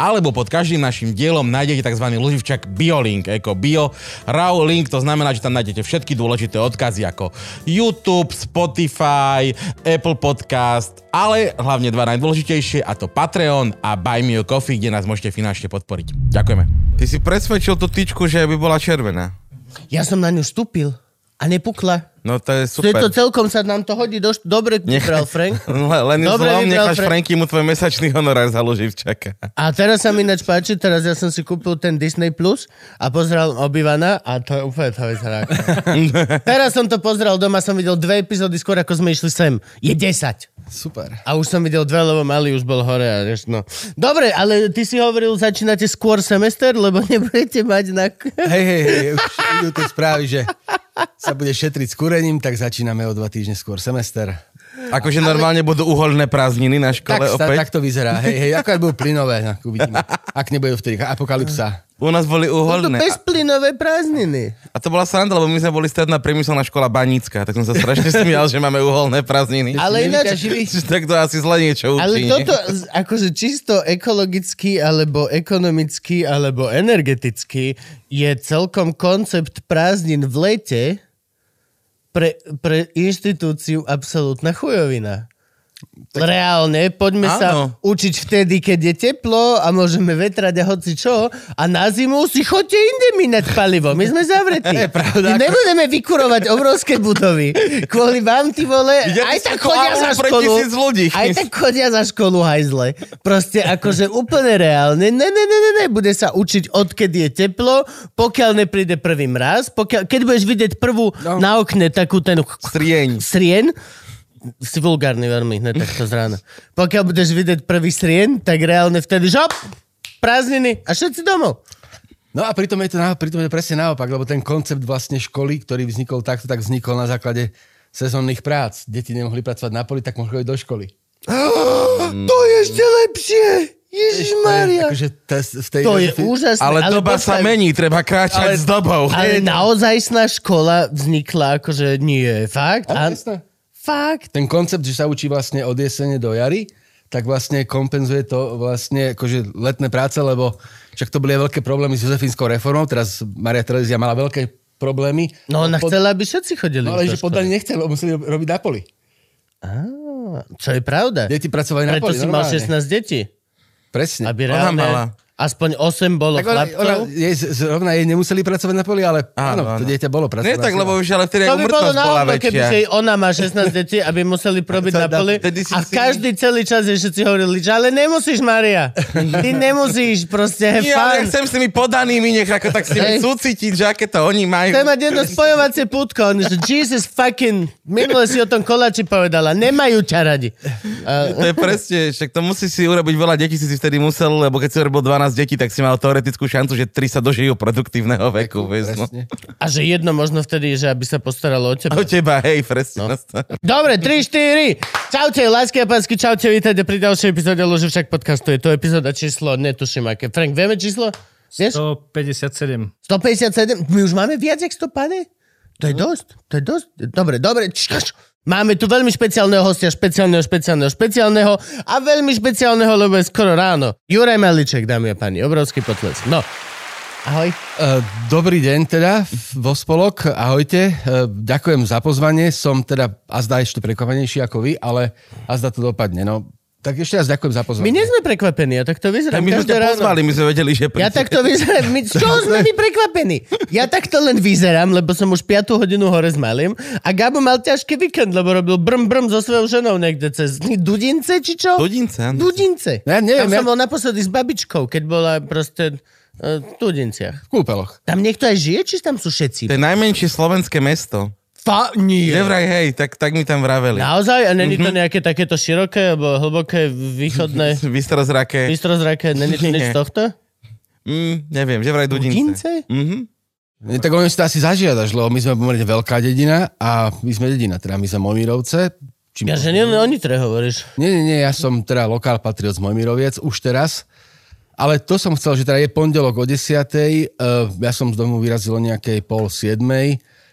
alebo pod každým našim dielom nájdete tzv. loživčak BioLink, ako Bio Raw Link, to znamená, že tam nájdete všetky dôležité odkazy ako YouTube, Spotify, Apple Podcast, ale hlavne dva najdôležitejšie a to Patreon a Buy Me a Coffee, kde nás môžete finančne podporiť. Ďakujeme. Ty si presvedčil tú tyčku, že by bola červená. Ja som na ňu vstúpil a nepukla. No to je super. To je to celkom sa nám to hodí doš- dobre Nech... vybral Frank. Len dobre zlom necháš Frank. Franky mu tvoj mesačný honorár založiť čaká. A teraz sa mi ináč páči, teraz ja som si kúpil ten Disney Plus a pozrel Obývana a to je úplne to vyzerá. teraz som to pozrel doma, som videl dve epizódy skôr ako sme išli sem. Je 10. Super. A už som videl dve, lebo malý už bol hore. A reš, no. Dobre, ale ty si hovoril, začínate skôr semester, lebo nebudete mať na... Hej, hej, hej, už idú tie správy, že sa bude šetriť s kúrením, tak začíname o dva týždne skôr semester. Akože ale... normálne budú uholné prázdniny na škole tak, opäť? Tak to vyzerá. Hej, hej, ako budú plynové, uvidíme. Ak nebudú vtedy apokalypsa. U nás boli uholné. To bezplynové prázdniny. A to bola sranda, lebo my sme boli stredná priemyselná škola Banícka, tak som sa strašne smial, že máme uholné prázdniny. Ale ináč... tak to asi zle niečo učí. Ale toto, akože čisto ekologicky, alebo ekonomicky, alebo energeticky, je celkom koncept prázdnin v lete pre, pre inštitúciu absolútna chujovina. Tak... Reálne, poďme Áno. sa učiť vtedy, keď je teplo a môžeme vetrať a hoci čo. A na zimu si chodte inde minať palivo. My sme zavretí. Je pravda. My nebudeme vykurovať obrovské budovy. Kvôli vám, ty vole, ja aj tak chodia za školu. Ľudí. Aj tak chodia za školu hajzle. Proste akože úplne reálne. Ne, ne, ne, ne, ne. Bude sa učiť, odkedy je teplo, pokiaľ nepríde prvý mraz. Pokiaľ, keď budeš vidieť prvú no. na okne takú ten... Srieň. Srien, si vulgárny veľmi, hneď takto z rána. Pokiaľ budeš vidieť prvý srien, tak reálne vtedy žop, prázdniny a všetci domov. No a pritom je to, pritom je to presne naopak, lebo ten koncept vlastne školy, ktorý vznikol takto, tak vznikol na základe sezónnych prác. Deti nemohli pracovať na poli, tak mohli ísť do školy. to je ešte lepšie! Ježiš Maria. Akože v tej, to je úžasné. Ale, ale doba sa mení, treba kráčať ale, s dobou. Ale naozajstná škola vznikla, akože nie, fakt? Ale, a, Fakt? Ten koncept, že sa učí vlastne od jesene do jary, tak vlastne kompenzuje to vlastne akože letné práce, lebo však to boli veľké problémy s Jozefínskou reformou, teraz Maria Terezia mala veľké problémy. No ona pod... chcela, aby všetci chodili. No ale že podali nechcel, lebo museli robiť na poli. Á, čo je pravda. Deti pracovali na Preto poli, si mal 16 detí. Presne. Aby reálne... Ona mala. Aspoň 8 bolo tak chlapcov. Ona, jej, zrovna jej nemuseli pracovať na poli, ale áno, áno, to dieťa bolo pracovať. Nie tak, lebo už ale vtedy to by bolo bola väčšia. keby si ona má 16 detí, aby museli probiť na poli. A každý celý čas je všetci hovorili, že ale nemusíš, Maria. Ty nemusíš, proste ja, fun. Ja chcem s tými podanými, nech ako tak s nimi súcitiť, že aké to oni majú. Chcem mať jedno spojovacie pútko, že Jesus fucking, minule si o tom koláči povedala, nemajú ťa radi. To je presne, však to musí si urobiť veľa detí, si si vtedy musel, lebo keď si urobil 12 detí, tak si mal teoretickú šancu, že tri sa dožijú produktívneho veku. Vieš, no. A že jedno možno vtedy, že aby sa postaralo o teba. O teba, hej, presne. No. Dobre, 3, 4. Čaute, lásky a pásky, čaute, vítajte pri ďalšej epizóde však podcastu. Je to epizóda číslo, netuším aké. Frank, vieme číslo? Vieš? 157. 157? My už máme viac, jak 100 pane? To je dosť, to je dosť. Dobre, dobre. Čkaš. Máme tu veľmi špeciálneho hostia, špeciálneho, špeciálneho, špeciálneho a veľmi špeciálneho, lebo je skoro ráno. Juraj Maliček, dámy a páni, obrovský potles. No, ahoj. Uh, dobrý deň teda, vo spolok, ahojte. Uh, ďakujem za pozvanie, som teda azda ešte prekvapenejší ako vy, ale azda to dopadne. No, tak ešte raz ďakujem za pozvanie. My nie sme prekvapení, ja takto vyzerám. my sme ťa pozvali, my sme vedeli, že... Ja takto vyzerám, my, čo sme my prekvapení? Ja takto len vyzerám, lebo som už 5 hodinu hore s malým a Gabo mal ťažký víkend, lebo robil brm brm so svojou ženou niekde cez Dudince, či čo? Dudince, áno. Dudince. Ja neviem, Tam ja... som bol naposledy s babičkou, keď bola proste uh, v Dudinciach. V kúpeloch. Tam niekto aj žije, či tam sú všetci? To je najmenšie slovenské mesto. Fa, nie. Nevraj, hej, tak, tak mi tam vraveli. Naozaj? A není to mhm. nejaké takéto široké, alebo hlboké, východné... Vystrozraké. Vystrozraké, není to nič z tohto? Mm, neviem, že vraj Dudince. Dudince? Mhm. Nie, tak oni si to asi zažiadaš, lebo my sme pomerne veľká dedina a my sme dedina, teda my sme Mojmírovce. Čím ja, že nie len o Nitre hovoríš. Nie, nie, nie, ja som teda lokál patriot z Mojmíroviec už teraz Ale to som chcel, že teda je pondelok o 10. Uh, ja som z domu vyrazil o nejakej pol 7.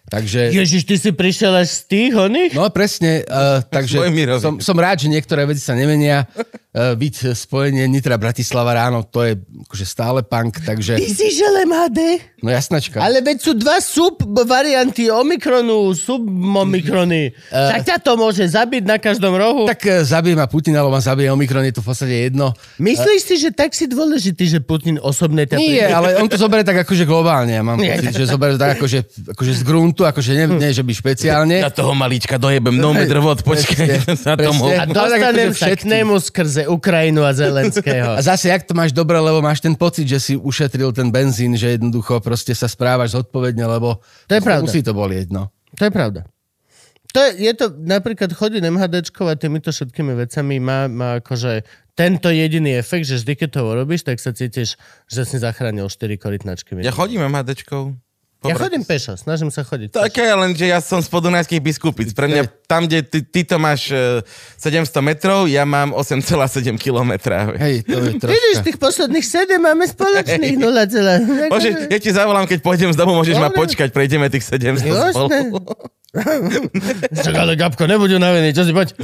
Takže... Ježiš, ty si prišiel až z tých oných? No presne, uh, takže som, som rád, že niektoré veci sa nemenia. Uh, byť spojenie Nitra Bratislava ráno, to je akože stále punk, takže... Ty si žel MHD? No jasnačka. Ale veď sú dva sub varianty Omikronu, subomikrony. Uh, tak ťa to môže zabiť na každom rohu. Tak, uh, zabije ma Putin, alebo ma zabije Omikron, je to v podstate jedno. Myslíš si, že tak si dôležitý, že Putin osobne ťa Nie, príde? ale on to zoberie tak akože globálne. Ja mám Nie. pocit, že zoberie tak akože, akože z gruntu, akože nie, nie že by špeciálne. Na toho malíčka dojebem no metr vod, počkaj. Presne, Na tom presne. A tak dostanem akože sa k nemu skrze Ukrajinu a Zelenského. A zase, jak to máš dobre, lebo máš ten pocit, že si ušetril ten benzín, že jednoducho proste sa správaš zodpovedne, lebo To je pravda. musí to bolieť, no. To je pravda. To je, je to, napríklad chodí MHDčkov a týmito všetkými vecami má, má akože tento jediný efekt, že vždy, keď to urobíš, tak sa cítiš, že si zachránil 4 korytnačky. Ja chodím MHDčkou. ja chodím pešo, snažím sa chodiť. Také, len že ja som z podunajských biskupíc. Pre mňa tam, kde ty, ty to máš e, 700 metrov, ja mám 8,7 kilometra. Hej, to je Vidíš, troška. tých posledných 7 máme spoločných 0, Môže, ja ti zavolám, keď pôjdem z domu, môžeš ma Dobre. počkať, prejdeme tých 700 spolu. Však ale Gabko, nebudú navený, čo si poď.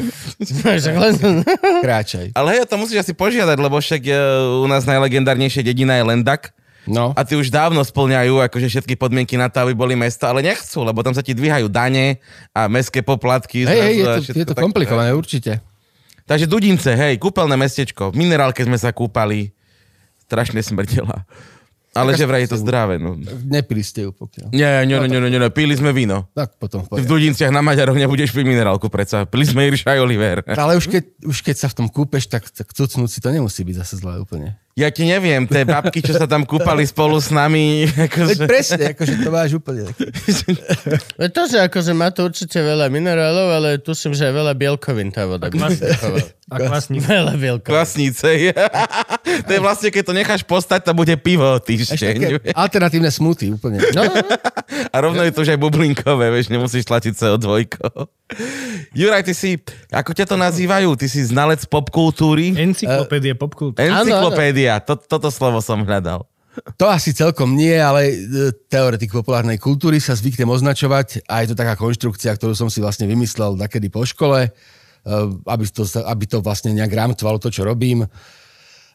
Kráčaj. Ale hej, to musíš asi požiadať, lebo však e, u nás najlegendárnejšia dedina je Lendak. No. A ty už dávno splňajú akože všetky podmienky na to, aby boli mesta, ale nechcú, lebo tam sa ti dvíhajú dane a mestské poplatky. Hej, hej, je to, je to tak- komplikované, určite. Takže Dudince, hej, kúpeľné mestečko. V minerálke sme sa kúpali. Strašne smrdela. Ale že vraj je to zdravé. No. Nepili ste ju pokiaľ. Nie, nie, nie, nie, nie, nie, pili sme víno. Tak potom v v. Dudinciach na Maďaroch nebudeš piť minerálku, predsa. Pili sme Irša Oliver. Ale už keď, už keď sa v tom kúpeš, tak, tak cucnúť si to nemusí byť zase zlé úplne. Ja ti neviem, tie babky, čo sa tam kúpali spolu s nami, Veď akože... presne, akože to máš úplne taký. Veď To, že akože má to určite veľa minerálov, ale tuším, že aj veľa bielkovín tá voda. A kvasník. Veľa bielkovín. Kvasnice. to je vlastne, keď to necháš postať, to bude pivo týždeň. alternatívne smuty úplne. No, A rovno je to už aj bublinkové, vieš, nemusíš tlačiť CO2. Juraj, ty si, ako ťa to nazývajú? Ty si znalec popkultúry? Encyklopédie popkultúry. Encyklopédia, to, toto slovo som hľadal. To asi celkom nie, ale e, teoretik populárnej kultúry sa zvyknem označovať a je to taká konštrukcia, ktorú som si vlastne vymyslel nakedy po škole, e, aby to, aby to vlastne nejak rámcovalo to, čo robím.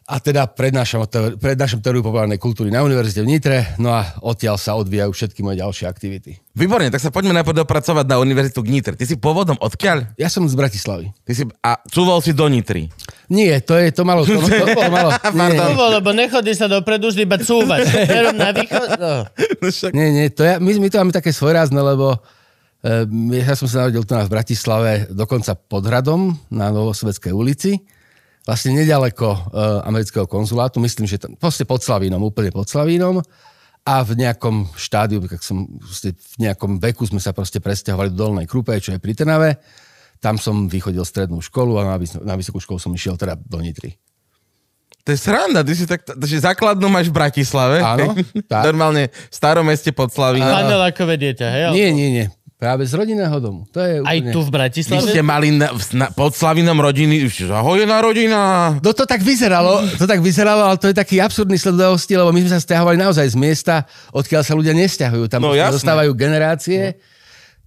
A teda prednášam, prednášam teóriu populárnej kultúry na univerzite v Nitre, no a odtiaľ sa odvíjajú všetky moje ďalšie aktivity. Výborne, tak sa poďme najprv dopracovať na Univerzitu Gnitr. Ty si pôvodom odkiaľ? Ja som z Bratislavy. Ty si, a cúval si do Nitry. Nie, to je to malo... To, to, to malo nie, nie, Cúvo, lebo nechodí sa dopredu vždy iba cúvať. Na východ, no. Nie, nie, to ja, my, my to máme také svojrázne, lebo e, ja som sa narodil tu na v Bratislave, dokonca pod hradom na Novosvedskej ulici, vlastne nedaleko e, amerického konzulátu, myslím, že tam, proste pod Slavínom, úplne pod Slavínom a v nejakom štádiu, tak som, v nejakom veku sme sa proste presťahovali do Dolnej Krupe, čo je pri Trnave. Tam som vychodil strednú školu a na, vys- na vysokú školu som išiel teda do Nitry. To je sranda, ty si tak, že základnú máš v Bratislave. Áno, tak. Normálne v starom meste pod Slavínom. Panelákové dieťa, hej? Nie, nie, nie. Práve z rodinného domu. To je Aj úplne... tu v Vy Bratislave? ste mali na, na, pod Slavinom rodiny, zahojená rodina. No to tak vyzeralo, to tak vyzeralo, ale to je taký absurdný sledovosti, lebo my sme sa stiahovali naozaj z miesta, odkiaľ sa ľudia nesťahujú. Tam No, no, jasné. dostávajú generácie.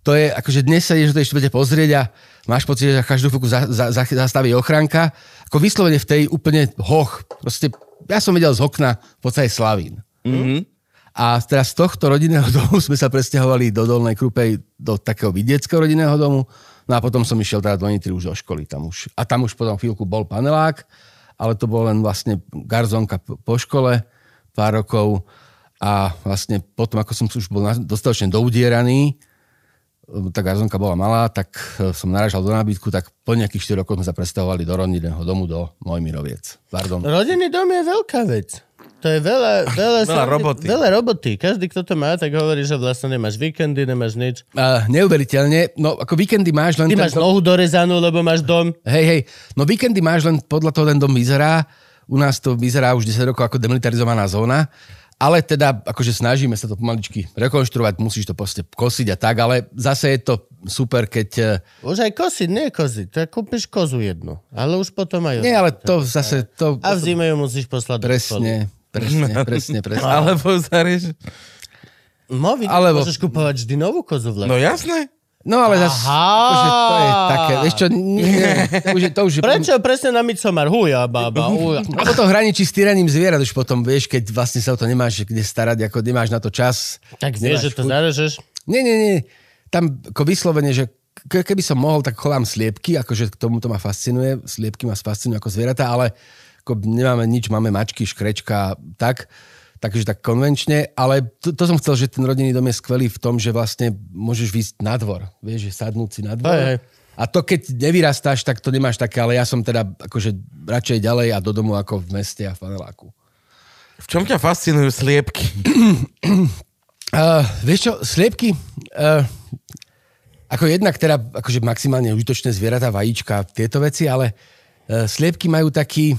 To je, akože dnes sa ideš do tej štvrte pozrieť a máš pocit, že každú chvíľku za, za, za, zastaví ochranka. Ako vyslovene v tej úplne hoch. Proste, ja som videl z okna v podstate Slavín. Mm-hmm. A teraz z tohto rodinného domu sme sa presťahovali do Dolnej Krupej, do takého vidieckého rodinného domu. No a potom som išiel teda do Nitry už do školy. Tam už, a tam už potom chvíľku bol panelák, ale to bol len vlastne garzonka po škole pár rokov. A vlastne potom, ako som už bol dostatočne doudieraný, tá garzonka bola malá, tak e, som naražal do nábytku, tak po nejakých 4 rokov sme sa presťahovali do rodinného domu do Mojmiroviec. Pardon. Rodinný dom je veľká vec. To je veľa, veľa, Veľa roboty. Veľa roboty. Každý, kto to má, tak hovorí, že vlastne nemáš víkendy, nemáš nič. Uh, neuveriteľne, no ako víkendy máš len... Ty máš dom- nohu dorezanú, lebo máš dom. Hej, hej, no víkendy máš len podľa toho ten dom vyzerá. U nás to vyzerá už 10 rokov ako demilitarizovaná zóna. Ale teda, akože snažíme sa to pomaličky rekonštruovať, musíš to proste kosiť a tak, ale zase je to super, keď... eh, Už aj kosiť, nie koziť. To je kúpiš kozu jednu. Ale už potom aj... Nie, ale to zase... To, A v zime ju musíš poslať do presne, presne, presne, presne. Alebo zarieš... No, vidíš, Alebo- môžeš kupovať vždy novú kozu v lete. No jasné. No ale zase, akože to je také, vieš čo, nie, to už je, to už je, Prečo presne na Midsommar? Huja, baba, huja. Lebo to hraničí s tyraním zvierat už potom, vieš, keď vlastne sa o to nemáš kde starať, ako nemáš na to čas. Tak vieš, že to chuť. zarežeš. Nie, nie, nie. Tam ako vyslovene, že ke- keby som mohol, tak chovám sliepky, akože k tomu to ma fascinuje. Sliepky ma fascinujú ako zvieratá, ale ako nemáme nič, máme mačky, škrečka, tak. Takže tak konvenčne, ale to, to som chcel, že ten rodinný dom je skvelý v tom, že vlastne môžeš výjsť na dvor. Vieš, že sadnúť si na dvor. Hej, hej. A to keď nevyrastáš, tak to nemáš také, ale ja som teda akože radšej ďalej a do domu ako v meste a v paneláku. V čom ťa fascinujú sliepky? Uh, vieš čo, sliepky, uh, ako jednak teda akože maximálne užitočné zvieratá, vajíčka, tieto veci, ale uh, sliepky majú taký...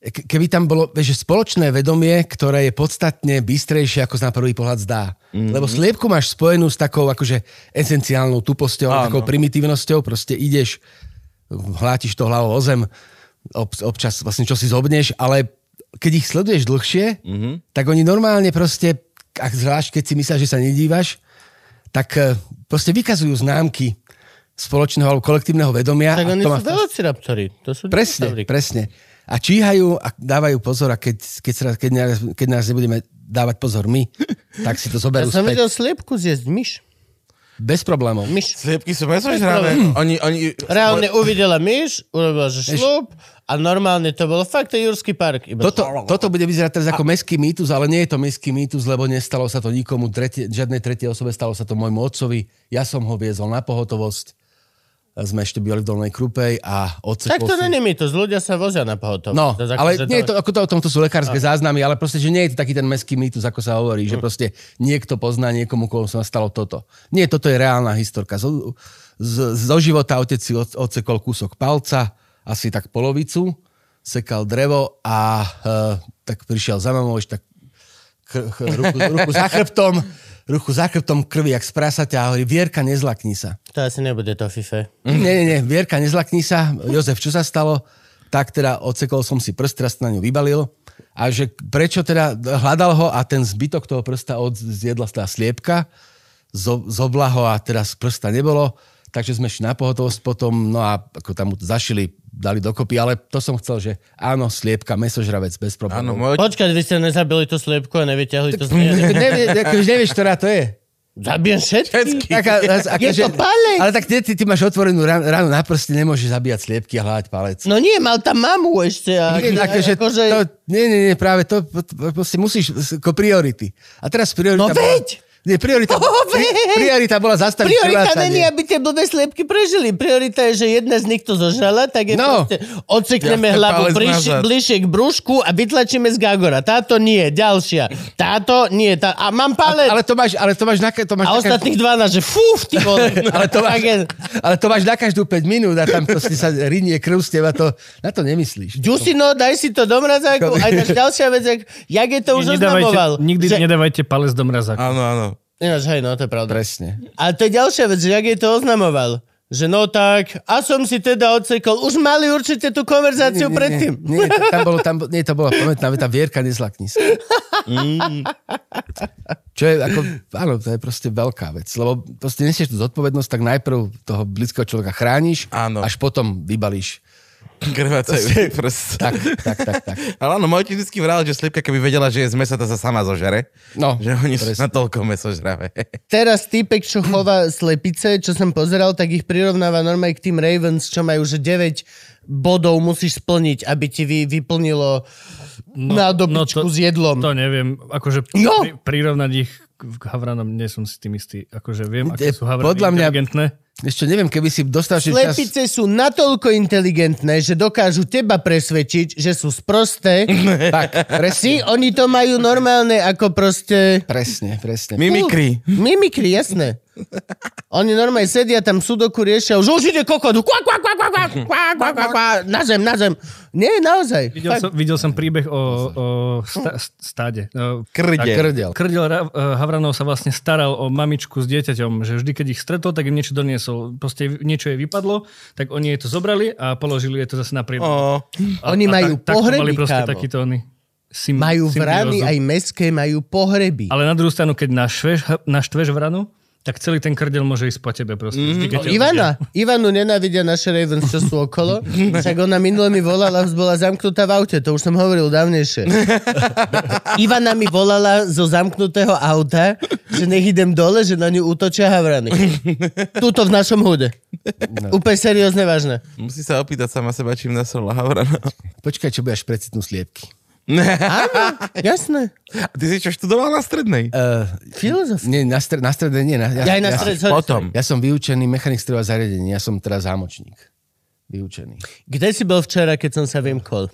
Ke- keby tam bolo že spoločné vedomie, ktoré je podstatne bystrejšie, ako sa na prvý pohľad zdá. Mm-hmm. Lebo sliepku máš spojenú s takou akože esenciálnou tuposťou, Áno. takou primitívnosťou, proste ideš, hlátiš to hlavou o zem, ob, občas vlastne čo si zobneš, ale keď ich sleduješ dlhšie, mm-hmm. tak oni normálne proste, ak zvlášť keď si myslíš, že sa nedívaš, tak eh, proste vykazujú známky spoločného alebo kolektívneho vedomia. Tak a oni to sú velociraptory. To sú Presne, dinosaury. presne. A číhajú a dávajú pozor a keď, keď, sa, keď, nás, keď nás nebudeme dávať pozor my, tak si to Ja zoberú som späť. videl sliepku zjesť myš. Bez problémov. Myš. Sliepky sú mesožravé. Oni, oni... Reálne uvidela myš, urobila, že šlup a normálne to bolo fakt to Jurský park. Iba Toto, toto bude vyzerať teraz ako meský mýtus, ale nie je to meský mýtus, lebo nestalo sa to nikomu, tretie, žiadnej tretej osobe, stalo sa to môjmu otcovi. Ja som ho viezol na pohotovosť. Sme ešte bývali v Dolnej Krupej a tak odsekol to si... není mýtus, ľudia sa vozia na pohotovosť. No, To ale nie je to, ako to, o tom to sú lekárske záznamy, ale proste, že nie je to taký ten meský mýtus, ako sa hovorí, Mm. že proste niekto pozná niekomu, komu sa stalo toto. Nie, toto je reálna historka. Zo, z, zo života otec si od- odsekol kúsok palca, asi tak polovicu, sekal drevo a uh, tak prišiel za mamou, tak chr, chr, ruku, ruku za chrbtom, ruku za chrbtom krvi, jak z prasaťa a hovorí, Vierka, nezlakni sa. To asi nebude to fife. Nie, nie, nie, Vierka, nezlakni sa. Jozef, čo sa stalo? Tak teda odsekol som si prst, teraz na ňu vybalil. A že prečo teda hľadal ho a ten zbytok toho prsta od, zjedla tá sliepka, zo, zobla ho a teraz prsta nebolo. Takže sme šli na pohotovosť potom, no a ako tam mu to zašili, dali dokopy, ale to som chcel, že áno, sliepka, mesožravec, bez Áno, problémov. môj... Počkať, vy ste nezabili tú sliepku a nevyťahli to z nej. Nevie, akože nevieš, ktorá to je. Zabijem všetky. Všetky. Tak, a, a, Je to palec. Ale tak ty, ty, ty máš otvorenú ran- ranu na prste, nemôžeš zabíjať sliepky a hľadať palec. No nie, mal tam mamu ešte. A, Nie, akože, akože, to, nie, nie, nie, práve to, to, to proste musíš, ako priority. A teraz priorita... No bola- veď! Nie, priorita, pri, priorita bola zastaviť Priorita krvácanie. není, aby tie blbé sliepky prežili. Priorita je, že jedna z nich to zožrala, tak je No. proste odsekneme Jasne, hlavu palec bližšie, k brúšku a vytlačíme z Gagora. Táto nie, ďalšia. Táto nie. Tá... A mám palec. Ale to máš, ale to máš na, to máš a na ostatných 12, že fú, ty vole. ale to, máš, ale to máš na každú 5 minút a tam proste sa rinie krv z teba, to, na to nemyslíš. Ďusino, daj si to do mrazáku. Aj ďalšia vec, jak, jak je to už oznamoval. Nikdy že... nedávajte palec do mrazáku. Áno, áno. Ináč, hej, no, to je pravda. Presne. A to je ďalšia vec, že jak je to oznamoval. Že no tak, a som si teda odsekol. Už mali určite tú konverzáciu predtým. Nie, nie, tam bolo, tam, nie, to bola pamätná veta, Vierka, nezlakni sa. Čo je ako, áno, to je proste veľká vec, lebo proste nesieš tú zodpovednosť, tak najprv toho blízkeho človeka chrániš, Áno. až potom vybalíš. Krvácajú prst. Tak, tak, tak, tak. Ale áno, môj otec vždy vral, že sliepka, keby vedela, že je z mesa, to sa sama zožere. No, Že oni sú presne. natoľko mesožravé. Teraz týpek, čo chová slepice, čo som pozeral, tak ich prirovnáva normálne k tým Ravens, čo majú, že 9 bodov musíš splniť, aby ti vy, vyplnilo no, nádobičku to- s jedlom. To neviem, akože Jo! pri, prirovnať ich k havranom, nie som si tým istý. Akože viem, aké sú havrany podľa mňa- inteligentné. Ešte neviem, keby si dostal ešte čas... Slepice sú natoľko inteligentné, že dokážu teba presvedčiť, že sú sprosté. Tak, presne, Si, oni to majú normálne ako proste... presne, presne. Mimikry. Mimikry, jasné. Oni normálne sedia tam sudoku riešia, už už ide kokot, kvá, kvá, kvá, kvá, kvá, kvá, kvá, kvá, kvá, na zem, na zem. Nie, naozaj. Videl Fakt. som, videl som príbeh o, o sta, stáde. No, Krdel. Krdel. Krdel Ra- Havranov sa vlastne staral o mamičku s dieťaťom, že vždy, keď ich stretol, tak im niečo doniesol. Proste niečo jej vypadlo, tak oni jej to zobrali a položili jej to zase na. Ó, Oni majú tak, pohreby, mali proste kámo. takýto oni. Sim, Majú symbiózu. vrany, aj mestské majú pohreby. Ale na druhú stranu, keď naštveš, naštveš vranu, tak celý ten krdel môže ísť po tebe proste. Keď ťa Ivana, Ivanu nenávidia naše Ravens, čo sú okolo. Však ona minule mi volala, bola zamknutá v aute, to už som hovoril dávnejšie. Ivana mi volala zo zamknutého auta, že nech idem dole, že na ňu útočia havrany. Tuto v našom hude. Úplne seriózne vážne. musí sa opýtať sama seba, čím nasrala Havrana. Počkaj, čo budeš precitnú sliepky. Áno, jasné. A Ty si čo študoval na strednej? Uh, Filozof. nie, na, stred, na strede nie. Na, Ja aj na stred, sorry, Potom. Ja som vyučený mechanik strojového zariadenia, ja som teraz zámočník. Vyučený. Kde si bol včera, keď som sa vymkol?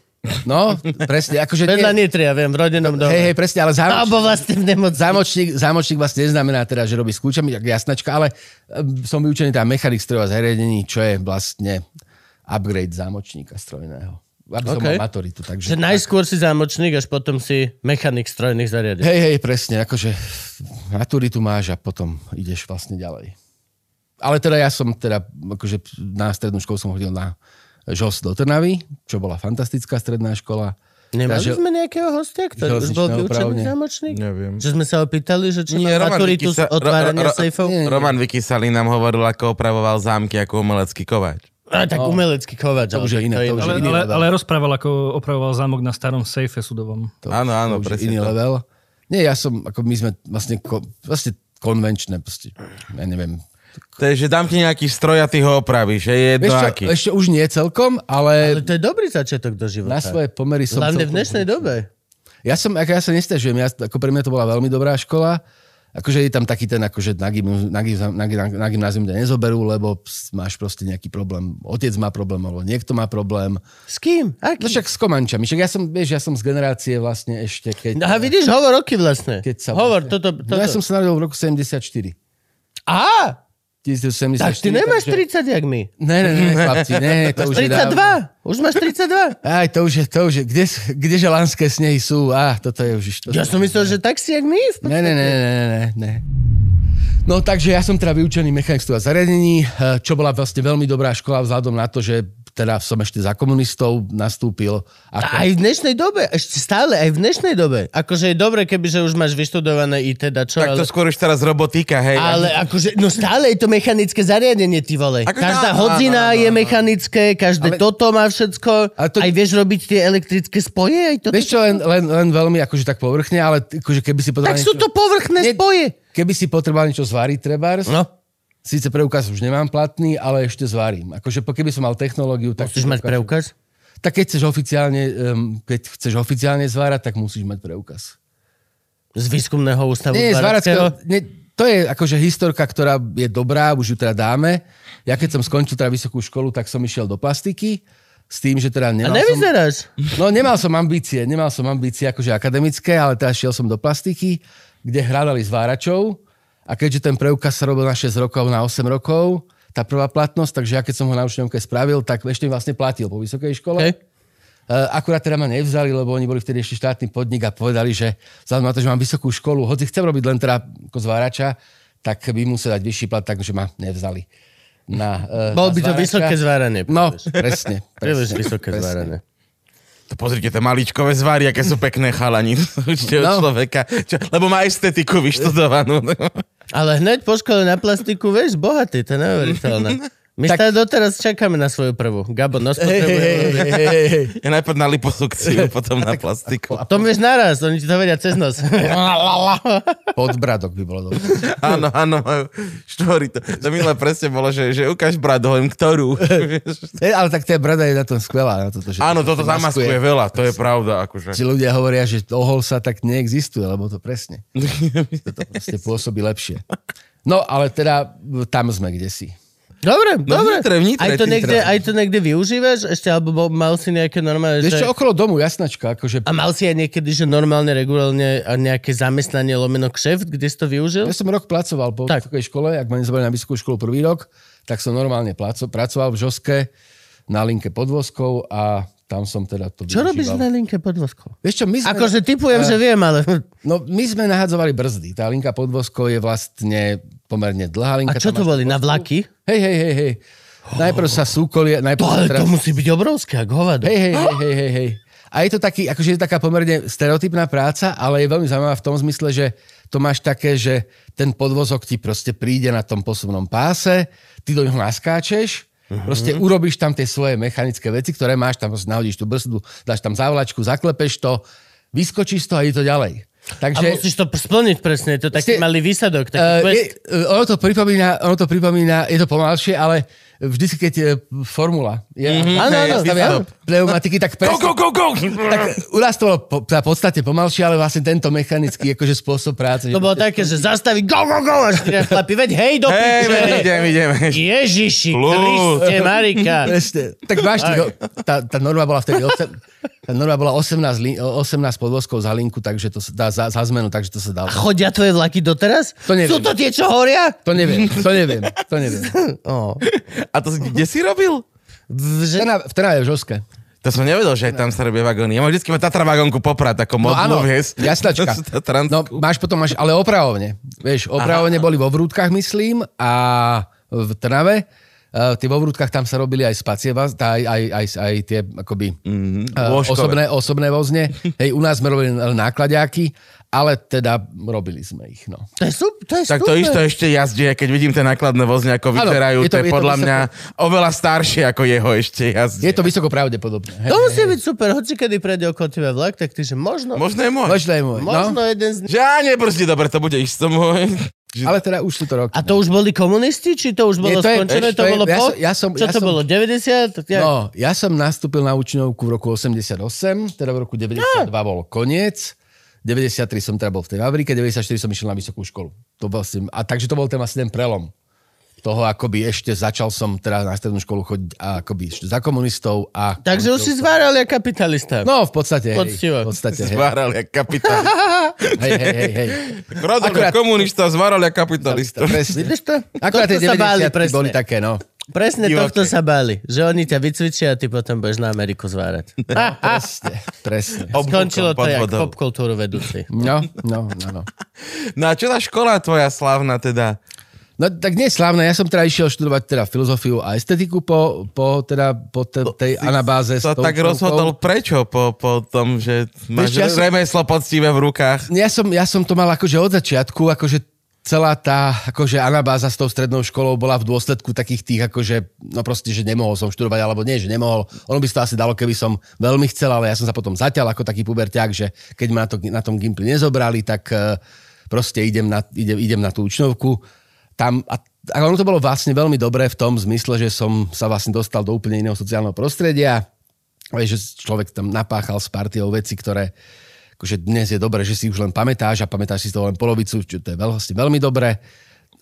No, presne, akože... Vedľa nie, Nitry, ja viem, v rodinnom dome. hej, hej, presne, ale zámočník, Alebo vlastne v nemocnici. zámočník, zámočník vlastne neznamená teda, že robí s kľúčami, tak jasnačka, ale um, som vyučený teda mechanik strojového zariadení, čo je vlastne upgrade zámočníka strojného. Aby som Okay. mal maturitu, takže... Že najskôr si zámočník, až potom si mechanik strojných zariadení. Hej, hej, presne, akože maturitu máš a potom ideš vlastne ďalej. Ale teda ja som teda, akože na strednú školu som chodil na ŽOS do Trnavy, čo bola fantastická stredná škola. Nemali Takže- sme nejakého hostia, ktorý už bol vyučený zámočník? Neviem. Že sme sa opýtali, že čo Nie, má Roman maturitu z Vykysa- ro- otvárania ro- ro- sejfov? Roman Vykysali nám hovoril, ako opravoval zámky ako umelecký kovač. A tak umelecký kovač. To už je iné, to už Ale, je iný ale, ale rozprával, ako opravoval zámok na starom sejfe sudovom. To, Áno, áno, to presne iný to. level. Nie, ja som, ako my sme vlastne, ko, vlastne konvenčné, proste, ja neviem. To je, že dám ti nejaký stroj a ty ho opravíš. Je jedno Vieš čo, aký. ešte už nie celkom, Ale ale, to je dobrý začiatok do života. na svoje pomery som... Hlavne v dnešnej dobe. Ja som, ako ja sa nestažujem, ja, ako pre mňa to bola veľmi dobrá škola. Akože je tam taký ten, akože na, gym, na, gym, na, gym, na gymnázium ťa nezoberú, lebo máš proste nejaký problém. Otec má problém, alebo niekto má problém. S kým? No Aký? však s komančami. Však ja som, vieš, ja som z generácie vlastne ešte, keď... Aha, vidíš, hovor roky vlastne. keď sa Hovor, vlastne- toto, toto. No ja som sa narodil v roku 74. Á, 1974. tak ty nemáš takže- 30 jak my. Ne, ne, ne, chlapci, ne, to už je dávno. 32. Už máš 32. Aj, to už je, to už je, kde, kdeže lánske snehy sú? Á, toto je už... To Ja som myslel, že tak si jak my. ne, ne, ne, ne, ne, ne. No takže ja som teda vyučený mechanik a zariadení, eh, čo bola vlastne veľmi dobrá škola vzhľadom na to, že teda som ešte za komunistov nastúpil. Ako... Aj v dnešnej dobe, ešte stále, aj v dnešnej dobe. Akože je dobre, keby že už máš vyštudované IT, čo, Tak to ale, skôr už teraz robotika, hej. ale akože, no stále je to mechanické zariadenie, ty vole. Ako- Každá áno, hodzina áno, áno, je mechanické, každé Ale- toto má všetko. Ale to- Aj vieš robiť tie elektrické spoje, aj toto. Vieš čo, len, len, len veľmi akože tak povrchne, ale akože keby si potreboval Tak sú to povrchné Nie- spoje. Keby si potreboval niečo zvariť, trebárs, No, síce preukaz už nemám platný, ale ešte zvarím. Akože keby som mal technológiu, tak... musíš mať preukaz. Tak keď chceš oficiálne, keď chceš oficiálne zvárať, tak musíš mať preukaz. Z výskumného ústavu Nie, zvárackého. nie, to je akože historka, ktorá je dobrá, už ju teda dáme. Ja keď som skončil teda vysokú školu, tak som išiel do plastiky s tým, že teda A nemal som... nevyzeráš. No nemal som ambície, nemal som ambície akože akademické, ale teraz šiel som do plastiky, kde hľadali zváračov a keďže ten preukaz sa robil na 6 rokov, na 8 rokov, tá prvá platnosť, takže ja keď som ho na učňovke spravil, tak ešte vlastne platil po vysokej škole. Hej. Uh, akurát teda ma nevzali, lebo oni boli vtedy ešte štátny podnik a povedali, že vzhľadom na to, že mám vysokú školu, hoci chcem robiť len teda ako zvárača, tak by musel dať vyšší plat, takže ma nevzali. Na, Bol na by to zvárača. vysoké zváranie. No, presne. Presne, vysoké presne. zváranie. To pozrite, tie maličkové zvary, aké sú pekné chalani. Určite No. človeka. Čo, lebo má estetiku vyštudovanú. Ale hneď po škole na plastiku, vieš, bohatý, to je neuveriteľné. My tak... doteraz čakáme na svoju prvú. Gabo, nos Hej, hej, hej, potrebuje. hej, hej, hej. Ja najprv na liposukciu, potom na plastiku. A to vieš naraz, oni ti to vedia cez nos. Podbradok by bolo dobré. Áno, áno, majú štvory. To, to minulé presne bolo, že, že ukáž brat, hovorím, ktorú. Hej, ale tak tá brada je na tom skvelá. Na toto, že áno, toto to zamaskuje veľa, to je pravda. Akože. Si ľudia hovoria, že ohol sa tak neexistuje, lebo to presne. Toto proste pôsobí lepšie. No, ale teda tam sme kde si. Dobre, No dobre. vnitre, vnitre, aj, to niekde, aj to niekde využívaš? Ešte, alebo mal si nejaké normálne... Vieš že... okolo domu, jasnačka, akože... A mal si aj niekedy, že normálne, regulárne nejaké zamestnanie lomeno kšeft, kde si to využil? Ja som rok pracoval po Tak. vysokej škole, ak ma nezvolili na vysokú školu prvý rok, tak som normálne pracoval v Žoske na linke podvozkov a tam som teda to Čo robíš využíval. na linke podvozkov? Vieš čo, my sme... Akože typujem, že viem, ale... No, my sme nahadzovali brzdy. Tá linka podvozkov je vlastne pomerne dlhá A linka. čo tam to boli? Na vlaky? Hej, hej, hej, hej. Najprv sa súkolie, najprv To, ale teraz... to musí byť obrovské, ako hovado. Hej, hej, hej, hej, hej, hej. A je to taký, akože je taká pomerne stereotypná práca, ale je veľmi zaujímavá v tom zmysle, že to máš také, že ten podvozok ti proste príde na tom posuvnom páse, ty do neho naskáčeš, Mhm. proste urobíš tam tie svoje mechanické veci, ktoré máš, tam nahodíš tú brzdu, dáš tam zavlačku, zaklepeš to, vyskočíš to a ide to ďalej. A Takže... musíš to splniť presne, je to taký Ste- malý výsadok, taký Uh, quest. je, uh, ono, to pripomína, ono to pripomína, je to pomalšie, ale vždy keď je formula. Je, mm-hmm. Áno, áno, áno. Pneumatiky, tak presne, Go, go, go, go! tak u nás to bolo po, teda podstate pomalšie, ale vlastne tento mechanický akože spôsob práce. To bolo také, že zastaví go, go, go, a chlapi, veď hej, do Hej, piče. idem, idem. Ježiši, Plus. Kriste, Marika. Presne. Tak máš, tých, tá, tá norma bola vtedy 8, tá norma bola 18, li, 18 podvozkov za linku, takže to sa dá za, za zmenu, takže to sa dá. A chodia tvoje vlaky doteraz? To neviem. Sú to tie, čo horia? To neviem, to neviem, to neviem. Oh. A to si- kde si robil? V, Trnave, v Trnave, v Žoske. To som nevedel, že aj tam sa robia vagóny. Ja mám vždycky Tatra vagónku poprať, ako No áno, modnú, vieš. jasnačka. No, máš potom, máš, ale opravovne. Vieš, opravovne boli vo Vrútkach, myslím, a v Trnave. Uh, tie vo Vrútkach tam sa robili aj spacie, aj, aj, aj, aj tie akoby Mhm, uh, osobné, osobné vozne. Hej, u nás sme robili nákladiaky, ale teda robili sme ich. No. To je, super, to je Tak super. to isto ešte jazdí, keď vidím tie nákladné vozne, ako vyzerajú, je to, to- je je to podľa vysoko- mňa oveľa staršie ako jeho ešte jazdí. Je to vysoko pravdepodobné. Hej, To musí byť super, hoci kedy prejde okolo teba vlak, tak ty, že možno, Možno je môj. Možno je môj. možno No, jeden z... Že á, nebrzdi, dobre, to bude isto môj. ale teda už sú to roky. A to už boli komunisti, či to už bolo Nie, to je- skončené? To je- bolo ja po? ja som- Čo ja to som- bolo, 90? Ja... No, ja som nastúpil na učňovku v roku 88, teda v roku 92 bol koniec. 93 som teda bol v tej fabrike, 94 som išiel na vysokú školu. To bol si, a takže to bol ten vlastne ten prelom toho, akoby ešte začal som teda na strednú školu chodiť a akoby ešte za komunistov a... Takže už si zváral jak kapitalista. No, v podstate, hej. Poctivo. V podstate, hej. Zváral jak kapitán. Hej, hej, hej, hej. Rodok Akurát- komunista zváral jak kapitalista. Presne. Vidíš to? Akurát tie Tohto sa báli 90 presne. boli také, no. Presne Divoké. tohto sa báli. Že oni ťa vycvičia a ty potom budeš na Ameriku zvárať. Presne, presne. Obvúkom Skončilo to jak popkultúru vedúci. No, no, no, no. No a čo tá škola tvoja slavná teda? No tak nie slávne, ja som teda išiel študovať teda filozofiu a estetiku po, po, teda, po te, tej anabáze. s To tou tak učňovkou. rozhodol prečo po, po tom, že máš Vieš, ja som- remeslo poctivé v rukách? Ja som, ja som to mal akože od začiatku, akože celá tá akože anabáza s tou strednou školou bola v dôsledku takých tých akože, no proste, že nemohol som študovať, alebo nie, že nemohol. Ono by sa to asi dalo, keby som veľmi chcel, ale ja som sa potom zaťal ako taký puberťák, že keď ma na, to, na tom Gimply nezobrali, tak eh, proste idem na, idem, idem na tú učňovku. Tam, a, a ono to bolo vlastne veľmi dobré v tom zmysle, že som sa vlastne dostal do úplne iného sociálneho prostredia. Že človek tam napáchal s partiou veci, ktoré akože dnes je dobré, že si už len pamätáš a pamätáš si z toho len polovicu, čo to je vlastne veľmi dobré.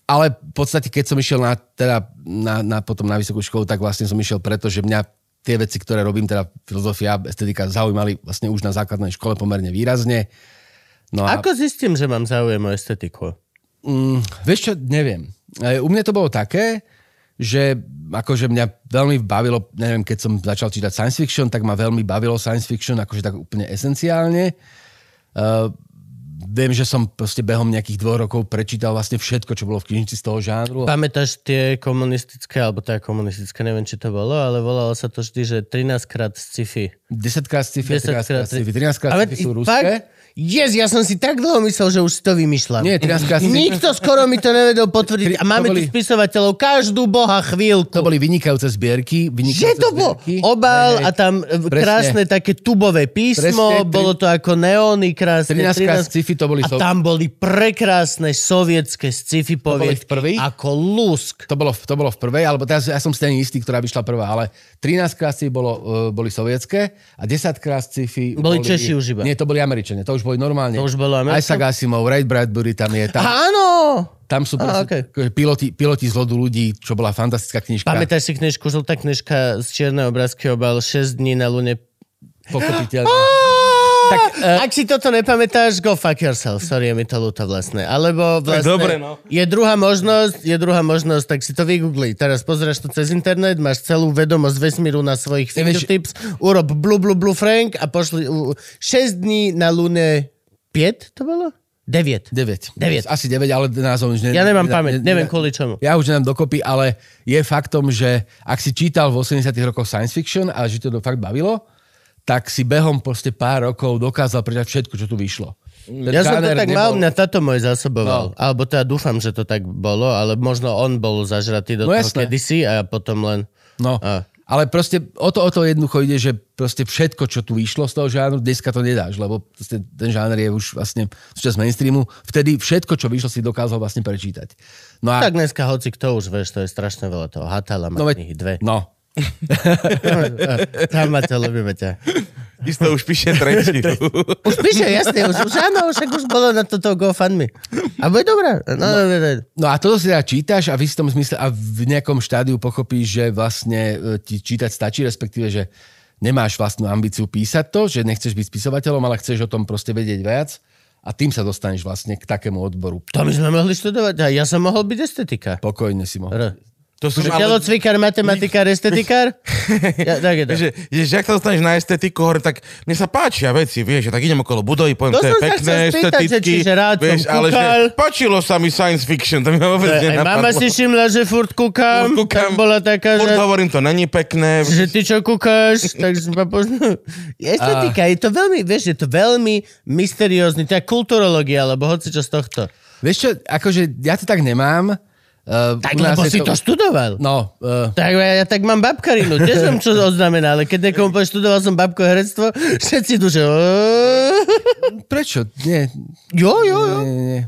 Ale v podstate, keď som išiel na, teda, na, na, potom na vysokú školu, tak vlastne som išiel preto, že mňa tie veci, ktoré robím, teda filozofia, estetika, zaujímali vlastne už na základnej škole pomerne výrazne. No a, Ako zistím, že mám záujem o estetiku? mm, vieš čo, neviem. E, U mňa to bolo také, že akože mňa veľmi bavilo, neviem, keď som začal čítať science fiction, tak ma veľmi bavilo science fiction, akože tak úplne esenciálne. Uh, viem, že som proste behom nejakých dvoch rokov prečítal vlastne všetko, čo bolo v knižnici z toho žánru. Pamätáš tie komunistické, alebo tá komunistické, neviem, či to bolo, ale volalo sa to vždy, že 13 krát sci-fi. 10 krát sci-fi, 13 krát sci-fi, 13 krát sci-fi sú fakt? Yes, ja som si tak dlho myslel, že už si to vymýšľam. Nie, 13 krát sci-fi. Nikto skoro mi to nevedel potvrdiť. A To máme boli- tu spisovateľov každú boha chvíľku. To boli vynikajúce zbierky. Že Vynikajúce to bol obal Hej, hej. a tam e, Presne. krásne také tubové písmo, Presne, tri- bolo to ako neóny krásne. 13 krát 13 sci-fi, to to boli... A tam boli prekrásne sovietské sci-fi boli v prvých? poviedky ako lusk. To bolo, to bolo v prvej, alebo teraz ja som si není istý, ktorá vyšla prvá, ale 13 krát sci bolo, uh, boli sovietské a 10 krát sci-fi... Boli Češi už iba. Nie, to boli Američania, to už boli normálne. To už bolo Američania? Isaac Asimov, Ray Bradbury tam je. Tam, Áno! tam sú proste okay. piloti, piloti z lodu ľudí, čo bola fantastická knižka. Pamätáš si knižku, žltá knižka z čiernej obrázky obal 6 dní na lune. Pochopiteľne. Tak, uh, Ak si toto nepamätáš, go fuck yourself. Sorry, je mi to ľúto vlastne. Alebo vlastne... dobre, no. Je druhá možnosť, je druhá možnosť, tak si to vygoogli. Teraz pozrieš to cez internet, máš celú vedomosť vesmíru na svojich fingertips, urob blu blu blu Frank a pošli uh, 6 dní na lune 5 to bolo? 9. 9. Deviet. Asi 9, ale názov už ne, Ja nemám ne- pamäť, ne- neviem ne- kvôli čomu. Ja už nemám dokopy, ale je faktom, že ak si čítal v 80 rokoch science fiction a že to to fakt bavilo, tak si behom proste pár rokov dokázal prečať všetko, čo tu vyšlo. Ten Ja som to tak nebol- mal, mňa táto môj zásoboval. No. Alebo teda dúfam, že to tak bolo, ale možno on bol zažratý do No toho jasné. kedysi a potom len... No, A. ale proste o to, o to jednoducho ide, že proste všetko, čo tu vyšlo z toho žánru, dneska to nedáš, lebo ten žáner je už vlastne súčasť mainstreamu. Vtedy všetko, čo vyšlo, si dokázal vlastne prečítať. No a, Tak dneska hoci kto už, vieš, to je strašne veľa toho. Hatala má no, knihy, dve. no, Tam máte, ľubíme ťa. Isto už píše tretiu. Už píše, jasne, už, už áno, však už bolo na toto GoFundMe. A bude dobré. No, no, no, no. No a toto si teda čítaš a v istom zmysle a v nejakom štádiu pochopíš, že vlastne e, ti čítať stačí, respektíve, že nemáš vlastnú ambíciu písať to, že nechceš byť spisovateľom, ale chceš o tom proste vedieť viac a tým sa dostaneš vlastne k takému odboru. To my sme mohli študovať. A ja som mohol byť estetika. Pokojne si mohol. R. To som ale... Telocvikár, matematikár, estetikár? Ja, tak je to. Že, že, že ak sa dostaneš na estetiku, hovorím, tak mne sa páčia veci, vieš, že tak idem okolo budovy, poviem, To to, je pekné, že esteticky, vieš, ale že páčilo sa mi science fiction, to mi vôbec Aj mama nenapadlo. si všimla, že furt kúkam, Furt kúkam, tak bola taká, Furt že... hovorím, to není pekné. že ty čo kúkáš, tak som ma poznal. Estetika, je to veľmi, vieš, je to veľmi mysteriózny, to je kulturológia, alebo hoci čo z tohto. Vieš čo, akože ja to tak nemám. Uh, Tak lebo si to študoval. No, uh, Tak ja, ja tak mám babkarinu, tiež viem, čo to znamená, ale keď niekomu povie, študoval som babko herectvo, všetci duže. prečo? Nie, Jo, jo, jo. nie, nie.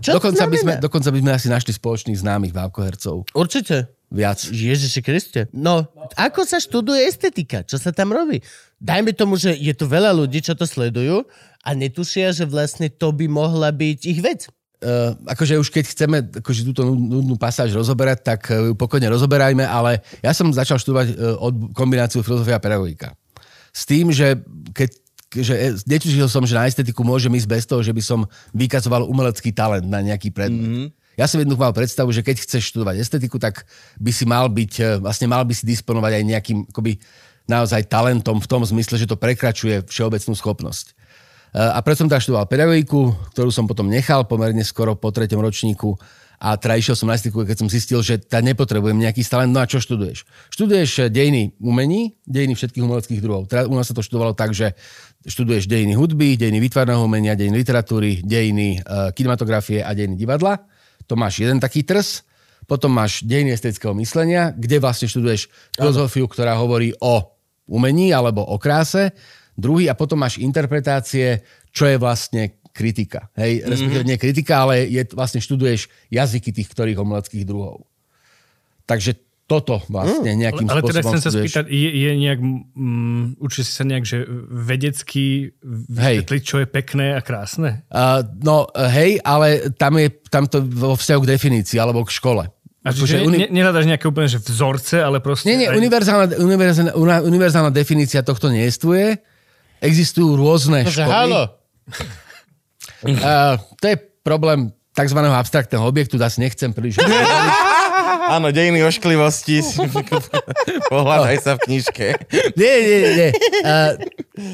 Čo to Dokonca by, sme, dokonca by sme asi našli spoločných známych bábkohercov. Určite. Viac. Ježiši Kriste. No, ako sa študuje estetika? Čo sa tam robí? Dajme tomu, že je tu veľa ľudí, čo to sledujú a netušia, že vlastne to by mohla byť ich vec. Uh, akože už keď chceme akože túto nud- nudnú pasáž rozoberať, tak uh, ju pokojne rozoberajme, ale ja som začal študovať uh, od kombináciu filozofia a pedagogika. S tým, že keď že netušil som, že na estetiku môžem ísť bez toho, že by som vykazoval umelecký talent na nejaký predmet. Mm-hmm. Ja som jednoducho mal predstavu, že keď chceš študovať estetiku, tak by si mal byť, vlastne mal by si disponovať aj nejakým akoby, naozaj talentom v tom zmysle, že to prekračuje všeobecnú schopnosť. A preto som teda študoval pedagogiku, ktorú som potom nechal pomerne skoro po treťom ročníku a teda išiel som na estetiku, keď som zistil, že tá nepotrebujem nejaký talent. No a čo študuješ? Študuješ eh, dejiny umení, dejiny všetkých umeleckých druhov. Teda u nás sa to študovalo tak, že študuješ dejiny hudby, dejiny výtvarného umenia, dejiny literatúry, dejiny uh, kinematografie a dejiny divadla. To máš jeden taký trs. Potom máš dejiny estetického myslenia, kde vlastne študuješ filozofiu, ktorá hovorí o umení alebo o kráse. Druhý a potom máš interpretácie, čo je vlastne kritika. Hej, respektíve nie kritika, ale je, vlastne študuješ jazyky tých ktorých umeleckých druhov. Takže toto vlastne nejakým Ale teda spôsobom chcem sa spýtať, je, je nejak, mm, učí si sa nejak, že vedecky vysvetliť, čo je pekné a krásne? Uh, no hej, ale tam je tam to vo vzťahu k definícii alebo k škole. A čiže Akože uni- ne, nehľadaš nejaké úplne že vzorce, ale proste... Nie, nie, aj- univerzálna, univerzálna, univerzálna definícia tohto nejestvuje. Existujú rôzne Takže školy. halo. Uh, to je problém tzv. abstraktného objektu, zase nechcem príliš... Áno, dejiny ošklivosti. Pohľadaj sa v knižke. nie, nie, nie. Uh,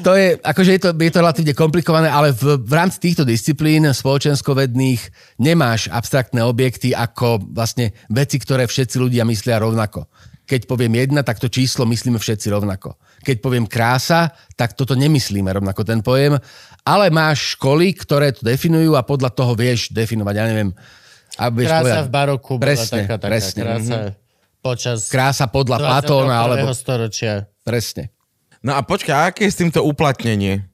to je, akože je to, je to relatívne komplikované, ale v, v rámci týchto disciplín spoločenskovedných nemáš abstraktné objekty ako vlastne veci, ktoré všetci ľudia myslia rovnako. Keď poviem jedna, tak to číslo myslíme všetci rovnako. Keď poviem krása, tak toto nemyslíme rovnako ten pojem, ale máš školy, ktoré to definujú a podľa toho vieš definovať, ja neviem, a vieš Krása povedať, v baroku bola presne, taká, taká presne. krása počas Krása podľa 21. Platóna, alebo storočia. presne. No a počkaj, aké je s týmto uplatnenie?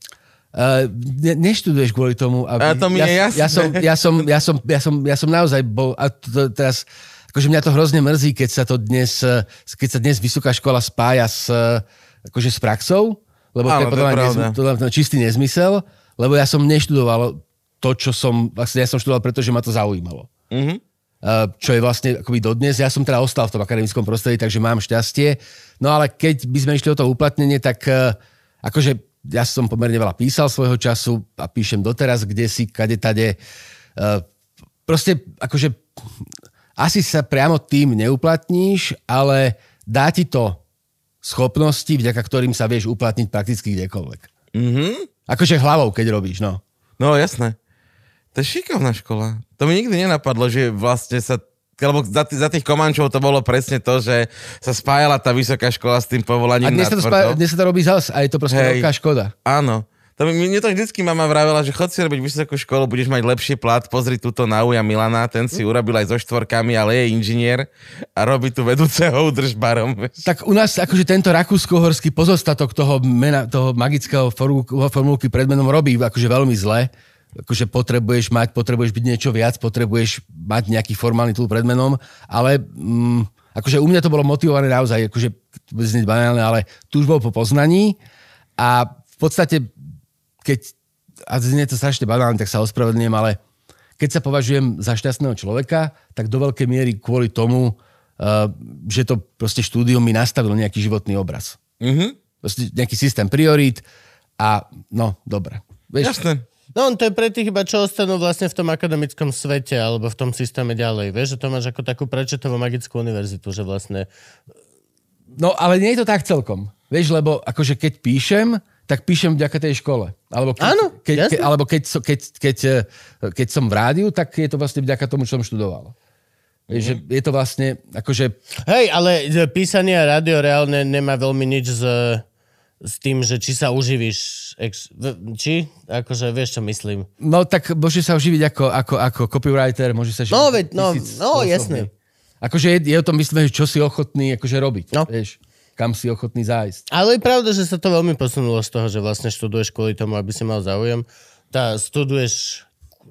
Uh, ne, neštuduješ kvôli tomu, aby... A to mi ja, je jasné. Ja som, ja, som, ja, som, ja, som, ja som naozaj bol... A to, teraz, akože mňa to hrozne mrzí, keď sa to dnes, eh, keď sa dnes vysoká škola spája s, eh, akože s praxou, lebo to Áno, je to podľa je mňa nez, to je čistý nezmysel, lebo ja som neštudoval to, čo som... Vlastne ja som študoval, pretože ma to zaujímalo. Mhm. Uh, čo je vlastne akoby dodnes. Ja som teda ostal v tom akademickom prostredí, takže mám šťastie. No ale keď by sme išli o to uplatnenie, tak uh, akože ja som pomerne veľa písal svojho času a píšem doteraz, kde si, kade, tade. Uh, proste akože asi sa priamo tým neuplatníš, ale dá ti to schopnosti, vďaka ktorým sa vieš uplatniť prakticky kdekoľvek. Mhm. Akože hlavou, keď robíš, no. No jasné. To je šikovná škola. To mi nikdy nenapadlo, že vlastne sa lebo za, tých- za tých komančov to bolo presne to, že sa spájala tá vysoká škola s tým povolaním A dnes sa, to spá- natvrdo. dnes sa to robí zas a je to proste Hej. veľká škoda. Áno. To mi, mne to vždycky mama vravela, že chod si robiť vysokú školu, budeš mať lepší plat, pozri túto na Uja Milana, ten si urobil aj so štvorkami, ale je inžinier a robí tu vedúceho udržbarom. Tak u nás akože tento rakúsko-horský pozostatok toho, mena, toho magického formu- formulky pred menom robí akože veľmi zle. Akože potrebuješ mať, potrebuješ byť niečo viac, potrebuješ mať nejaký formálny túl pred menom, ale mm, akože u mňa to bolo motivované naozaj, akože to bude znieť banálne, ale túžbou po poznaní a v podstate, keď, a znie to strašne banálne, tak sa ospravedlňujem, ale keď sa považujem za šťastného človeka, tak do veľkej miery kvôli tomu, uh, že to proste štúdium mi nastavilo nejaký životný obraz. Mhm. Proste nejaký systém priorít a no, dobre. Vieš, Jasné. No, to je pre tých iba, čo ostanú vlastne v tom akademickom svete alebo v tom systéme ďalej. Vieš, že to máš ako takú prečetovú magickú univerzitu, že vlastne... no ale nie je to tak celkom. Vieš, lebo akože keď píšem, tak píšem vďaka tej škole. Alebo keď, Áno, keď, keď, alebo keď, keď, keď, eh, keď som v rádiu, tak je to vlastne vďaka tomu, čo som študoval. Vieš, že je to vlastne, akože Hej, ale písanie a rádio reálne nemá veľmi nič s, s tým, že či sa uživíš, či? Akože vieš, čo myslím. No tak môže sa oživiť ako, ako, ako copywriter, môže sa živiť No, veď, no, no, jasné. Akože je, je o tom myslím, že čo si ochotný akože robiť. No. Vieš, kam si ochotný zájsť. Ale je pravda, že sa to veľmi posunulo z toho, že vlastne študuješ kvôli tomu, aby si mal záujem. Tá studuješ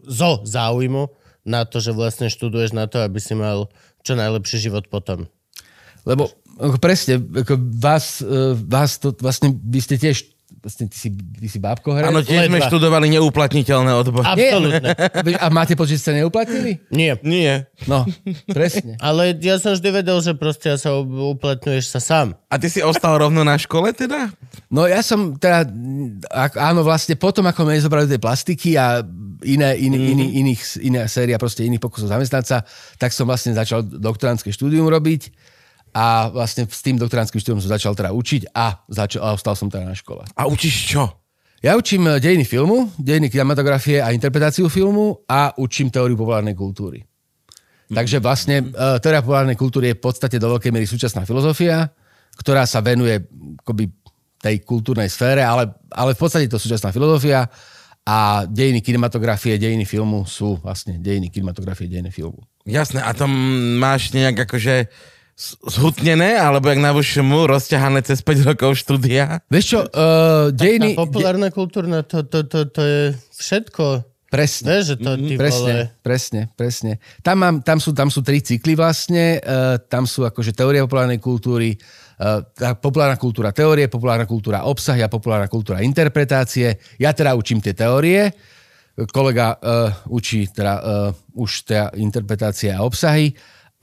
zo záujmu na to, že vlastne študuješ na to, aby si mal čo najlepší život potom. Lebo ako presne, ako vás, eh, vás to vlastne, vy ste tiež, vlastne ty si, ty si bábko hra. Áno, tiež sme študovali neuplatniteľné odbory. Absolútne. A máte pocit, že ste neuplatnili? Nie. Nie. No, presne. Ale ja som vždy vedel, že proste ja sa uplatňuješ sa sám. A ty si ostal rovno na škole teda? No ja som teda, áno, vlastne potom, ako sme zobrali tie plastiky a iné, iný, mm-hmm. iný, iných, iná séria proste iných pokusov zamestnať sa, tak som vlastne začal doktorantské štúdium robiť a vlastne s tým doktorantským štúdium som začal teda učiť a, začal, a ostal som teda na škole. A učíš čo? Ja učím eh, dejiny filmu, dejiny kinematografie a interpretáciu filmu a učím teóriu populárnej kultúry. Takže vlastne uh, teória populárnej kultúry je v podstate do veľkej miery súčasná filozofia, ktorá sa venuje akoby, tej kultúrnej sfére, ale, ale v podstate to súčasná filozofia a dejiny kinematografie, dejiny filmu sú vlastne dejiny kinematografie, dejiny filmu. Jasné, a to máš nejak akože zhutnené, alebo jak na VŠMU, rozťahané cez 5 rokov štúdia? Vieš čo, uh, Tá dejiny... populárna kultúrna, to, to, to, to je všetko. Presne. Vieš, že to ty Presne, vole... presne, presne. Tam, mám, tam, sú, tam sú tri cykly vlastne. Uh, tam sú akože teória populárnej kultúry, uh, tá populárna kultúra teórie, populárna kultúra obsahy a populárna kultúra interpretácie. Ja teda učím tie teórie, kolega uh, učí teda uh, už teda interpretácie a obsahy.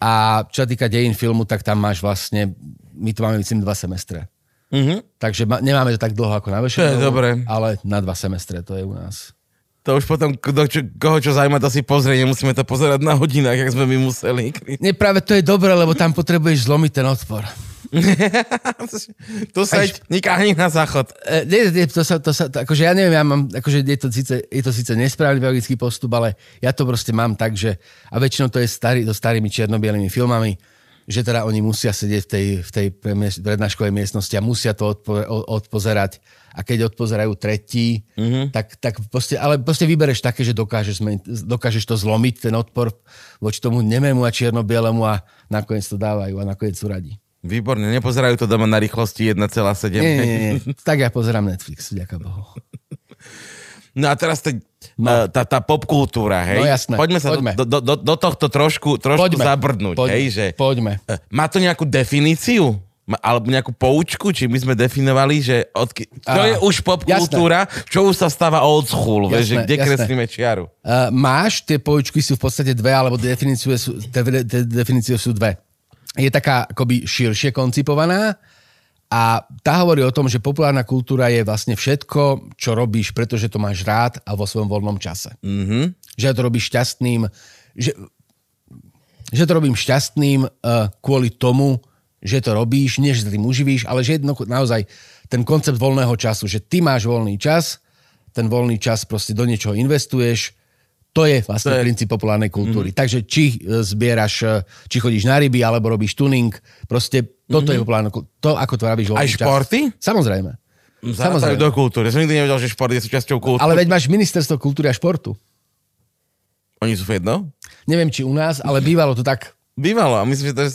A čo sa týka dejín filmu, tak tam máš vlastne, my to máme myslím dva semestre. Mhm. Takže ma, nemáme to tak dlho ako na dobré. ale na dva semestre to je u nás. To už potom, kdo, čo, koho čo zaujíma, to si pozrie, nemusíme to pozerať na hodinách, jak sme my museli. Nie, práve to je dobré, lebo tam potrebuješ zlomiť ten odpor. Tu seď, nikáhni na záchod. E, nie, nie, to sa, to sa, to, akože ja neviem, ja mám, akože je to síce, je to síce nesprávny pedagogický postup, ale ja to proste mám tak, že, a väčšinou to je starý, so starými čiernobielými filmami, že teda oni musia sedieť v tej, v tej prednáškovej miestnosti a musia to odpo, odpozerať. A keď odpozerajú tretí, mm-hmm. tak, tak proste, ale proste vybereš také, že dokážeš, dokážeš to zlomiť, ten odpor voči tomu nemému a čiernobielemu a nakoniec to dávajú a nakoniec sú radi. Výborne, nepozerajú to doma na rýchlosti 1,7. Nie, nie, nie. Tak ja pozerám Netflix, ďaká Bohu. No a teraz te, no. tá, tá popkultúra, hej? No jasné, Poďme sa poďme. Do, do, do, do tohto trošku, trošku Poďme, zabrnúť, poďme, hej? Že, poďme. E, Má to nejakú definíciu? Alebo nejakú poučku? Či my sme definovali, že odky... čo je už popkultúra, čo už sa stáva old school, vieš, že Jasné, kde jasné. kreslíme čiaru? Uh, máš, tie poučky sú v podstate dve, alebo definície sú, tie, tie definície sú dve. Je taká akoby širšie koncipovaná a tá hovorí o tom, že populárna kultúra je vlastne všetko, čo robíš, pretože to máš rád a vo svojom voľnom čase. Mhm. Že to robíš šťastným, že, že to robím šťastným uh, kvôli tomu, že to robíš, nie že tým uživíš, ale že jedno, naozaj ten koncept voľného času, že ty máš voľný čas, ten voľný čas proste do niečoho investuješ, to je vlastne To je- princíp populárnej kultúry. Mm. Takže či e, zbieraš, e, či chodíš na ryby, alebo robíš tuning, proste toto mm. je populárna kultúra. To, ako tráviš voľný Aj čas. športy? Samozrejme. Samozrejme. do kultúry. Som nikdy nevedel, že šport je súčasťou kultúry. Ale veď máš ministerstvo kultúry a športu. Oni sú v jedno? Neviem, či u nás, ale bývalo to tak. Bývalo. A myslím, že teraz,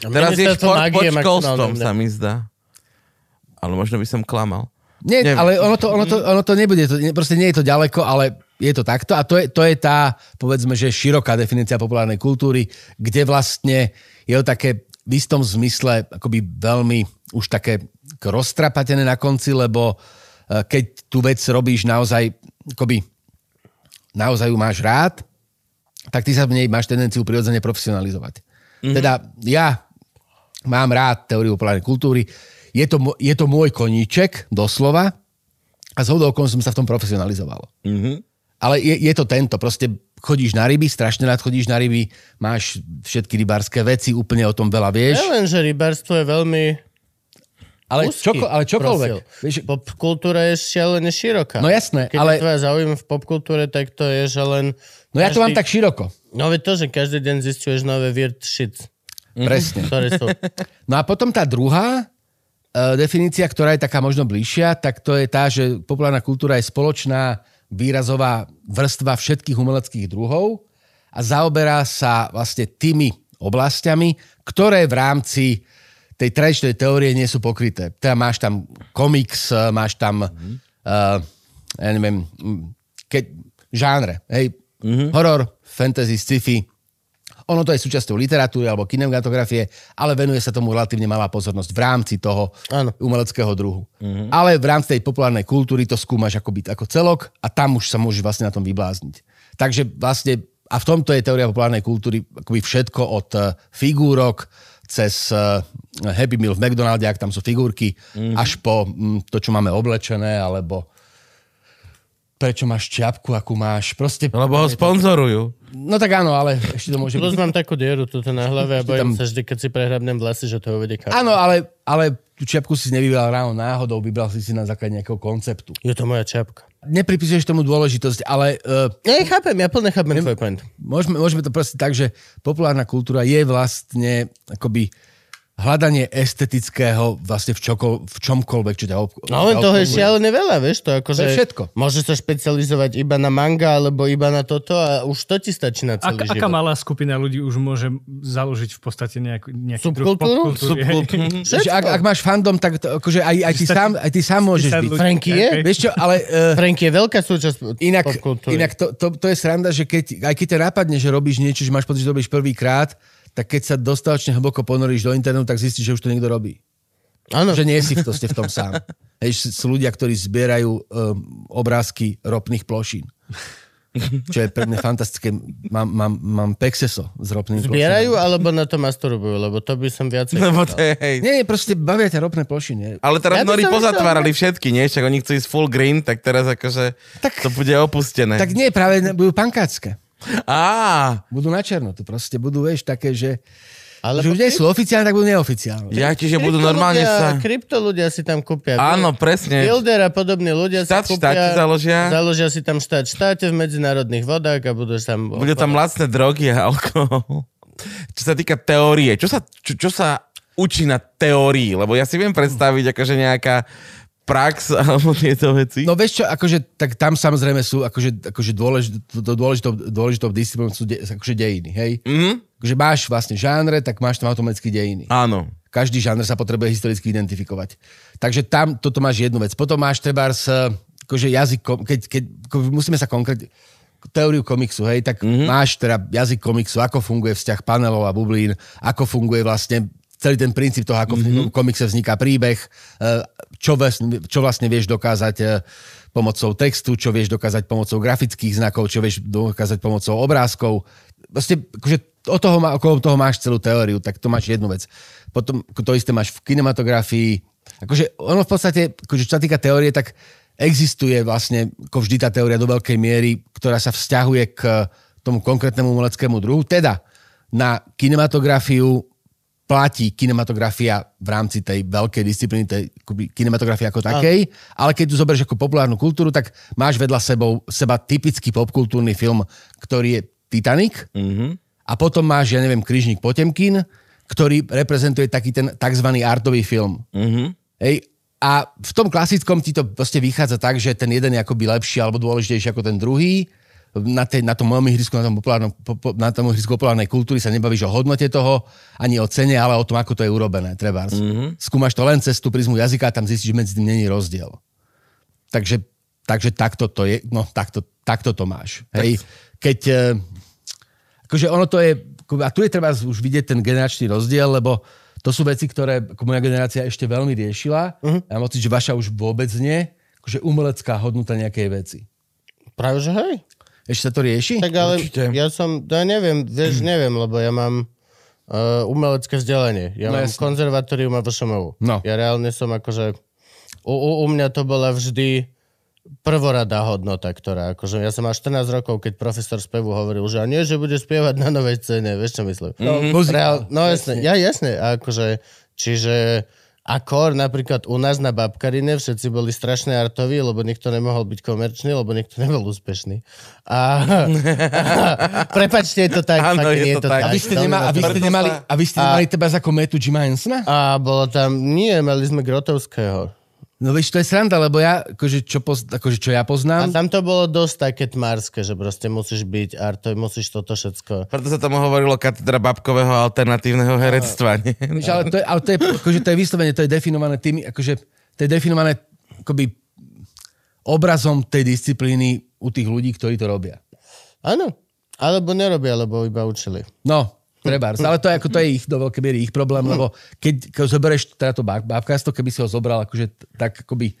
teraz je šport pod školstvom, sa mi zdá. Ale možno by som klamal. Nie, Neviem. ale ono to, ono, to, ono to nebude, to, proste nie je to ďaleko, ale je to takto a to je, to je tá, povedzme, že široká definícia populárnej kultúry, kde vlastne je to také v istom zmysle akoby veľmi už také roztrapatené na konci, lebo eh, keď tú vec robíš naozaj, akoby naozaj ju máš rád, tak ty sa v nej máš tendenciu prirodzene profesionalizovať. Mm-hmm. Teda ja mám rád teóriu populárnej kultúry, je to, je to môj koníček, doslova, a z hodou som sa v tom profesionalizoval. Mhm. Ale je, je to tento, proste chodíš na ryby, strašne rád chodíš na ryby, máš všetky rybárske veci, úplne o tom veľa vieš. Ja len, že rybárstvo je veľmi Ale, čoko, ale čokoľvek. Vieš, Popkultúra je šialene široká. No jasné, Keď ale- tvoja záujem v popkultúre, tak to je, že len... no ja to mám tak široko. No veď to, že každý deň zistuješ nové weird shit, Presne. ktoré sú... No a potom tá druhá uh, definícia, ktorá je taká možno bližšia, tak to je tá, že populárna kultúra je spoločná výrazová vrstva všetkých umeleckých druhov a zaoberá sa vlastne tými oblastiami, ktoré v rámci tej tradičnej teórie nie sú pokryté. Teda máš tam komiks, eh, máš tam, mm-hmm. uh, ja neviem, mm, keď, žánre, hej, mm-hmm. horor, fantasy, sci-fi, ono to je súčasťou literatúry alebo kinematografie, ale venuje sa tomu relatívne malá pozornosť v rámci toho Áno. umeleckého druhu. Mm-hmm. Ale v rámci tej populárnej kultúry to skúmaš ako, byt, ako celok a tam už sa môžeš vlastne na tom vyblázniť. Takže vlastne, a v tomto je teória populárnej kultúry akoby všetko od eh, figúrok cez eh, Happy Meal v McDonalde, ak tam sú figurky, mm-hmm. až po mm, to, čo máme oblečené, alebo prečo máš čiapku, akú máš. Proste, Lebo ho sponzorujú. No tak áno, ale ešte to môže byť Plus mám takú dieru tuto na hlave a bojím tam- sa vždy, keď si prehrabnem vlasy, že to uvedie kamera. Áno, ale, ale tú čiapku si nevybral ráno náhodou, vybral si si na základe nejakého konceptu. Je to moja čapka. Nepripisuješ tomu dôležitosť, ale uh, Ja chápem, ja plne chápem tvoj point. môžeme, môžeme to proste tak, že populárna kultúra je vlastne akoby hľadanie estetického vlastne v, čokol, v čomkoľvek, čo ťa ob, No len toho je šialené veľa, vieš to, akože... To je všetko. Môže sa špecializovať iba na manga, alebo iba na toto a už to ti stačí na celý Ak, život. aká malá skupina ľudí už môže založiť v podstate nejaký, nejaký Subkultúru? druh? Že ak, ak máš fandom, tak to, akože aj, aj, ty sám, aj ty sám môžeš byť. ľudí. Franky je? Vieš čo, ale... Uh, Frank je veľká súčasť Inak, popkultúry. inak to, to, to je sranda, že keď, aj keď ťa napadne, že robíš niečo, že máš pocit, že robíš prvýkrát, tak keď sa dostatočne hlboko ponoríš do internetu, tak zistíš, že už to niekto robí. Áno, Že nie si v, to, ste v tom sám. Hej, sú ľudia, ktorí zbierajú um, obrázky ropných plošín. Čo je pre mňa fantastické. Mám, mám, mám pexeso s ropnými zbierajú, plošinami. alebo na to masturbujú, lebo to by som viacej... Lebo to je, hej. Nie, nie, proste bavia ťa ropné plošiny. Ale teraz Ja Nori pozatvárali všetky, nie? Však oni chcú ísť full green, tak teraz akože Tak- to bude opustené. Tak nie, práve budú pankácké. Á, Budú na černo. To proste budú, vieš, také, že... Ale že už nie sú oficiálne, tak budú neoficiálne. ja čiže budú Krypto normálne sa... Krypto ľudia si tam kúpia. Áno, presne. Builder a podobní ľudia Štát si v štáte kúpia, založia. založia si tam štát štáte v medzinárodných vodách a budú tam... Budú tam lacné drogy a alkohol. Čo sa týka teórie, čo sa, čo, čo sa učí na teórii? Lebo ja si viem predstaviť akože nejaká prax alebo tieto veci. No vieš čo, akože, tak tam samozrejme sú akože, akože dôležitou, dôležitou, dôležitou disciplínou sú de, akože dejiny, hej? Mhm. Akože máš vlastne žánre, tak máš tam automaticky dejiny. Áno. Každý žáner sa potrebuje historicky identifikovať. Takže tam toto máš jednu vec. Potom máš trebárs, akože jazyk, keď, keď musíme sa konkrétne, teóriu komiksu, hej, tak mm-hmm. máš teda jazyk komiksu, ako funguje vzťah panelov a bublín, ako funguje vlastne celý ten princíp toho, ako mm-hmm. v komikse vzniká príbeh, eh, čo, čo vlastne vieš dokázať eh, pomocou textu, čo vieš dokázať pomocou grafických znakov, čo vieš dokázať pomocou obrázkov. Vlastne, akože o toho, okolo toho máš celú teóriu, tak to máš jednu vec. Potom to isté máš v kinematografii. Akože ono v podstate, akože čo sa týka teórie, tak existuje vlastne ako vždy tá teória do veľkej miery, ktorá sa vzťahuje k tomu konkrétnemu umeleckému druhu. Teda na kinematografiu platí kinematografia v rámci tej veľkej disciplíny, tej kinematografie ako takej, ale keď tu zoberieš ako populárnu kultúru, tak máš vedľa sebou, seba typický popkultúrny film, ktorý je Titanic Mhm. a potom máš, ja neviem, Kryžník Potemkin, ktorý reprezentuje taký ten tzv. artový film. Mhm. Hej, a v tom klasickom ti to proste vychádza tak, že ten jeden je akoby lepší alebo dôležitejší ako ten druhý. Na, tej, na tom mojom ihrisku, na tom, populárnom, po, na tom ihrisku populárnej kultúry sa nebavíš o hodnote toho, ani o cene, ale o tom, ako to je urobené. Treba. Mm-hmm. Skúmaš to len cez tú prizmu jazyka a tam zistíš, že medzi tým není rozdiel. Takže, takže takto to je, no takto, takto to máš. Hej. Keď, eh, akože ono to je, a tu je treba už vidieť ten generačný rozdiel, lebo to sú veci, ktoré moja generácia ešte veľmi riešila. Uh-huh. Ja mám pocit, že vaša už vôbec nie. Akože umelecká hodnota nejakej veci. Práve, že hej. Ešte sa to rieši? Tak ale Určite. ja som, ja neviem, vieš, neviem, lebo ja mám uh, umelecké vzdelanie. Ja No mám jasne. konzervatórium a VŠMU. No. Ja reálne som akože... U, u, u mňa to bola vždy prvoradá hodnota, ktorá akože... Ja som mal 14 rokov, keď profesor spevu hovoril, že a nie, že bude spievať na novej scéne, vieš čo myslím? No, Muzika. Reál, no jasne, ja jasne, a akože, čiže akor napríklad u nás na Babkarine všetci boli strašne artoví, lebo nikto nemohol byť komerčný, lebo nikto nebol úspešný. A, a prepačte, je to tak, Áno, fakt, je nie je to to tak. tak. A vy ste, nema, a vy to- ste nemali, a vy ste nemali teba ako metu Jima Hensona? a bolo tam, nie, mali sme Grotovského. No vieš, to je sranda, lebo ja, akože čo, poz, akože čo ja A poznám, tam to bolo dosť také tmárske, že proste musíš byť artoj, musíš toto všetko. Preto sa tomu hovorilo katedra babkového alternatívneho herectva. nie? vieš, ale, to je, ale to je, akože to je vyslovene, to je definované tými, akože to je definované akoby obrazom tej disciplíny u tých ľudí, ktorí to robia. Áno, alebo nerobia, lebo iba učili. No, treba. Ale to je, ako, to je ich, do veľkej miery ich problém, lebo keď, keď zoberieš teda to bab- babkasto, keby si ho zobral akože tak akoby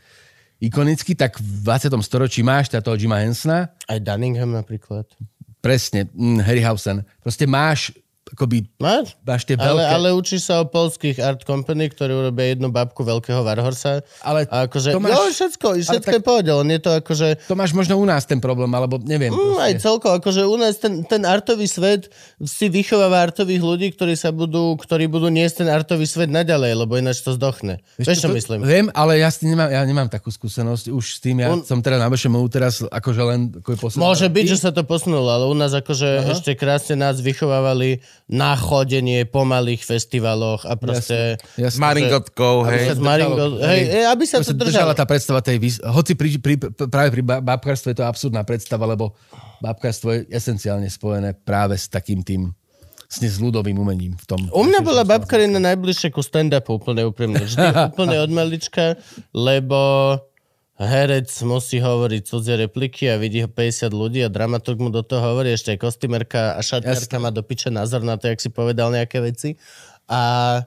ikonicky, tak v 20. storočí máš teda toho Jima Hensona, Aj Dunningham napríklad. presne, mm, Harryhausen. Proste máš akoby, Máš? máš tie Ale, veľké... ale učíš sa o polských art company, ktorí urobia jednu babku veľkého Varhorsa. Ale a akože, to máš- jo, všetko, všetko tak- je pohode, len je to akože... To máš možno u nás ten problém, alebo neviem. Mm, aj proste. celko, akože u nás ten, ten artový svet si vychováva artových ľudí, ktorí sa budú, ktorí budú niesť ten artový svet naďalej, lebo ináč to zdochne. Vieš, čo to- myslím? Viem, ale ja, s tým nemám, ja nemám takú skúsenosť už s tým. Ja On- som teda na VŠMU teraz akože len ako Môže byť, že sa to posunulo, ale u nás akože ešte krásne nás vychovávali na chodenie po malých festivaloch a proste... Jasne. S Maringotkou, Aby sa hej. s Maringou, hej, hej, aby sa to držala držalo. tá predstava tej... Vys- Hoci pri, pri, práve pri babkárstve je to absurdná predstava, lebo babkárstvo je esenciálne spojené práve s takým tým s s ľudovým umením v tom. U mňa bola babkarina najbližšie ku stand-upu, úplne úprimne. Vždy úplne od malička, lebo herec musí hovoriť cudzie repliky a vidí ho 50 ľudí a dramaturg mu do toho hovorí, ešte aj kostymerka a šatňarka má do piče názor na to, jak si povedal nejaké veci. A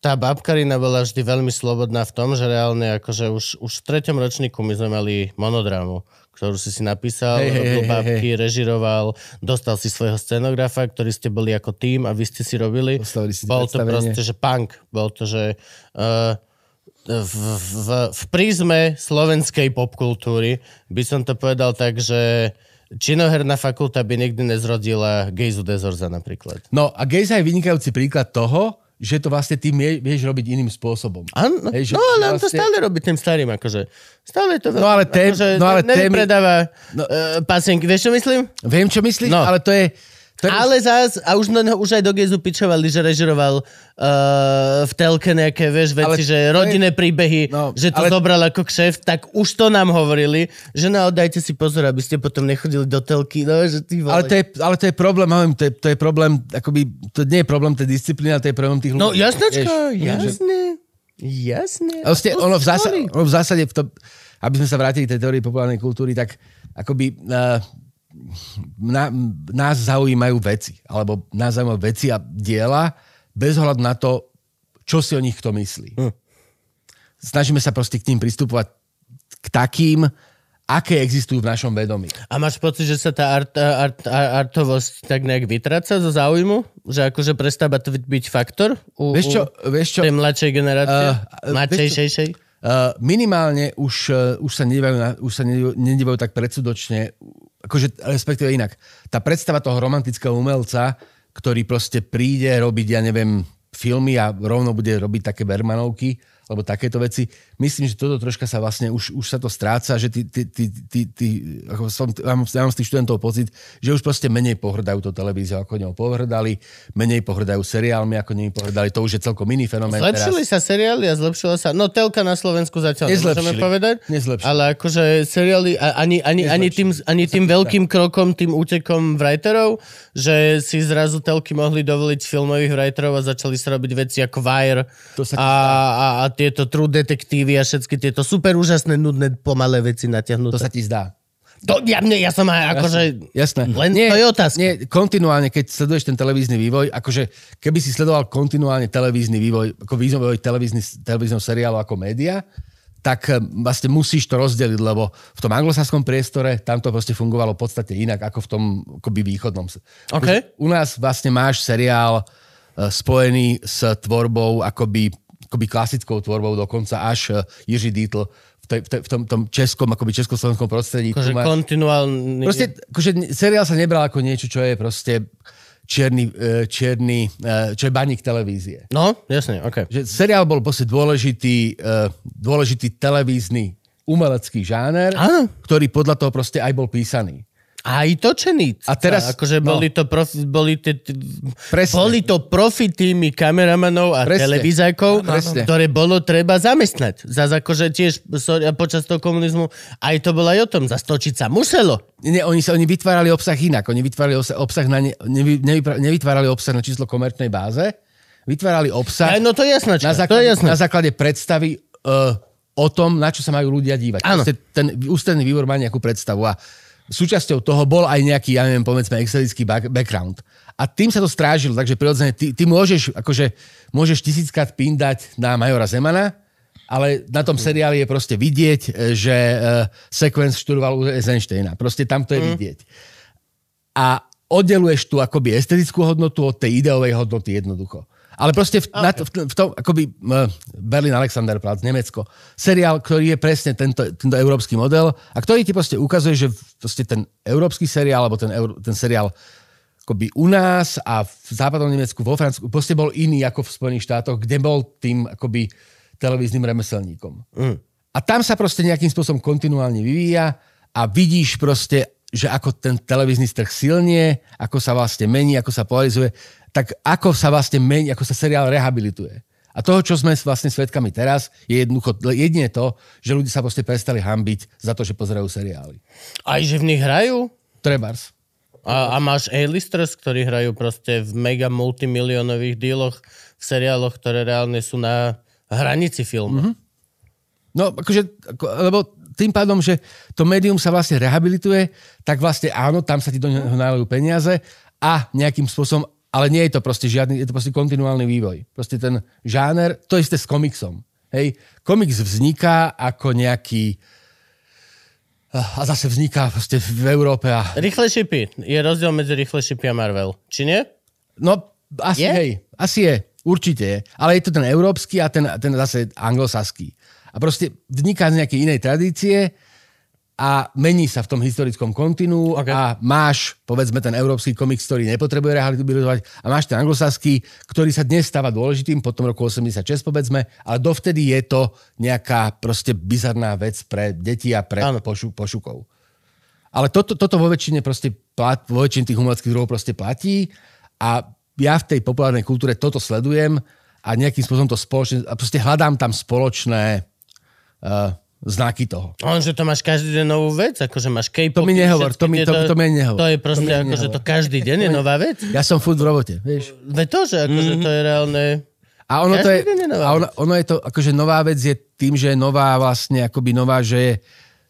tá babkarina bola vždy veľmi slobodná v tom, že reálne akože už, už v treťom ročníku my sme mali monodrámu, ktorú si si napísal, robil hej, babky, režiroval, dostal si svojho scenografa, ktorý ste boli ako tým a vy ste si robili. Si Bol to proste, že punk. Bol to, že uh, v, v, v prízme slovenskej popkultúry by som to povedal tak, že činoherná fakulta by nikdy nezrodila Gejzu Dezorza napríklad. No a Gejza je vynikajúci príklad toho, že to vlastne ty vie, vieš robiť iným spôsobom. Áno, Hej, že no ale on to vlastne- stále robí tým starým, akože. Stále to... No ale tém- akože, no ale ne- témy- nevypredáva No- uh, pasienky, vieš čo myslím? Viem, čo myslíš, No. ale to je... To je Ale zás, a už, no, už aj do Gezu pičovali, že režiroval uh, v telke nejaké, vieš, veci, Ale že to je- rodinné príbehy, No, že to ale- zobral ako kšeft, tak už to nám hovorili, že no, dajte si pozor, aby ste potom nechodili do telky, no, že ty vole. ale, to je, ale to je problém, hovorím, to je, to je problém, akoby, to nie je problém tej disciplíny, ale to je problém tých ľudí. No jasnačko, Vieš, že- jasné. Vlastne, To ono, v zásade, ono v zásade v tom, aby sme sa vrátili k tej teórii populárnej kultúry, tak akoby uh, na, nás zaujímajú veci, alebo nás zaujímajú veci a diela, bez ohľadu na to, čo si o nich kto myslí. Hm. Snažíme sa proste k tým pristupovať k takým, aké existujú v našom vedomí. A máš pocit, že sa tá art, art, art, artovosť tak nejak vytráca zo záujmu? Že akože prestáva to byť faktor u, Vieš čo, vieš čo tej mladšej generácie? Uh, Uh, Mladšej, vieš čo- šejšej? Uh, minimálne už, uh, už sa nedívajú, na, už sa nedívajú tak predsudočne, akože respektíve inak. Tá predstava toho romantického umelca, ktorý proste príde robiť, ja neviem, filmy a rovno bude robiť také Bermanovky, alebo takéto veci. Myslím, že toto troška sa vlastne, už, už sa to stráca, že tí, tí, tí, tí, tí ako som, ja, mám, ja mám z tých študentov pocit, že už proste menej pohrdajú to televíziou, ako ňou pohrdali, menej pohrdajú seriálmi, ako ňou pohrdali. To už je celkom iný fenomén Zlepšili teraz. sa seriály a zlepšila sa... No telka na Slovensku zatiaľ Nezlepšili. nemôžeme povedať. Nezlepšili. Ale akože seriály ani, ani, ani, tým, ani tým veľkým krokom, tým útekom writerov, že si zrazu telky mohli dovoliť filmových writerov a začali sa robiť veci ako Wire To sa a, a, a tieto True Detektívy a všetky tieto super úžasné, nudné, pomalé veci To natiahnuté. sa ti zdá. To, ja, mne, ja som aj akože... Jasné. Len to je otázka. Nie, kontinuálne, keď sleduješ ten televízny vývoj, akože keby si sledoval kontinuálne televízny vývoj, ako vývoj televízny, televízneho seriálu ako média, tak eh, vlastne musíš to rozdeliť, lebo v tom anglosaskom priestore tam to proste fungovalo podstate inak ako v tom akoby východnom. OK. U nás vlastne máš seriál eh, spojený s tvorbou akoby, akoby klasickou tvorbou dokonca až eh, Jiří Dietl v, tej, v, tej, v tom, tom českom, akoby československom prostredí. Akože máš- kontinuálny... Proste, akože seriál sa nebral ako niečo, čo je proste čierny, e, čierny e, čo je baník televízie. No, jasne, OK. Že seriál bol proste dôležitý, e, dôležitý televízny umelecký žáner, Áno. ktorý podľa toho proste aj bol písaný. Aj točený. A teraz- Akože no. boli to profi, boli, t- t- Presne. boli to profi týmy kameramanov a Presne. televízajkov, Presne. ktoré bolo treba zamestnať. Zas akože tiež sorry, počas toho komunizmu aj to bolo aj o tom. Zastočiť sa muselo. Nie, oni, sa, oni vytvárali obsah inak. Oni vytvárali obsah, obsah na ne, nevy, nevytvárali obsah na číslo komerčnej báze, vytvárali obsah Aj, no to je jasnačka. na to je základe, jasné. na základe predstavy uh, o tom, na čo sa majú ľudia dívať. Áno. Ten ústredný výbor má nejakú predstavu a súčasťou toho bol aj nejaký, ja neviem, povedzme, excelický back- background. A tým sa to strážilo, takže prirodzene ty, ty môžeš, akože, môžeš tisíckrát pindať na Majora Zemana, ale na tom seriáli je proste vidieť, e, že uh, sekvenc študoval u Eisensteina. Proste tam to je vidieť. A oddeluješ tu akoby estetickú hodnotu od tej ideovej hodnoty jednoducho. Ale proste v, okay. na v, v tom, akoby Berlin Alexanderplatz, Nemecko, seriál, ktorý je presne tento, tento európsky model a ktorý ti proste ukazuje, že proste ten európsky seriál, alebo ten, eur, ten seriál akoby u nás a v západnom Nemecku, vo Francúzsku, proste bol iný ako v Spojených štátoch, kde bol tým akoby televíznym remeselníkom. Mm. A tam sa proste nejakým spôsobom kontinuálne vyvíja a vidíš proste, že ako ten televízny trh silnie, ako sa vlastne mení, ako sa polarizuje, tak ako sa vlastne mení, ako sa seriál rehabilituje. A toho, čo sme vlastne svedkami teraz, je jednoducho jedine to, že ľudia sa proste prestali hambiť za to, že pozerajú seriály. Aj že v nich hrajú? Trebars. A, a máš A-listers, ktorí hrajú proste v mega multimilionových díloch v seriáloch, ktoré reálne sú na hranici filmu. Mm-hmm. No, akože, ako, lebo tým pádom, že to médium sa vlastne rehabilituje, tak vlastne áno, tam sa ti do neho nálejú peniaze a nejakým spôsobom, ale nie je to proste žiadny, je to proste kontinuálny vývoj. Proste ten žáner, to isté s komiksom. Hej, komiks vzniká ako nejaký a zase vzniká proste v Európe a Rýchle šipy. Je rozdiel medzi rýchle šipy a Marvel. Či nie? No, asi Je? hej, asi je, určite je. Ale je to ten európsky a ten, ten zase anglosaský. A proste vzniká z nejakej inej tradície a mení sa v tom historickom kontinuu Ok. okay. a máš, povedzme, ten európsky komiks, ktorý nepotrebuje rehabilitovať a máš ten anglosaský, ktorý sa dnes stáva dôležitým po tom roku 86, povedzme, ale dovtedy je to nejaká proste bizarná vec pre deti a pre pošu, pošukov. Ale toto, toto vo väčšine proste plat, vo väčšine tých umeleckých druhov proste platí a ja v tej populárnej kultúre toto sledujem a nejakým spôsobom to spoločne, a proste hľadám tam spoločné uh, znaky toho. On, že to máš každý deň novú vec, akože máš K-pop. To mi nehovor, to mi- to- tieto- to mi nehovor. To je To proste mi akože to každý deň je nová vec. Ja som furt v robote, vieš. Veď to, že akože Mhm. to je reálne... A ono, Ja to je, to nenová a ono, ono je to, akože nová vec je tým, že je nová vlastne, akoby nová, že je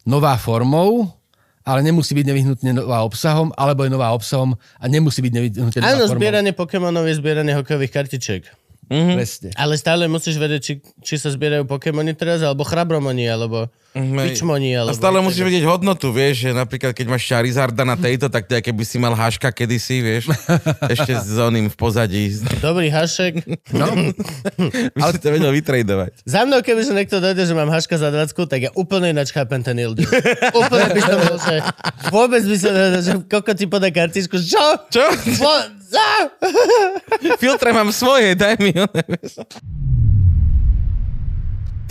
nová formou, ale nemusí byť nevyhnutne nová obsahom, alebo je nová obsahom a nemusí byť nevyhnutne nová Áno, formou. zbieranie Pokémonov je zbieranie hokejových kartičiek. Presne. Ale stále musíš vedieť, či, či sa zbierajú Pokémony teraz, alebo chrabromoni, alebo Mhm. pičmoni, A alebo... stále musíš vedieť hodnotu, vieš, že napríklad keď máš Charizarda na tejto, tak to je, keby si mal Haška kedysi, vieš, ešte s oným v pozadí. Dobrý hašek. No, By si to vedel vytredovať. Za mnou, keby sa niekto dojde, že mám haška za 20, tak ja úplne ináč chápem ten Ildu. úplne by som bol, že vôbec by som, že koko ti podá kartičku, čo? Čo? Po, za? Filtre mám svoje, daj mi.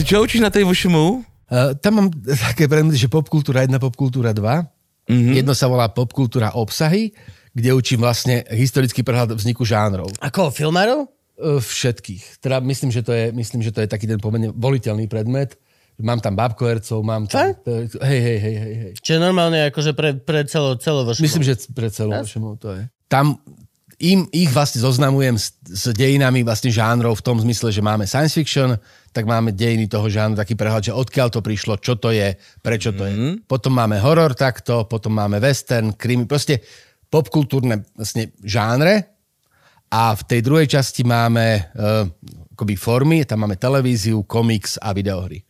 Ty čo učíš na tej VŠMU? Uh, tam mám také predmety, že popkultúra 1, popkultúra 2. Mhm. Mm-hmm. Jedno sa volá popkultúra obsahy, kde učím vlastne historický prehľad vzniku žánrov. Ako, filmárov? Uh, všetkých. Teda myslím, že to je, myslím, že to je taký ten pomerne voliteľný predmet. Mám tam bábkohercov, mám tam... Fakt? Hej, hej, hej, hej, hej. Čiže normálne akože pre, pre celo, celo. Myslím, že pre celú všemu to je. Tam im, ich vlastne zoznamujem s, s dejinami vlastne žánrov v tom zmysle, že máme science fiction, tak máme dejiny toho žánru, taký prehľad, že odkiaľ to prišlo, čo to je, prečo to je. Potom máme horor takto, potom máme western, krimi, proste popkultúrne vlastne žánre a v tej druhej časti máme uh, akoby formy, tam máme televíziu, komiks a videohry.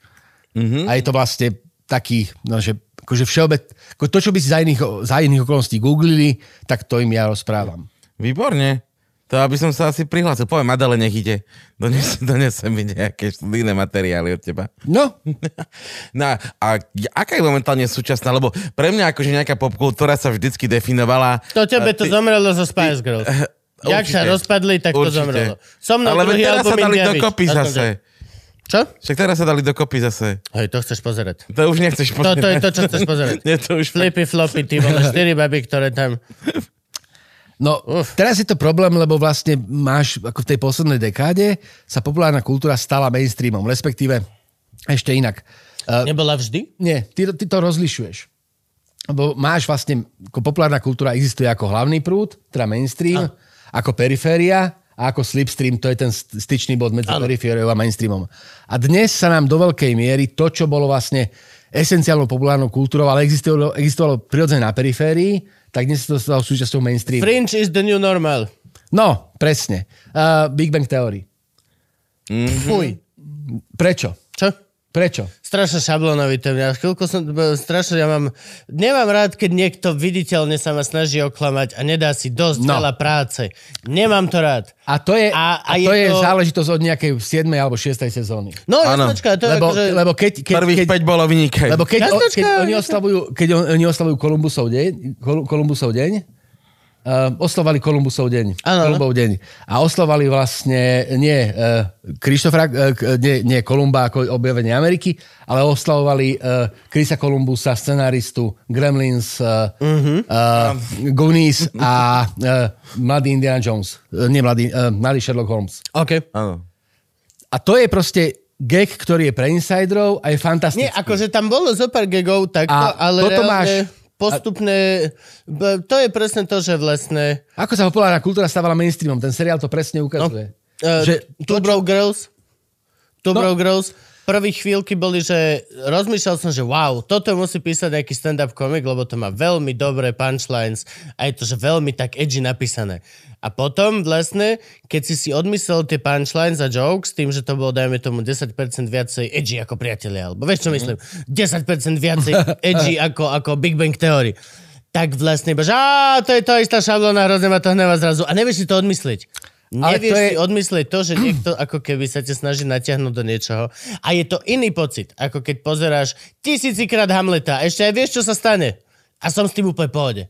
Mm-hmm. A je to vlastne taký, no, že akože všeobec, ako to, čo by si za iných, za iných okolností googlili, tak to im ja rozprávam. Výborne. To aby som sa asi prihlásil. Poviem Adele, nech ide. Dones, donesem mi nejaké študijné materiály od teba. No, No a aká je momentálne súčasná? Lebo pre mňa akože nejaká popkultúra sa vždycky definovala... To tebe to Ty- zomrelo zo Spice Girls. Jak sa rozpadli, tak to Určite. zomrelo. So mnou Ale druhý teraz sa dali dokopy zase. Čo? Však teraz sa dali dokopy zase. Hej, to chceš pozerať. To už nechceš To, pozerať. to je to, čo chceš pozerať. Nie, to už... Flippy, floppy, ty vole, štyri baby, ktoré tam... no teraz je to problém, lebo vlastne máš, ako v tej poslednej dekáde, sa populárna kultúra stala mainstreamom, respektíve ešte inak. Uh, Nebola vždy? Nie, ty, to- ty to rozlišuješ. Lebo máš vlastne, ako populárna kultúra existuje ako hlavný prúd, teda mainstream, a. ako periféria a ako slipstream, to je ten st- styčný bod medzi perifériou a mainstreamom. A dnes sa nám do veľkej miery to, čo bolo vlastne esenciálnou populárnou kultúrou, ale existovalo, existovalo prirodzene na periférii, tak dnes sa to stalo súčasťou mainstreamu. Fringe is the new normal. No, presne. Uh, Big Bang Theory. Fuj. Prečo? Čo? Prečo? Strašne šablónovité. Ja chvíľku som, strašne, ja mám, nemám rád, keď niekto viditeľne sa ma snaží oklamať a nedá si dosť No. veľa práce. Nemám to rád. A to je, A- a, a to je to- záležitosť od nejakej 7. alebo 6. sezóny. No, jasnočka, to je Lebo, akože... lebo keď, keď, Prvých keď, 5 bolo vynikajúce. Lebo keď, o, Jasnočka, keď oni oslavujú, keď on, oni oslavujú Kolumbusov deň, Kol- Kolumbusov deň, uh, oslavovali Kolumbusov deň. Áno. Kolumbov deň. A oslavovali vlastne nie uh, Krištofra, uh, nie, nie Kolumba ako objavenie Ameriky, ale oslavovali uh, Krisa Kolumbusa, scenáristu Gremlins, uh, uh-huh. uh, Goonies a uh, mladý Indiana Jones. Uh, nie mladý, uh, mladý Sherlock Holmes. OK. A to je proste gag, ktorý je pre insiderov a je fantastický. Nie, akože tam bolo zo pár gagov takto, A ale toto reálne máš- postupné... b- To je presne to, že vlastne... Ako sa populárna kultúra stávala mainstreamom, ten seriál to presne ukazuje. Uh, že Two Bro Girls. Two No. Bro Girls. Prvé chvíľky boli, že rozmýšľal som, že wow, toto musí písať nejaký stand-up komik, lebo to má veľmi dobré punchlines a je to, že veľmi tak edgy napísané. A potom vlastne, keď si si odmyslel tie punchlines a jokes, tým, že to bolo, dajme tomu, 10% viacej edgy ako priatelia, alebo vieš, čo myslím? 10% viacej edgy ako, ako Big Bang Theory. Tak vlastne že to je to istá šablona, hrozne ma to hneva zrazu. A nevieš si to odmyslieť. Ale Nevieš to je- si odmyslieť to, že niekto ako keby sa ťa snaží natiahnuť do niečoho. A je to iný pocit, ako keď pozeráš tisícikrát Hamleta. Ešte aj vieš, čo sa stane. A som s tým úplne pohode.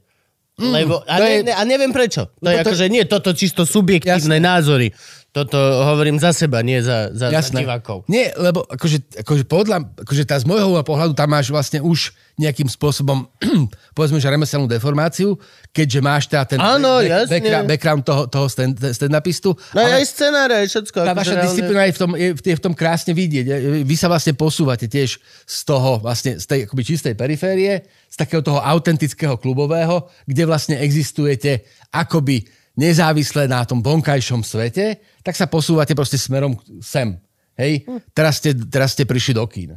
Lebo, a, ne, je- ne, a neviem prečo. To je to- akože nie toto čisto subjektívne názory. Toto hovorím za seba, nie za, za, za divákov. Nie, lebo akože, akože, podľa, akože tá z môjho pohľadu tam máš vlastne už nejakým spôsobom, povedzme, že remeselnú deformáciu, keďže máš teda ten Áno, jasne. background, background toho, toho stand, stand-upistu. No ale, aj scenáre, aj všetko. tá akože vaša reálne- disciplína je v, tom, je, je v tom krásne vidieť. Vy sa vlastne posúvate tiež z toho, vlastne z tej akoby čistej periférie, z takého toho autentického klubového, kde vlastne existujete akoby nezávisle na tom vonkajšom svete, tak sa posúvate proste smerom sem. Hej? Teraz ste, teraz ste prišli do kín.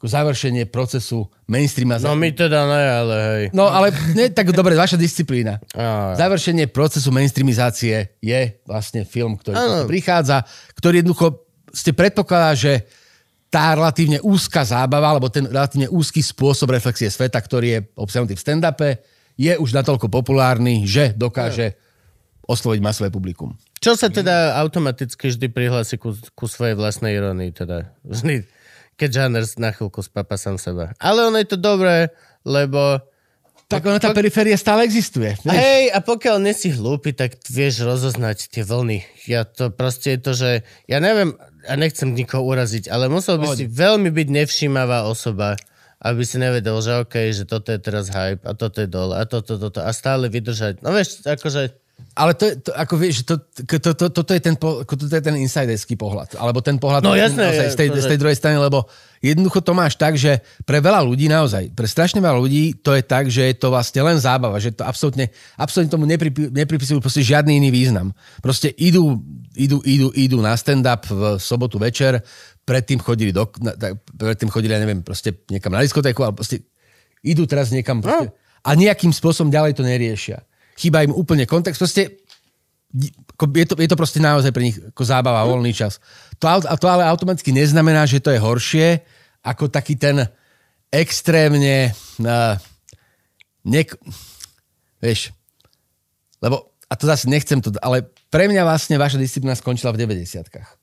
Ako završenie procesu mainstreama. No my teda ne, ale hej. No ale nie, tak dobre, vaša disciplína. Á. Završenie procesu mainstreamizácie je vlastne film, ktorý toto prichádza, ktorý jednoducho ste predpokladá, že tá relatívne úzka zábava, alebo ten relatívne úzky spôsob reflexie sveta, ktorý je obsiahnutý v stand-upe, je už natoľko populárny, že dokáže osloviť masové publikum. Čo sa teda automaticky vždy prihlási ku, ku svojej vlastnej ironii, teda vždy, keď žáner na chvíľku spapa sám seba. Ale ono je to dobré, lebo Tak ona tá periféria stále existuje. vieš. Hej, a pokiaľ nie si hlúpy, tak vieš rozoznať tie vlny. Ja to proste je to, že ja neviem, a nechcem nikoho uraziť, ale musel by si veľmi byť nevšímavá osoba, aby si nevedel, že OK, že toto je teraz hype a toto je dole a toto, toto a stále vydržať. No vieš, akože Ale to, je, to ako vieš, to, to, to, toto je ten, toto je ten insiderský pohľad. Alebo ten pohľad No jasné, naozaj z, tej, je z tej druhej strany, lebo jednoducho to máš tak, že pre veľa ľudí naozaj, pre strašne veľa ľudí to je tak, že je to vlastne len zábava, že to absolútne, absolútne tomu nepripi, nepripisujú proste žiadny iný význam. Proste idú, idú, idú, idú na stand-up v sobotu večer, predtým chodili, do, na, predtým chodili, ja neviem, proste niekam na diskotéku, ale proste idú teraz niekam proste, a nejakým spôsobom ďalej to neriešia. Chýba im úplne kontext, proste je to, je to proste naozaj pre nich ako zábava, voľný čas. To, to ale automaticky neznamená, že to je horšie ako taký ten extrémne uh, nek... Vieš, lebo, a to zase nechcem to, ale pre mňa vlastne vaša disciplína skončila v 90-kách.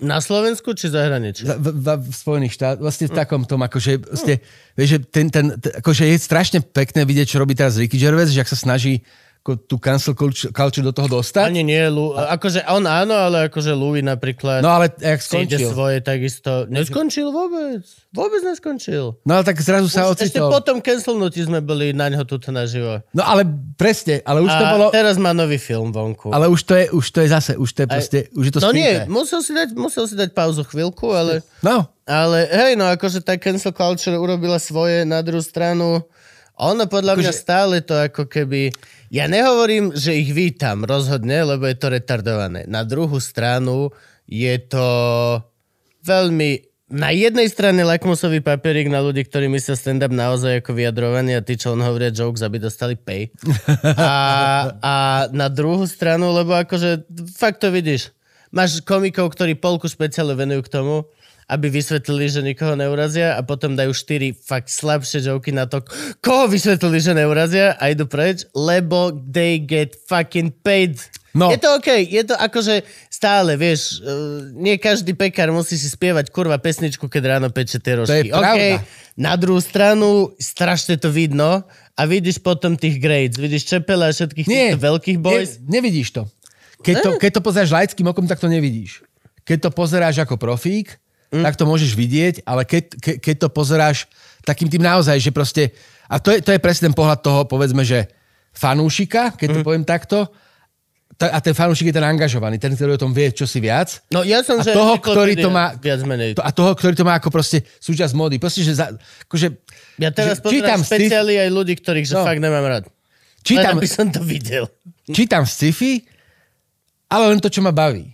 Na Slovensku či zahraničí? V, v, v Spojených štátoch, vlastne v takom tom, akože, vlastne, vieš, že ten, ten, akože je strašne pekné vidieť, čo robí teraz Ricky Gervais, že ak sa snaží tú cancel culture, do toho dostať. Ani nie, Lu, akože on áno, ale akože Louis napríklad No ale jak skončil. svoje takisto. Neskončil vôbec. Vôbec neskončil. No ale tak zrazu sa ešte ocitol. po tom cancelnutí sme boli na ňo tuto naživo. No ale presne, ale už A to bolo... teraz má nový film vonku. Ale už to je, už to je zase, už to je proste, už je to no skryté. nie, musel si, dať, musel si dať pauzu chvíľku, ale, No, ale hej, no akože tá cancel culture urobila svoje na druhú stranu. Ono podľa mňa Akože- stále to ako keby... Ja nehovorím, že ich vítam rozhodne, lebo je to retardované. Na druhú stranu je to veľmi... Na jednej strane lakmusový papierik na ľudí, ktorí myslia stand-up naozaj ako vyjadrovanie a tí, čo on hovoria jokes, aby dostali pay. A, a na druhú stranu, lebo akože fakt to vidíš. Máš komikov, ktorí polku špeciálu venujú k tomu, aby vysvetlili, že nikoho neurazia a potom dajú štyri fakt slabšie joky na to, koho vysvetlili, že neurazia a idú preč, lebo they get fucking paid. No. Je to OK, je to akože stále, vieš, uh, nie každý pekár musí si spievať kurva pesničku, keď ráno peče tie rožky. To je pravda. Na druhú stranu, strašne to vidno a vidíš potom tých grades, vidíš Čepela a všetkých nie. týchto veľkých boys. Ne, nevidíš to. Keď, to. keď to pozeráš laickým okom, tak to nevidíš. Keď to pozeráš ako profík, mm. tak to môžeš vidieť, ale keď, ke, keď to pozeráš takým tým naozaj, že proste... A to je, to je presne ten pohľad toho, povedzme, že fanúšika, keď to Mm. poviem takto, ta, a ten fanúšik je ten angažovaný, ten, ktorý o tom vie čosi viac. No ja som, A že toho, ktorý to má- viac menej. To, a toho, ktorý to má ako proste súčasť módy. Proste, že, za, akože, Ja teraz že sci- špeciály aj ľudí, ktorých že No. fakt nemám rád. čítam, Len aby som to videl. čítam sci-fi, ale len to, čo ma baví.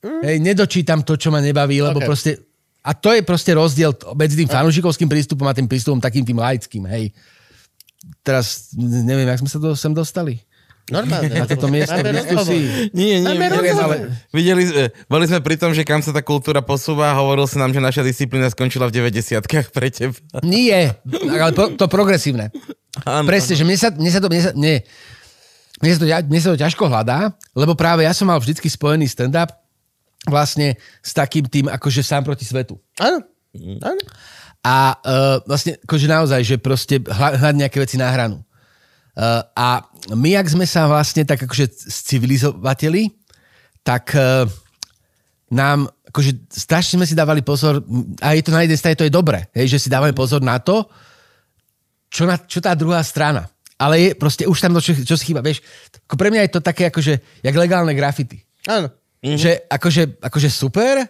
Hej, nedočítam to, čo ma nebaví, lebo Ok. proste... A to je proste rozdiel medzi tým fanúšikovským prístupom a tým prístupom takým tým laickým, hej. Teraz neviem, jak sme sa do, sem dostali. Normálne. Na toto miesto v diskusii. Nie, nie, videli sme, videli, boli sme pri tom, že kam sa tá kultúra posúva a hovoril sa nám, že naša disciplína skončila v 90 pre teba. Nie, ale pro, to progresívne. Áno. Presne, že mne sa, mne sa to... Mne sa, nie, mne, sa to, mne sa to ťažko hľadá, lebo práve ja som mal vždycky spojený stand-up vlastne s takým tým, akože sám proti svetu. Áno. Áno. A uh, vlastne, akože naozaj, že proste hľa- hľadať nejaké veci na hranu. Uh, a my, ak sme sa vlastne tak akože civilizovateli, tak uh, nám, akože strašne sme si dávali pozor, a je to na jednej strane, to je dobre, hej, že si dávame pozor na to, čo, na, čo tá druhá strana. Ale je proste, už tam to, čo, čo chýba, vieš, pre mňa je to také akože, jak legálne grafity. Áno. Mm-hmm. Že akože, akože super,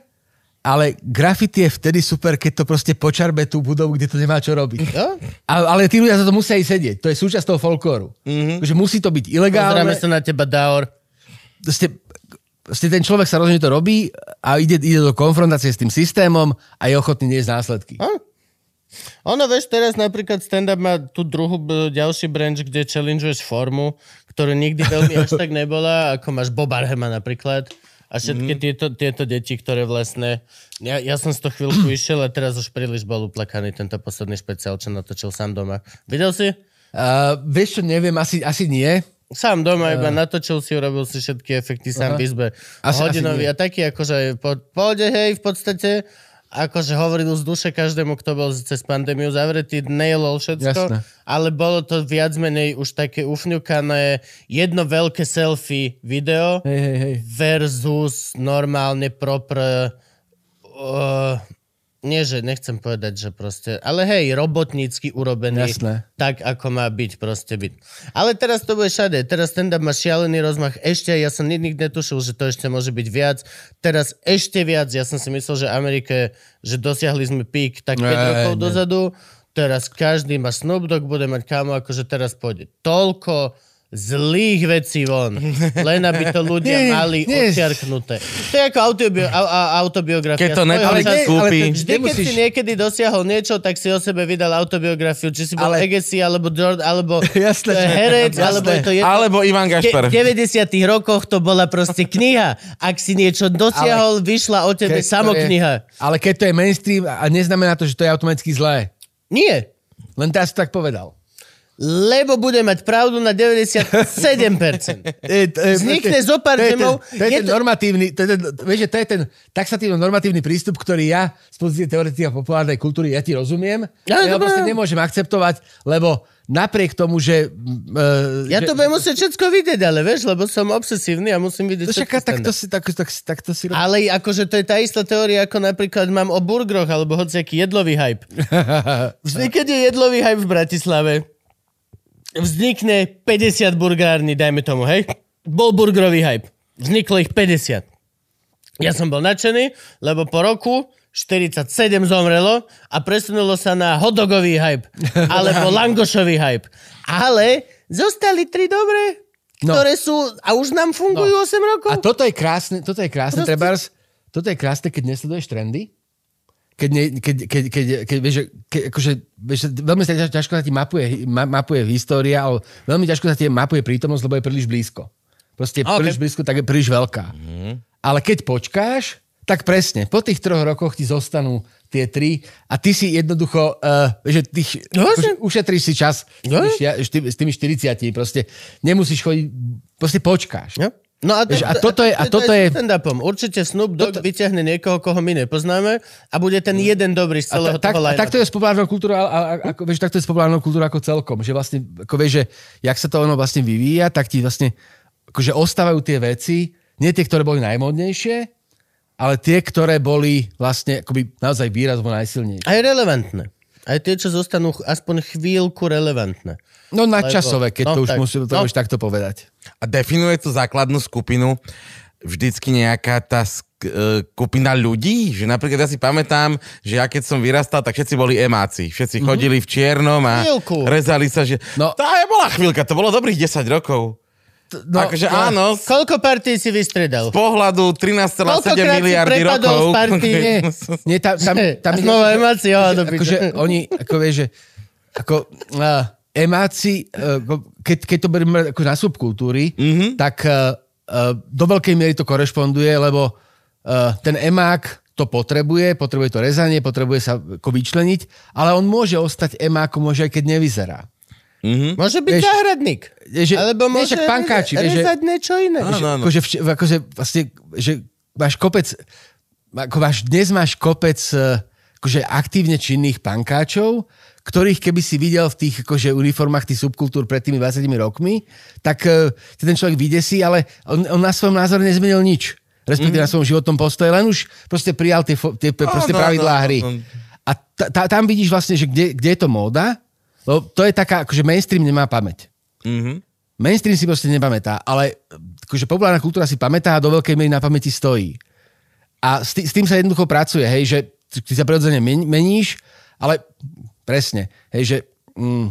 ale graffiti je vtedy super, keď to proste počarbe tú budovu, kde to nemá čo robiť. Jo? A, ale tí ľudia za to musia aj sedieť. To je súčasť toho folklóru. Mm-hmm. Že musí to byť ilegálne. Pozrieme sa na teba, Daor. Proste, proste ten človek sa rozhodne, to robí a ide, ide do konfrontácie s tým systémom a je ochotný niesť následky. A? Ono, vieš, teraz napríklad stand-up má tú druhú, ďalší branch, kde challengeuješ formu, ktorú nikdy veľmi až tak nebola, ako máš Bob Arhema napríklad. A všetky mm. tieto, tieto deti, ktoré vlastne... Ja, ja som z toho chvíľku išiel a teraz už príliš bol uplakaný tento posledný špeciál, čo natočil sám doma. Videl si? Uh, vieš čo, neviem, asi, asi nie. Sám doma iba natočil si, urobil si všetky efekty sám Aha. v izbe. Asi- Hodinový asi nie. a taký akože po pohode, hej, v podstate akože hovoril z duše každému, kto bol cez pandémiu zavretý, nailol všetko, Jasné. ale bolo to viac menej už také ufňukané jedno veľké selfie video Hej, hej, hej. versus normálne proper uh, nie, že nechcem povedať, že proste, ale hej, robotnícky urobený, Jasné. tak ako má byť proste byť. Ale teraz to bude všade, teraz stand-up má šialený rozmach, ešte, ja som nikdy netušil, že to ešte môže byť viac, teraz ešte viac, ja som si myslel, že Amerike, že dosiahli sme pík tak 5 Ne, rokov ne. dozadu, teraz každý má Snoop Dogg, bude mať kámo, akože teraz pôjde toľko zlých vecí von, len aby to ľudia Nie, mali nie. odčiarknuté. To je ako autobio- au- au- autobiografia. Keď to Netflix času. kúpi. ale Vždy, keď Nemusíš- si niekedy dosiahol niečo, tak si o sebe vydal autobiografiu. Či si bol Ale- Agassi, alebo Jordan, alebo Jasné. eh, herec, Jasné. alebo je to jedno. Alebo Ivan Gašper. V 90 rokoch to bola proste kniha. Ak si niečo dosiahol, vyšla o tebe Keď to samokniha. Je, ale keď to je mainstream a neznamená to, že to je automaticky zlé. Nie. Len teraz to tak povedal. Lebo bude mať pravdu na 97%. E, to je- Vznikne zo pár demov. To je ten normatívny, to je ten, vieš, to je ten taxatívno-normatívny prístup, ktorý ja z pozície teoretika populárnej kultúry, ja ti rozumiem, Ja, ja proste nemôžem akceptovať, lebo napriek tomu, že... Uh, Ja že, to budem musieť všetko vidieť, ale vieš, lebo som obsesívny a musím vidieť To však, všetko tak, to si, tak, tak, tak to si. Ale akože to je tá istá teória, ako napríklad mám o burgeroch, alebo hociaký jedlový hype. Vždy, keď je jedlový hype v Bratislave, vznikne 50 burgerární, dajme tomu, hej? Bol burgerový hype. Vzniklo ich 50. Ja som bol nadšený, lebo po roku 47 zomrelo a presunulo sa na hotdogový hype. Alebo langošový hype. Ale zostali tri dobré, No. ktoré sú a už nám fungujú 8 rokov. A toto je krásne, toto je krásne, Proste- trebárs, toto je krásne, keď nesleduješ trendy, keď, ne, keď, keď, keď, keď vieš, keď, akože, vieš, veľmi sa ťažko sa ti mapuje, ma, mapuje história, ale veľmi ťažko sa ti mapuje prítomnosť, lebo je príliš blízko. Proste je Ok. príliš blízko, tak je príliš veľká. Ale keď počkáš, tak presne, po tých troch rokoch ti zostanú tie tri a ty si jednoducho, uh, že tých, No, akože že- ušetríš si čas s No, s tými 40 proste nemusíš chodiť, proste počkáš. Ja? No a, Vieš, a toto je- a toto je- stand-upom. Určite Snoop Dogg Toto- vyťahne niekoho, koho my nepoznáme a bude ten jeden dobrý z A, celého ta, tak, toho a line takto je s populárnou kultúrou, a, a, ako, vieš, takto je s populárnou kultúrou ako celkom, že vlastne, ako vieš, že jak sa to ono vlastne vyvíja, tak ti vlastne, akože ostávajú tie veci, nie tie, ktoré boli najmodnejšie, ale tie, ktoré boli vlastne akoby naozaj výrazvo najsilnejšie. Aj relevantné. Aj tie, čo zostanú aspoň chvíľku relevantné. No nadčasové, keď no, to už tak, musím to no. už takto povedať. A definuje tú základnú skupinu vždycky nejaká tá e, skupina ľudí? Že napríklad ja si pamätám, že ja keď som vyrastal, tak všetci boli emáci. Všetci chodili v čiernom a Chvíľku. rezali sa, že... No. Tá je bola chvíľka, to bolo dobrých 10 rokov. No, akože no, áno, z Koľko partí si vystredal? pohľadu 13,7 Koľkokrát si miliardy rokov. z party? Nie, nie tam, tam, tam ho do akože piče. oni, ako vieš, že ako uh, emáci, uh, keď, keď to berieme ako na subkultúry, mm-hmm. tak uh, uh, do veľkej miery to korešponduje, lebo ten emák to potrebuje, potrebuje to rezanie, potrebuje sa ako vyčleniť, ale on môže ostať emákom, môže aj keď nevyzerá. Môže byť Vieš, záhradník. že- Alebo môže však pankáči, vieš, rezať niečo iné. Áno, áno. Akože, akože vlastne, že máš kopec, ako máš, dnes máš kopec akože aktívne činných pankáčov, ktorých keby si videl v tých akože, uniformách tých subkultúr pred tými 20 rokmi, tak uh, ten človek vydesí, ale on, on na svojom názore nezmenil nič. Respektíve mm. na svojom životnom postoji, len už proste prijal tie, tie proste Áno, pravidlá áno, hry. áno. A ta, ta, tam vidíš vlastne, že kde, kde je to móda, lebo to je taká, akože mainstream nemá pamäť. Mhm. Mainstream si proste nepamätá, ale akože populárna kultúra si pamätá a do veľkej miery na pamäti stojí. A s, tý, s tým sa jednoducho pracuje, hej, že ty sa prirodzene men- meníš, ale presne, hej, že mm,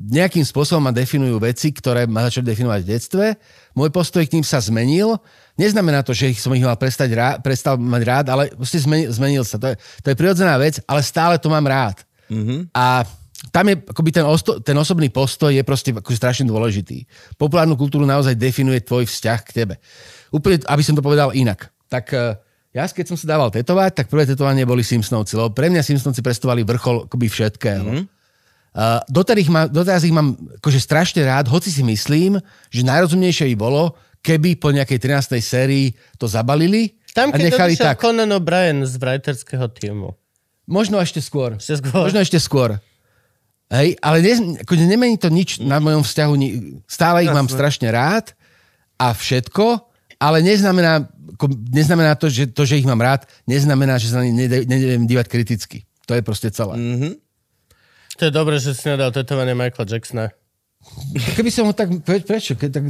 nejakým spôsobom ma definujú veci, ktoré ma začali definovať v detstve. Môj postoj k ním sa zmenil. Neznamená to, že ich som ich mal prestať rád, prestal mať rád, ale proste zmenil, zmenil sa. To je, to je prirodzená vec, ale stále to mám rád. Mm-hmm. A tam je akoby ten, osto, ten osobný postoj je proste akože strašne dôležitý. Populárnu kultúru naozaj definuje tvoj vzťah k tebe. Úplne, aby som to povedal inak. Tak eh, ja, keď som sa dával tetovať, tak prvé tetovanie boli Simpsonovci, lebo pre mňa Simpsonovci predstavovali vrchol akoby všetkého. Mm-hmm. Uh, doteraz, ich mám, doteraz ich mám akože strašne rád, hoci si myslím, že najrozumnejšie by bolo, keby po nejakej 13. sérii to zabalili Tam, a nechali tak. Conan O'Brien z writerského týmu. Možno ešte skôr. Ešte skôr. Možno ešte skôr. Hej, ale ne, ako nemení to nič na mojom vzťahu. Stále ich mám strašne rád a všetko, ale neznamená, neznamená to, že to, že ich mám rád, neznamená, že sa na ne neviem dívať kriticky. To je proste celé. Mm. To je dobré, že si nedal tetovanie Michaela Jacksona. Keby som ho tak, pre, prečo? Ke, tak,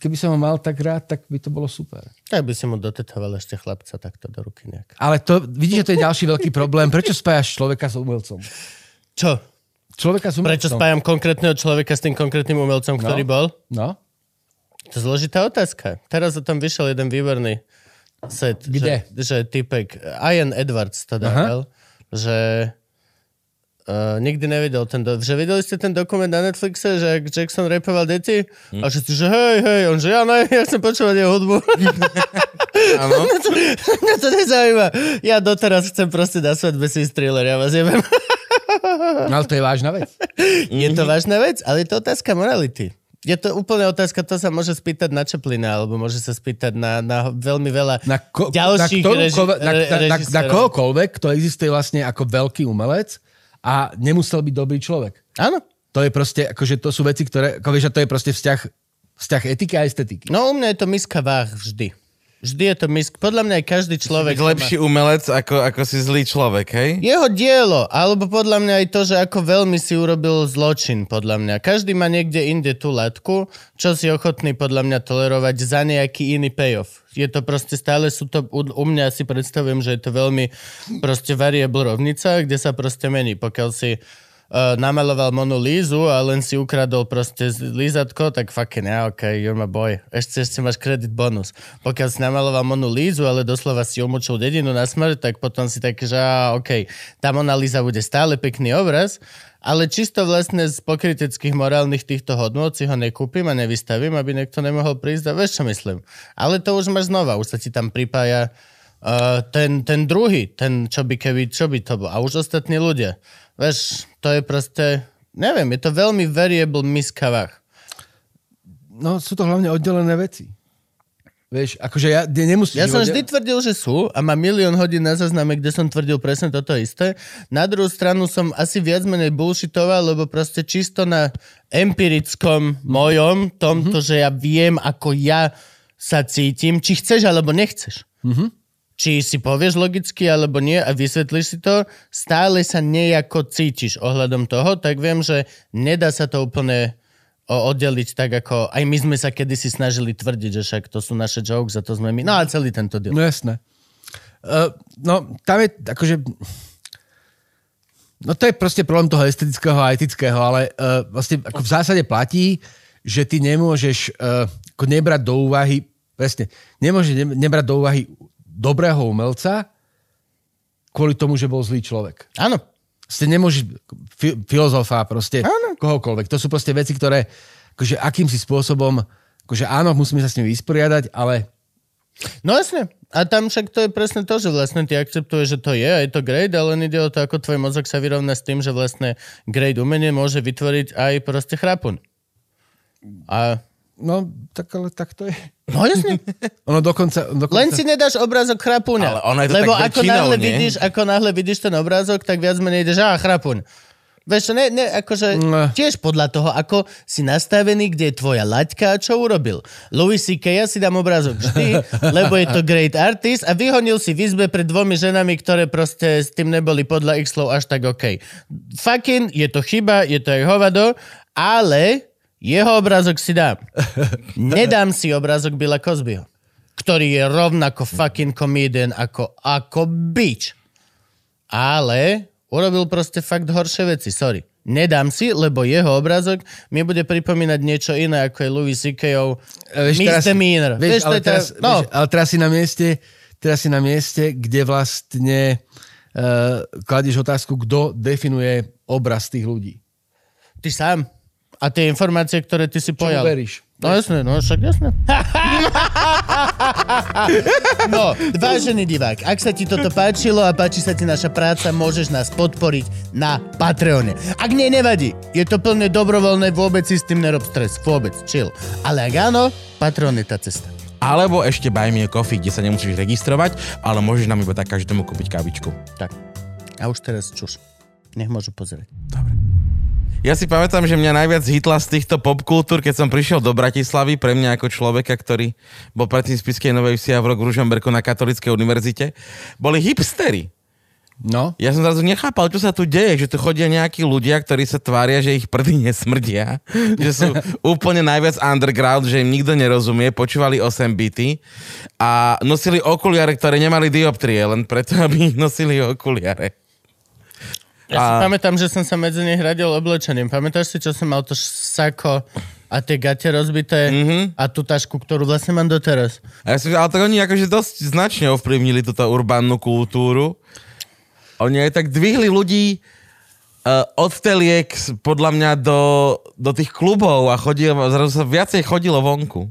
keby som ho mal tak rád, tak by to bolo super. Tak by si mu dotetoval ešte chlapca takto do ruky nejak. Ale to, vidíš, že to je ďalší veľký problém. Prečo spájaš človeka s umelcom? Čo? Človeka s umelcom. Prečo spájam konkrétneho človeka s tým konkrétnym umelcom, ktorý No. bol? No. To je zložitá otázka. Teraz o tom vyšiel jeden výborný set. Kde? Že, že typek Ian Edwards to dával, že Uh, nikdy nevidel ten... Do... Že videli ste ten dokument na Netflixe, že Jackson rapoval deti? Hm. A všetci, že hej, hej, on že ja ne, ja chcem počúvať jeho hudbu. Áno. Mňa to nezaujíma. Ja doteraz chcem proste na svadbe si thriller, ja vás jebem. no ale to je vážna vec. Je to vážna vec, ale je to otázka morality. Je to úplne otázka, to sa môže spýtať na Chaplina, alebo môže sa spýtať na, na veľmi veľa na, ko- ďalších na, reži- na, na, na, na kohokoľvek, kto existuje vlastne ako veľký umelec a nemusel byť dobrý človek. Áno. To je proste, akože to sú veci, ktoré, ako vieš, a to je proste vzťah, vzťah etiky a estetiky. No u mňa je to miska váh vždy. Vždy je to misk. Podľa mňa aj každý človek... Lepší umelec ako, ako si zlý človek, hej? Jeho dielo, alebo podľa mňa aj to, že ako veľmi si urobil zločin, podľa mňa. Každý má niekde inde tú latku, čo si ochotný podľa mňa tolerovať za nejaký iný payoff. Je to proste stále sú to, u, u mňa si predstavujem, že je to veľmi proste variable rovnica, kde sa proste mení. Pokiaľ si uh, namaloval Monu Lízu a len si ukradol proste lízatko, tak fucking yeah, ok, you're my boy. Ešte, ešte máš kredit bonus. Pokiaľ si namaloval Monu Lízu, ale doslova si omočil dedinu na smrť, tak potom si taký, že ok, tá Mona Líza bude stále pekný obraz, ale čisto vlastne z pokryteckých morálnych týchto hodnôt si ho nekúpim a nevystavím, aby niekto nemohol prísť a vieš čo myslím. Ale to už máš znova, už sa ti tam pripája uh, ten, ten druhý, ten čo by keby, čo by to bol. A už ostatní ľudia. Vieš, to je proste, neviem, je to veľmi variable miskavách. No sú to hlavne oddelené veci. Vieš, akože ja nemusím... Ja som vždy tvrdil, že sú a mám milión hodín na zazname, kde som tvrdil presne toto isté. Na druhú stranu som asi viac menej bullshitoval, lebo proste čisto na empirickom mojom, tomto, že ja viem, ako ja sa cítim, či chceš alebo nechceš. Či si povieš logicky alebo nie a vysvetlíš si to, stále sa nejako cítiš ohľadom toho, tak viem, že nedá sa to úplne oddeliť tak, ako aj my sme sa kedysi snažili tvrdiť, že však to sú naše jokes a to sme my. No a celý tento deal. No jasné. Uh, no, tam je akože... No to je proste problém toho estetického a etického, ale uh, vlastne ako v zásade platí, že ty nemôžeš uh, ako nebrať do úvahy, presne, nemôžeš ne, nebrať do úvahy dobrého umelca kvôli tomu, že bol zlý človek. Áno. Ste nemôžeš, fi, filozofa proste, Áno. kohokoľvek. To sú proste veci, ktoré akože akýmsi spôsobom, akože áno, musíme sa s nimi vysporiadať, ale No jasne. A tam však to je presne to, že vlastne ty akceptuješ, že to je a je to great, ale len ide o to, ako tvoj mozog sa vyrovná s tým, že vlastne great umenie môže vytvoriť aj proste chrapun. A no, tak ale tak to je. no jasne. Ono dokonca... dokonca Len si nedáš obrázok chrapuňa. Ale ono je to Lebo tak ako väčšinou, náhle, nie? vidíš, ako náhle vidíš ten obrázok, tak viac menej ideš, á, chrapuň. Vieš, ne, ne, akože Ne. tiež podľa toho, ako si nastavený, kde je tvoja laťka a čo urobil. Louis C.K. ja si dám obrázok vždy, lebo je to great artist a vyhonil si v izbe pred dvomi ženami, ktoré proste s tým neboli podľa x slov až tak OK. Fucking, je to chyba, je to aj hovado, ale jeho obrázok si dám. Nedám si obrázok Billa Cosbyho. ktorý je rovnako fucking comedian ako, ako bitch. Ale urobil proste fakt horšie veci, sorry. Nedám si, lebo jeho obrázok mi bude pripomínať niečo iné, ako je Louis C.K.'ov E, misdemeanor. Vieš, Vieš, to ale, je tá- teraz, no, vieš, ale teraz si na mieste, teraz si na mieste, kde vlastne uh, kladieš otázku, kto definuje obraz tých ľudí. ty sám. A tie informácie, ktoré ty si Čo pojal. veríš? No jasné, no však jasné. no, vážený divák, ak sa ti toto páčilo a páči sa ti naša práca, môžeš nás podporiť na Patreone. Ak nie, nevadí. Je to plne dobrovoľné, vôbec si s tým nerob stres. Vôbec, chill. Ale ak áno, Patreon je tá cesta. Alebo ešte Buy Me a Coffee, kde sa nemusíš registrovať, ale môžeš nám iba tak každému kúpiť kávičku. Tak. A už teraz čuš. Nech môžu pozerať. Ja si pamätám, že mňa najviac hitla z týchto popkultúr, keď som prišiel do Bratislavy, pre mňa ako človeka, ktorý bol predtým z Spiskej Novej Vsi a v roku Ružomberku na Katolíckej univerzite, boli hipstery. No, Ja som zrazu nechápal, čo sa tu deje, že tu chodia nejakí ľudia, ktorí sa tvária, že ich prdy nesmrdia, že sú úplne najviac underground, že im nikto nerozumie, počúvali 8 bity a nosili okuliare, ktoré nemali dioptrie, len preto, aby ich nosili okuliare. Ja si A- pamätám, že som sa medzi nich radil oblečením. Pamätáš si, čo som mal to sako a tie gate rozbité mm-hmm. a tú tašku, ktorú vlastne mám doteraz. A ja si, ale tak oni akože dosť značne ovplyvnili túto urbánnu kultúru. Oni aj tak dvihli ľudí uh, od teliek podľa mňa do, do tých klubov a chodilo, zrazu sa viacej chodilo vonku.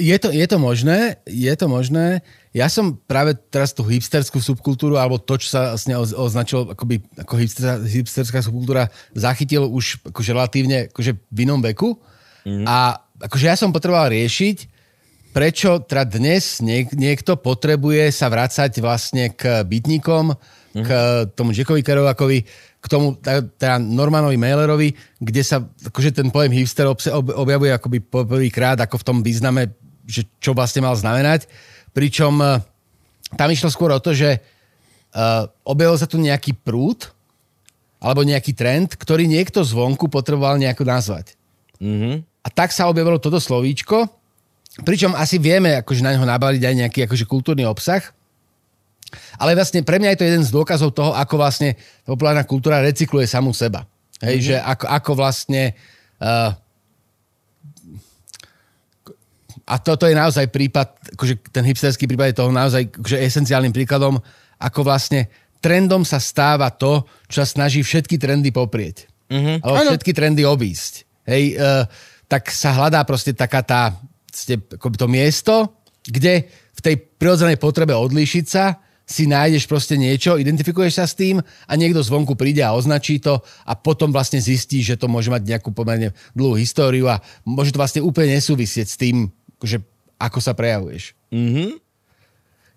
je to, je to možné, je to možné. Ja som práve teraz tú hipsterskú subkultúru, alebo to, čo sa vlastne oz- označilo akoby, ako hipster, hipsterská subkultúra, zachytil už akože relatívne akože v inom veku. Mm. A akože ja som potreboval riešiť, prečo teda dnes niek- niekto potrebuje sa vrácať vlastne k bytníkom, mm. k tomu Jackovi Kerouakovi, k tomu teda Normanovi Mailerovi, kde sa akože ten pojem hipster objavuje akoby poprvýkrát ako v tom význame, že čo vlastne mal znamenať. Pričom eh, tam išlo skôr o to, že uh, objavil sa tu nejaký prúd alebo nejaký trend, ktorý niekto zvonku potreboval nejako nazvať. Mm-hmm. A tak sa objavilo toto slovíčko, pričom asi vieme akože na neho nabaliť aj nejaký akože kultúrny obsah. Ale vlastne pre mňa je to jeden z dôkazov toho, ako vlastne populárna kultúra recykluje samú seba. Hej, mm-hmm. že ako, ako vlastne... Uh, a toto je naozaj prípad, akože ten hipsterský prípad je toho naozaj akože esenciálnym príkladom, ako vlastne trendom sa stáva to, čo sa snaží všetky trendy poprieť. Mm-hmm. Alebo všetky trendy obísť. Hej, uh, tak sa hľadá proste taká tá, ste, akoby to miesto, kde v tej prirodzenej potrebe odlíšiť sa si nájdeš proste niečo, identifikuješ sa s tým a niekto zvonku príde a označí to a potom vlastne zistí, že to môže mať nejakú pomerne dlhú históriu a môže to vlastne úplne nesúvisieť s tým, že ako sa prejavuješ. Mm-hmm.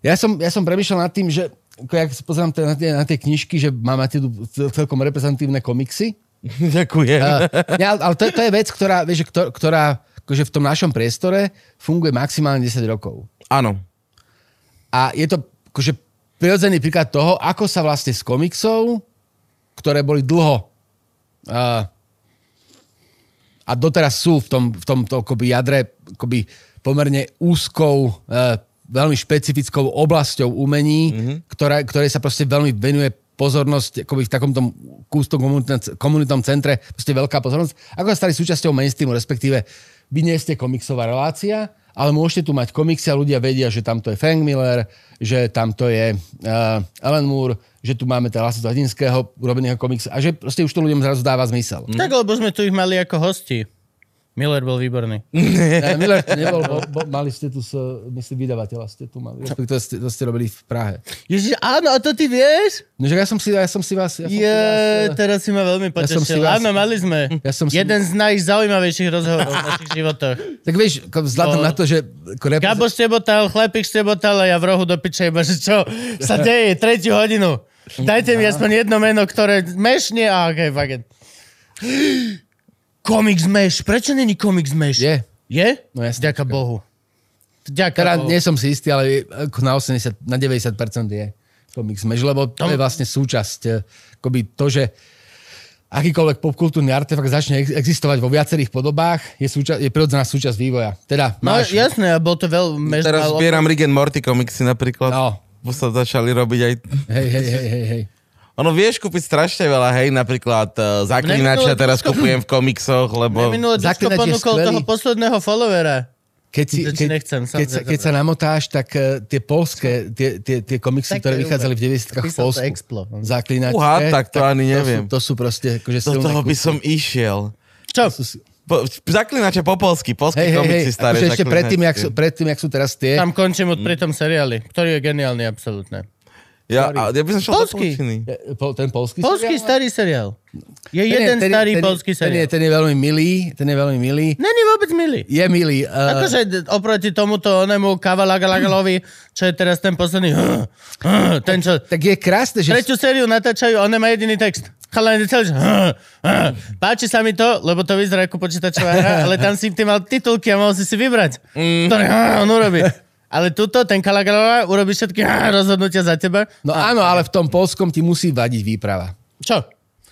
Ja som, ja som premýšľal nad tým, že ako ja sa pozerám te- na tie, na tie knižky, že má- máte tu cel- celkom reprezentatívne komiksy. Ďakujem. Uh, ja, ale to, to je vec, ktorá, vieš, že ktor- ktorá akože v tom našom priestore funguje maximálne 10 rokov. Áno. A je to akože prirodzený príklad toho, ako sa vlastne z komiksov, ktoré boli dlho uh, a doteraz sú v tom, v tomto akoby jadre akoby pomerne úzkou, uh, veľmi špecifickou oblasťou umení, mm-hmm. ktorá, ktorej sa proste veľmi venuje pozornosť akoby v takomto kústom komunitnom, centre, proste veľká pozornosť. Ako sa stali súčasťou mainstreamu, respektíve vy nie ste komiksová relácia, ale môžete tu mať komiksy a ľudia vedia, že tamto je Frank Miller, že tamto je uh, Alan Moore, že tu máme teda Lasa Zlatinského urobeného komiksu a že proste už to ľuďom zrazu dáva zmysel. Tak, lebo sme tu ich mali ako hosti. Miller bol výborný. Ne, Miller to nebol, bo, bo, mali ste tu, s, myslím, vydavateľa ste tu mali. Respektíve to ste, to ste robili v Prahe. Ježiš, áno, a to ty vieš? No, že ja som si, ja som si vás... Ja som si Je, vás, teraz si ma veľmi Ja som si potešil. vás- Áno, mali sme. Ja som si- Jeden z najzaujímavejších rozhovorov v našich životoch. tak vieš, vzhľadom na to, že... Ako repre- Gabo štebotal, chlapík štebotal a ja v rohu do piče iba, že čo sa deje, tretiu hodinu. Dajte mi aspoň jedno meno, ktoré mešne a okay, fuck it. Komiks Meš. Prečo není Komiks Meš? Je. Je? No jasne. Ďaká Bohu. Ďaká Teda Bohu. nie som si istý, ale ako na 80, na 90% je komiks Mež, lebo to je vlastne súčasť, eh, akoby to, že akýkoľvek popkultúrny artefakt začne ex- existovať vo viacerých podobách, je, súča- je prirodzená súčasť vývoja. Teda No máš... jasné, a bol to veľ... Teraz zbieram Rick and Morty komiksy napríklad. No. Bo sa začali robiť aj... Hej, hej, hej, hej, hej. Ono vieš kúpiť strašne veľa, hej, napríklad uh, Zaklinača Neminulé teraz Duško- kupujem v komiksoch, lebo... Minulé je ponúkol skvelý. toho posledného followera. Keď, si, keď, nechcem, keď, sa, keď sa namotáš, tak uh, tie polské, tie, tie, tie komiksy, Tak ktoré vychádzali v úplne. 90 v Polsku, Explo. zaklinačke, Uha, tak to ani neviem. To sú, to sú proste akože Do toho by som išiel. Čo? Po, zaklinača po polsky, polské hej, hej, komiksy staré. akože ešte predtým jak, sú, predtým, jak sú teraz tie... Tam končím od pri tom seriáli, ktorý je geniálny, absolútne. Ja, a, ja by som šiel Polský. Po- Ten polský Polský seriál? starý seriál. Je Ten je- jeden ten starý ten polský Ten je, seriál. ten je veľmi milý, ten je veľmi milý. Není vôbec milý. Je milý. Uh, Akože oproti tomuto onemu Kavalagalovi, čo je teraz ten posledný, ten čo... tak je krásne, že... Tretiu sériu natáčajú, on nemá jediný text. Chalani celý, že... Páči sa mi to, lebo to vyzerá ako počítačová hra, ale tam si ty mal titulky a mohol si si vybrať, ktoré on urobí. Ale tuto, ten Kalagalova, urobí všetky rozhodnutia za teba. No áno, ale v tom polskom ti musí vadiť výprava. Čo?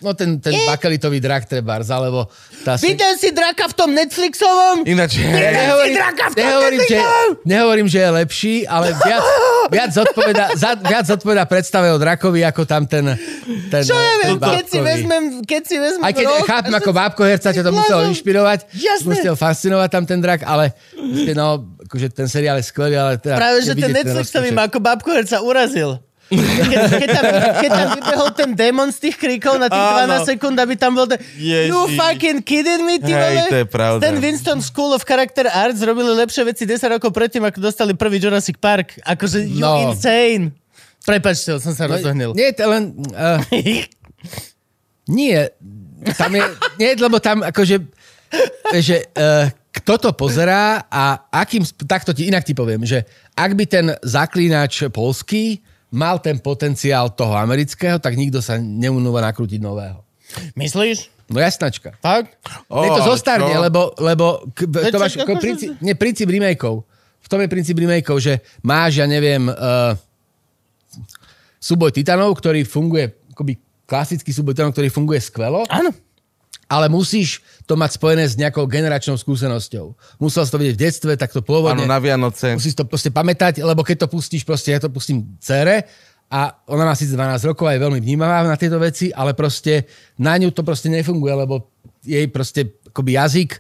No ten, ten bakelitový drak trebárs, alebo tá... Videl si draka v tom Netflixovom? Ináč, Nehovorím, draka v tom nehovorím, že, Netflixovom! nehovorím, že je lepší, ale viac, viac, zodpoveda, za, viac zodpoveda predstave o drakovi, ako tam ten, ten, Čo ja ten viem, keď si vezmem, keď si vezmem Aj keď roh chápem, ako bábko herca ťa to si muselo inšpirovať, Jasné. musel fascinovať tam ten drak, ale no, akože ten seriál je skvelý, ale teda... Práve, že ten Netflixový ma ako babku herca urazil. Keď, keď, tam, keď tam vybehol ten démon z tých kríkov na tých Áno. 12 sekúnd, aby tam bol ten... Ježiš. You fucking kidding me, ty Hej, to je pravda. Ten Winston School of Character Arts robili lepšie veci 10 rokov predtým, ako dostali prvý Jurassic Park. Akože you No. insane. Prepačte, som sa rozohnil. Nie, to len... Uh, nie, tam je... Nie, lebo tam akože... Že, uh, kto to pozerá a akým... Takto ti inak ti poviem, že ak by ten zaklínač polský mal ten potenciál toho amerického, tak nikto sa neunúva nakrútiť nového. Myslíš? No jasnačka. Fakt? Oh, to ale zostarne, čo? lebo, lebo k, to čo, máš ako princíp, nie, princíp remakeov. V tom je princíp remakeov, že máš, ja neviem, uh, súboj titanov, ktorý funguje, akoby klasický súboj titanov, ktorý funguje skvelo, Áno. Ale musíš to mať spojené s nejakou generačnou skúsenosťou. Musel si to vidieť v detstve, tak to áno, pôvodne. na Vianoce. Musíš to proste pamätať, lebo keď to pustíš, proste ja to pustím cére a ona má síce 12 rokov a je veľmi vnímavá na tieto veci, ale proste na ňu to proste nefunguje, lebo jej proste akoby jazyk,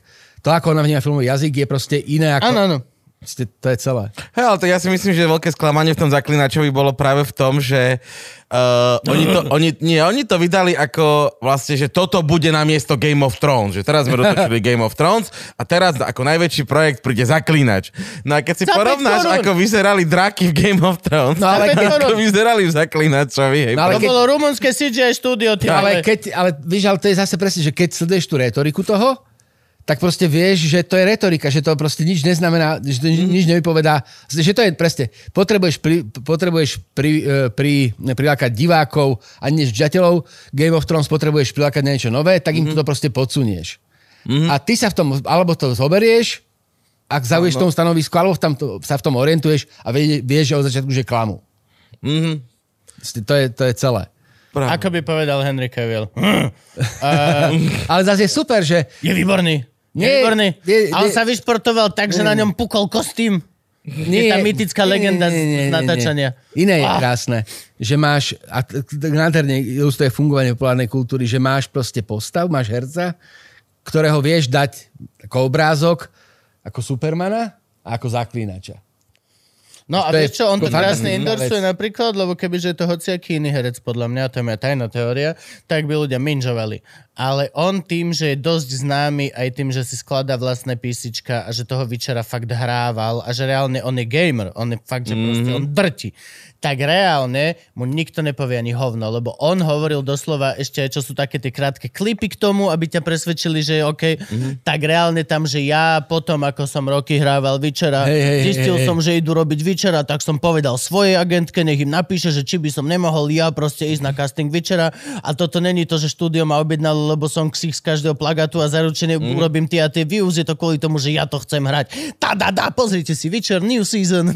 to ako ona vníma filmový jazyk je proste iné ako... Áno, áno. Proste to je celé. Hej, ale to ja si myslím, že veľké sklamanie v tom zaklinačovi bolo práve v tom, že uh, oni, to, oni, nie, oni to vydali ako vlastne, že toto bude na miesto Game of Thrones. Že teraz sme dotočili Game of Thrones a teraz ako najväčší projekt príde zaklinač. No a keď si Za porovnáš, ako vyzerali draky v Game of Thrones, No ale keď, ako vyzerali v zaklinačovi. Hej, No To ale keď- bolo rumunské CGI štúdio, ty ale, vole. keď, ale víš, ale to je zase presne, že keď sleduješ tú retoriku toho, tak proste vieš, že to je retorika, že to proste nič neznamená, že to Mhm. nič nevypovedá, že to je presne, potrebuješ, pri, potrebuješ pri, e, pri, prilákať divákov a nie žiateľov, Game of Thrones potrebuješ prilákať niečo nové, tak Mhm. im to proste podsunieš. A ty sa v tom, alebo to zoberieš, ak zauješ v tom stanovisku, alebo v tam to, sa v tom orientuješ a vie, vieš, že od začiatku, že klamu. Mhm. Proste To je, to je celé. Pravda. Ako by povedal Henry Cavill. Ale zase je super, že Je výborný. Nie, výborný. nie, A on nie. sa vyšportoval tak, že na ňom pukol kostým. Nie, je tá mytická legenda z natáčania. Iné je Ah. krásne, že máš, a nádherne ilustruje fungovanie populárnej kultúry, že máš proste postav, máš herca, ktorého vieš dať ako obrázok, ako Supermana a ako zaklínača. No a vieš čo, on to krásne endorsuje napríklad, lebo kebyže je to hociaký iný herec, podľa mňa, to je moja tajná teória, tak by ľudia minžovali. Ale on tým, že je dosť známy aj tým, že si skladá vlastné písička a že toho Vyčera fakt hrával a že reálne on je gamer, on je fakt, že proste on drti. Tak reálne mu nikto nepovie ani hovno, lebo on hovoril doslova ešte aj, čo sú také tie krátke klipy k tomu, aby ťa presvedčili, že je OK. Tak reálne tam, že ja potom, ako som roky hrával Vyčera, Hej, hej, zistil hej, hej. som, že idú robiť Vyčera, tak som povedal svojej agentke, nech im napíše, že či by som nemohol ja proste ísť na casting Vyčera. A toto není to, že štúdio ma objednalo, lebo som ksich z každého plagátu a zaručene mm. urobím tie a tie views. Je to kvôli tomu, že ja to chcem hrať. Tá, dá, dá, pozrite si Vyčer, new season.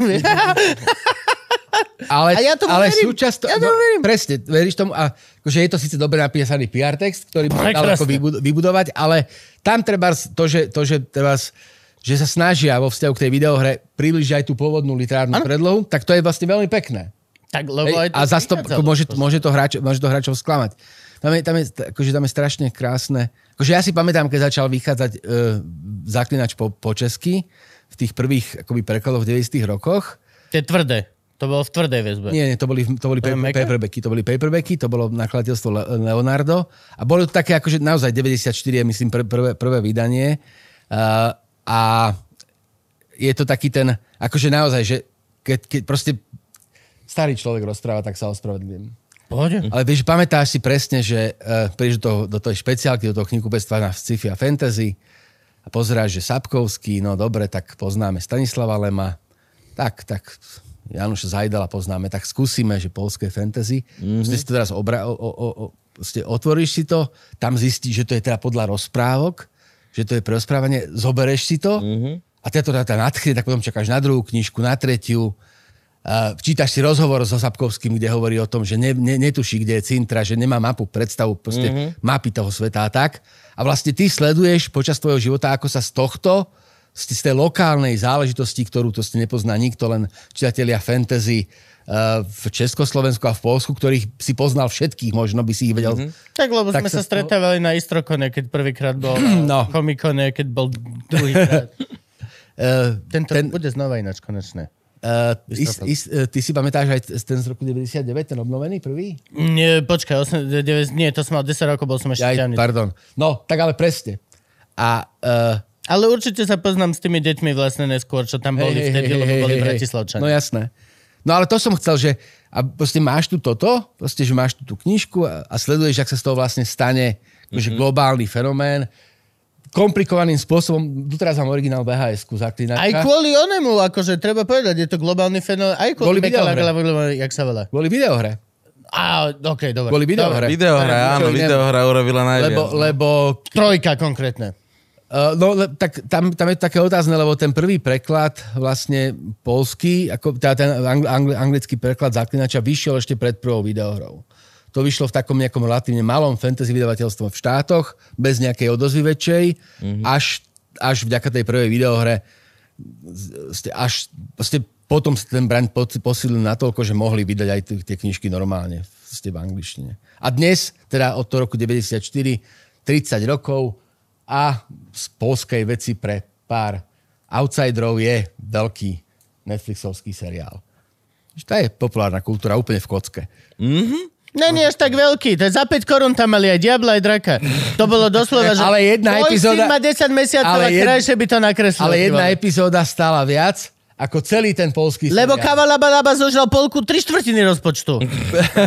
Ale, A ja tomu ale verím. súčasť... Ja tomu verím. Presne, veríš tomu a akože je to síce dobre napísaný PR text, ktorý by sa dal ako vybud- vybudovať, ale tam treba to, že, to, že, treba, že sa snažia vo vzťahu k tej videohre približiť aj tú pôvodnú literárnu Áno. predlohu, tak to je vlastne veľmi pekné. Tak, lebo Hej, a zase to, môže, môže, to hráč, môže to hráčov sklamať. Tam je, tam, je, akože tam je strašne krásne. Akože ja si pamätám, keď začal vychádzať uh, Zaklinač po, po česky, v tých prvých akoby prekladoch v 90 rokoch. To je tvrdé. To bolo v tvrdej väzbe. Nie, nie, to boli, to boli To paper, paperbacky, to boli paperbacky, to bolo nakladateľstvo Le- Leonardo. A bolo to také, akože naozaj 94 je, myslím, pr- prvé, prvé vydanie. Uh, a je to taký ten, akože naozaj, že keď, keď proste starý človek rozpráva, tak sa ospravedlňujem. Pohode. Ale vieš, pamätáš si presne, že uh, prídeš do, do tej špeciálky, do toho knihkupectva na sci-fi a fantasy a pozeráš, že Sapkovský, no dobre, tak poznáme Stanislava Lema, tak, tak Januša Zajdala poznáme, tak skúsime, že polské fantasy. Mm-hmm. si to teraz obra- o, o, o, proste otvoríš si to, tam zistíš, že to je teda podľa rozprávok, že to je pre rozprávanie, zobereš si to mm-hmm. a teda to teda nadchne, tak potom čakáš na druhú knižku, na tretiu, Uh, čítaš si rozhovor so Sapkovským, kde hovorí o tom, že ne, ne, netuší, kde je Cintra, že nemá mapu, predstavu proste mm-hmm. mapy toho sveta a tak. A vlastne ty sleduješ počas tvojho života, ako sa z tohto, z z tej lokálnej záležitosti, ktorú to ste nepozná nikto, len čitatelia fantasy uh, v Československu a v Polsku, ktorých si poznal všetkých, možno by si ich vedel. Mm-hmm. Tak, lebo Tak sme sa sa- stretávali na Istrokone, keď prvýkrát bol No. Komikone, keď bol druhýkrát. Uh, Tento ten, bude znova ináč konečné. Uh, is, is, uh, ty si pamätáš aj ten z roku 99, ten obnovený prvý? Nie, počkaj, 8, 9, nie, to som mal 10 rokov, bol som ešte ťavný. pardon. No, tak ale presne. A uh, Ale určite sa poznám s tými deťmi vlastne neskôr, čo tam boli vtedy, lebo boli Bratislavčania. No jasné. No ale to som chcel, že a proste máš tu toto, proste, že máš tu tú knižku a, a sleduješ, ak sa z toho vlastne stane Mhm. mm-hmm. globálny fenomén, komplikovaným spôsobom, doteraz mám originál VHS-ku zaklinačka. Aj kvôli onemu, akože treba povedať, je to globálny fenomén, aj kvôli Kvôli videohre. jak sa volá. Kvôli videohre. Á, okej, dobre. Kvôli videohre. Videohra, áno, Čo iné? videohra urobila najviac. Lebo, lebo Trojka konkrétne. Uh, no, le, tak tam, tam je také otázne, lebo ten prvý preklad vlastne polský, ako teda ten angl, angl, anglický preklad zaklinača vyšiel ešte pred prvou videohrou. To vyšlo v takom nejakom relatívne malom fantasy vydavateľstvom v štátoch, bez nejakej odozvy väčšej, mm-hmm. až, až vďaka tej prvej videohre ste, až ste, potom sa ten brand po- posílil natoľko, že mohli vydať aj t- tie knižky normálne ste v angličtine. A dnes, teda od toho roku 94, 30 rokov a z polskej veci pre pár outsiderov je veľký Netflixovský seriál. To je populárna kultúra úplne v kocke. Není až tak veľký, to je za 5 korún tam mali aj Diabla, aj Draka. To bolo doslova, že... Ale jedna epizóda- má 10 mesiacov Ale a krajšie by to nakreslil. Ale jedna epizóda stála viac ako celý ten polský Lebo seriál. Kabalabalaba zožral polku, tri štvrtiny rozpočtu.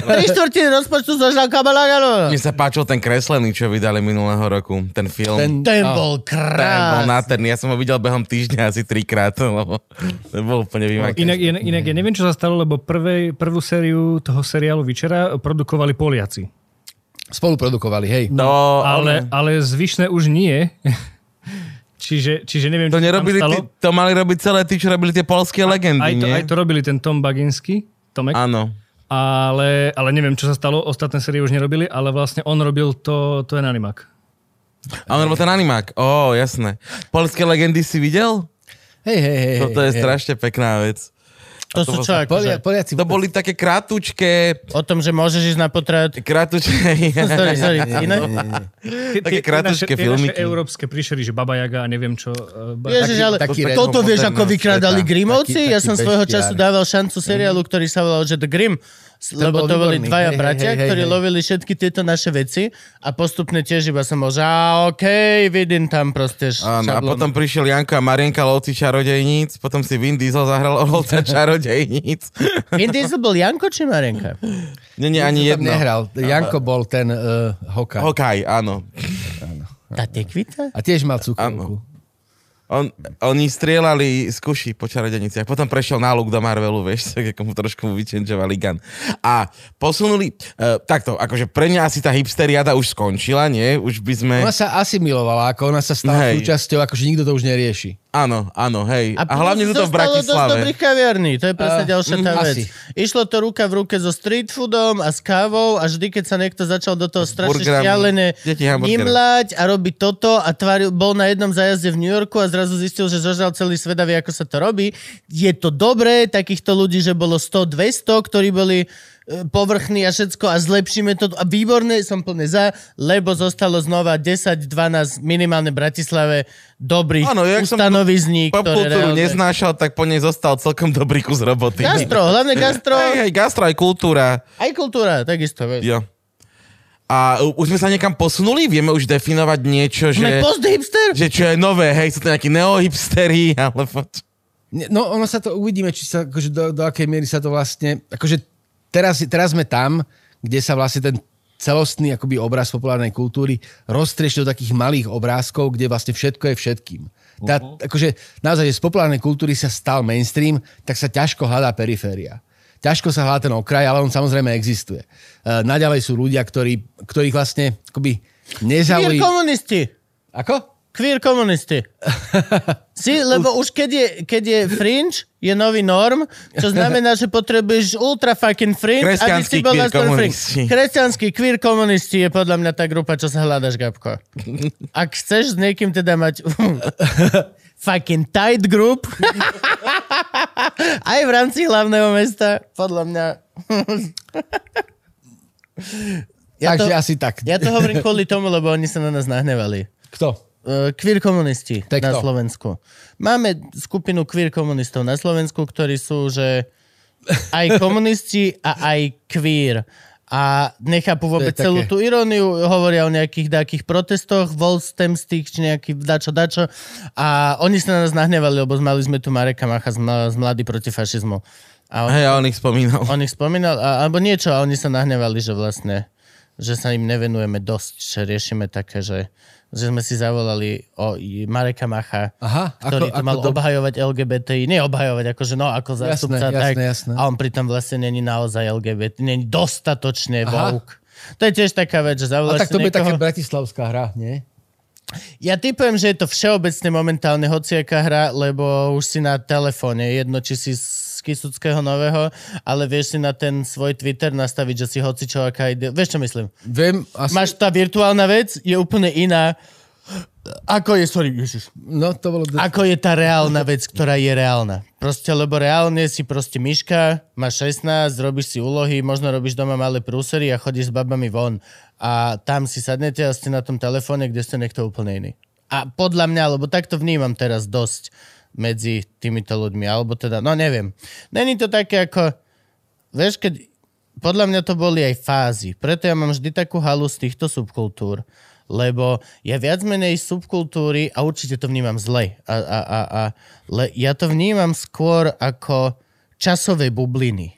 tri štvrtiny rozpočtu zožral Kabalabalaba. Mne sa páčil ten kreslený, čo vydali minulého roku, ten film. Ten- Ten No. bol Ten bol nádherný. Ja som ho videl behom týždňa asi trikrát, lebo to bol úplne vymakaný. Inak, inak, inak ja neviem, čo sa stalo, lebo prvej, prvú sériu toho seriálu Vyčera produkovali Poliaci. Spoluprodukovali, hej. No, Ale, ale zvyšné už nie. čiže, čiže neviem, to čo sa tam nerobili, stalo. tí, to mali robiť celé tí, čo robili tie polské legendy, Aj to, nie? aj to robili ten Tom Baginsky, Tomek. Áno. Ale, ale neviem, čo sa stalo. Ostatné série už nerobili, ale vlastne on robil to, to je Animak. A on robil ten animák. Ó, jasné. Polské legendy si videl? Hej, hej, hej. Toto je hej. strašne pekná vec. To sú čo, Polia, akože, Poliaci To boli také kratučké, o tom, že môžeš ísť na potrat. kratučké... Sorry, sorry, iné? Také tie kratučké naše- tie naše filmiky. európske príšery, že Baba Jaga a neviem čo. ba- Ježiš, ale toto vieš, ako vykradali sveta. Grimovci? Ja som svojho času dával šancu seriálu, ktorý sa volal, že The Grimm. Lebo to boli výborný. dvaja Hej, bratia, hej, hej, ktorí hej. lovili všetky tieto naše veci a postupne tiež iba som bol, že á, okej, vidím tam proste Áno, a potom prišiel Janko a Marienka lovci čarodejníc, potom si Vin Diesel zahral lovca čarodejníc. Vin Diesel bol Janko či Marenka? Nie, nie, ani jedno. nehral. Janko bol ten uh, hoka. Hokaj, áno. Tá tekvita? A tiež mal cukrovku. On, oni strieľali z kuší po čarodeniciach. Potom prešiel náluk do Marvelu, vieš, tak ako mu trošku mu vyčenžovali gun. A posunuli, uh, takto, akože pre mňa asi tá hipsteriada už skončila, nie? Už by sme... Ona sa asimilovala, ako ona sa stala Hej. súčasťou, akože nikto to už nerieši. Áno, áno, hej. A, plus hlavne to v dosť Bratislave. dobrých kaviarní, to je presne A, ďalšia tá mm, vec. asi. Išlo to ruka v ruke so street foodom a s kávou a vždy, keď sa niekto začal do toho strašne šialené nimlať a robiť toto a tváril, bol na jednom zájazde v New Yorku a zrazu zistil, že zožal celý svet a vie, ako sa to robí. Je to dobré, takýchto ľudí, že bolo 100-200, ktorí boli e, povrchní a všetko a zlepšíme to a výborné, som plne za, lebo zostalo znova 10-12 minimálne Bratislave dobrých Áno, som ustanovizní, ktoré Popkultúru reálne... neznášal, tak po nej zostal celkom dobrý kus roboty. Gastro, hlavne gastro, Hej, hej, gastro aj kultúra. aj kultúra, takisto. Vieš. Jo. A už sme sa niekam posunuli? Vieme už definovať niečo, Sme že, post-hipster? že čo je nové, hej, sú to nejakí neohipstery, alebo... No ono sa to uvidíme, či sa, akože do, do akej miery sa to vlastne, akože teraz, teraz sme tam, kde sa vlastne ten celostný akoby obraz populárnej kultúry roztriešť do takých malých obrázkov, kde vlastne všetko je všetkým. Tá, akože naozaj, že z populárnej kultúry sa stal mainstream, tak sa ťažko hľadá periféria. Ťažko sa hľadá ten okraj, ale on samozrejme existuje. Uh, naďalej sú ľudia, ktorí, ktorých vlastne akoby nezaují... komunisti. Ako? Queer komunisti. si, lebo už keď je, keď je fringe, je nový norm, čo znamená, že potrebuješ ultra fucking fringe, aby si bol na fringe. Kresťanskí queer komunisti je podľa mňa tá grupa, čo sa hľadaš, Gabko. Ak chceš s niekým teda mať fucking tight group, aj v rámci hlavného mesta, podľa mňa... ja, Takže to, asi tak. ja to hovorím kvôli tomu, lebo oni sa na nás nahnevali. Kto? Uh, queer komunisti To je na kto? Slovensku. Máme skupinu queer komunistov na Slovensku, ktorí sú, že aj komunisti a aj queer. A nechápu vôbec To celú také. tú iróniu, hovoria o nejakých takých protestoch, Volstemstých, či nejaký dačo, dačo. A oni sa na nás nahnevali, lebo mali sme tu Mareka Macha z, mla- z Mladý proti fašizmu. A on, Hej, on ich spomínal. on ich spomínal, a, alebo niečo, a oni sa nahnevali, že vlastne, že sa im nevenujeme dosť, že riešime také, že, že sme si zavolali o Mareka Macha, Aha, ktorý ako- tu mal ako obhajovať LGBTI, nie obhajovať, akože no, ako zástupca, jasné, tak, jasné. a on pritom vlastne není naozaj LGBT, není dostatočne Aha. woke. To je tiež taká vec, že A zavoláš tak to niekoho... taká bratislavská hra, nie? Ja typujem, že je to všeobecne momentálne hociaká hra, lebo už si na telefóne, jedno či si z Kisuckého nového, ale vieš si na ten svoj Twitter nastaviť, že si hocičo aká ide. Vieš čo myslím? Viem, asi... Máš tá virtuálna vec, je úplne iná. Ako je, sorry, ježiš. No, to bolo... Ako je tá reálna vec, ktorá je reálna. Proste, lebo reálne si proste myška, máš 16, robíš si úlohy, možno robíš doma malé prúsery a chodíš s babami von. A tam si sadnete a ste na tom telefóne, kde ste niekto úplne iný. A podľa mňa, lebo takto vnímam teraz dosť medzi týmito ľuďmi, alebo teda, no neviem. Není to také ako, vieš, keď, podľa mňa to boli aj fázy. Preto ja mám vždy takú halu z týchto subkultúr, lebo ja viac menej subkultúry, a určite to vnímam zle, a, a, a, a, le, ja to vnímam skôr ako časové bubliny.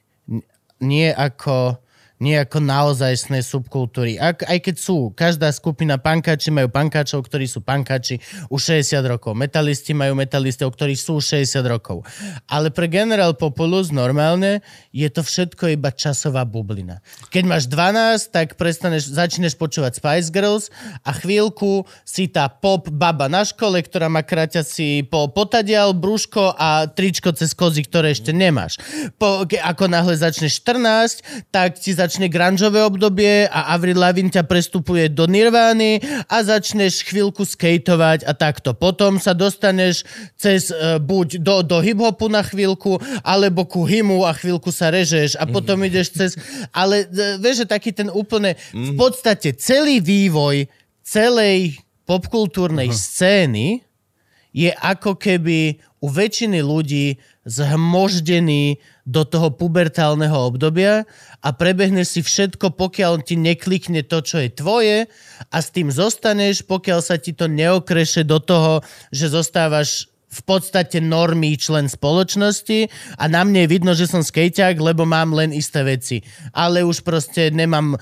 Nie ako, nie ako naozajstné subkultúry. Ak, aj keď sú, každá skupina pankáči majú pankáčov, ktorí sú pankáči už 60 rokov. Metalisti majú metalistov, ktorí sú 60 rokov. Ale pre generál populus normálne je to všetko iba časová bublina. Keď máš 12, tak prestaneš, začneš počúvať Spice Girls a chvíľku si tá pop baba na škole, ktorá má kraťací po potadial, brúško a tričko cez kozy, ktoré ešte nemáš. Po, ako náhle začneš 14, tak ti začne grungeové obdobie a Avril Lavigne ťa prestupuje do Nirvány a začneš chvíľku skateovať a takto. Potom sa dostaneš cez uh, buď do, do hip-hopu na chvíľku, alebo ku himu a chvíľku sa režeš a potom ideš cez... Ale uh, vieš, že taký ten úplne... V podstate celý vývoj celej popkultúrnej scény je ako keby u väčšiny ľudí zhmoždený do toho pubertálneho obdobia a prebehneš si všetko, pokiaľ ti neklikne to, čo je tvoje a s tým zostaneš, pokiaľ sa ti to neokreše do toho, že zostávaš v podstate normy člen spoločnosti a na mne je vidno, že som skejťák, lebo mám len isté veci. Ale už proste nemám e,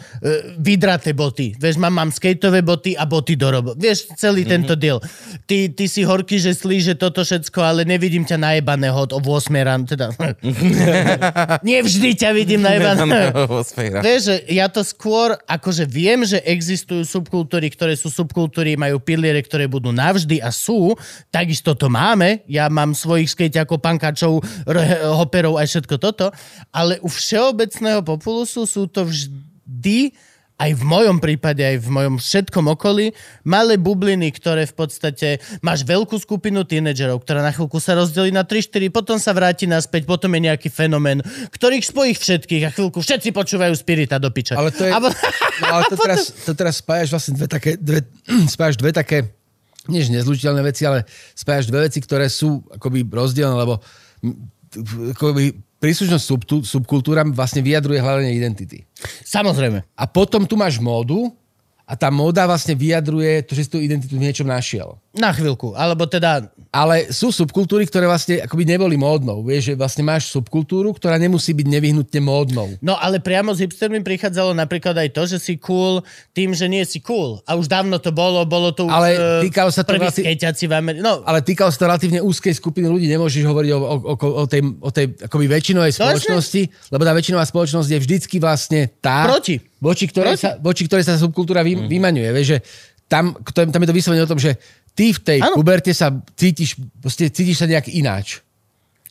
vydraté boty. Vieš, mám, mám skejtové boty a boty do robo. Vieš, celý mm-hmm. tento deal. Ty, ty si horký, že slíže toto všetko, ale nevidím ťa najebaného od 8 ráno. Teda. Nevždy ťa vidím najebaného. Vieš, že ja to skôr, akože viem, že existujú subkultúry, ktoré sú subkultúry, majú piliere, ktoré budú navždy a sú, takisto to máme, máme, ja mám svojich skejťakov, pankačov, hoperov a všetko toto, ale u všeobecného populusu sú to vždy aj v mojom prípade, aj v mojom všetkom okolí, malé bubliny, ktoré v podstate máš veľkú skupinu tínedžerov, ktorá na chvíľku sa rozdelí na 3-4, potom sa vráti naspäť, potom je nejaký fenomén, ktorých spojí všetkých a chvíľku všetci počúvajú spirita do piča. Ale to je... A No, ale to teraz, to teraz spájaš vlastne dve také, dve, spájaš dve také, nie že nezlučiteľné veci, ale spájaš dve veci, ktoré sú akoby rozdielne, lebo akoby príslušnosť sub, subkultúram vlastne vyjadruje hľadanie identity. Samozrejme. A potom tu máš módu a tá móda vlastne vyjadruje to, že si tú identitu v niečom našiel. Na chvíľku. Alebo teda Ale sú subkultúry, ktoré vlastne akoby neboli módnou. Vieš, že vlastne máš subkultúru, ktorá nemusí byť nevyhnutne módnou. No ale priamo s hipstermi prichádzalo napríklad aj to, že si cool tým, že nie si cool. A už dávno to bolo, bolo to už Ale eh, týkalo sa to skejťaci v Amerike. No, Ale týkalo sa to relatívne úzkej skupiny ľudí. Nemôžeš hovoriť o, o, o, o tej, o tej akoby väčšinovej spoločnosti, lebo tá väčšinová spoločnosť je vždycky vlastne tá, Proti. voči ktorej, Proti. sa, voči ktorej sa subkultúra vy, mm. vymaňuje. Vieš, že tam, tam, tam je to vyslovene o tom, že ty v tej Áno. puberte sa cítiš, proste cítiš sa nejak ináč.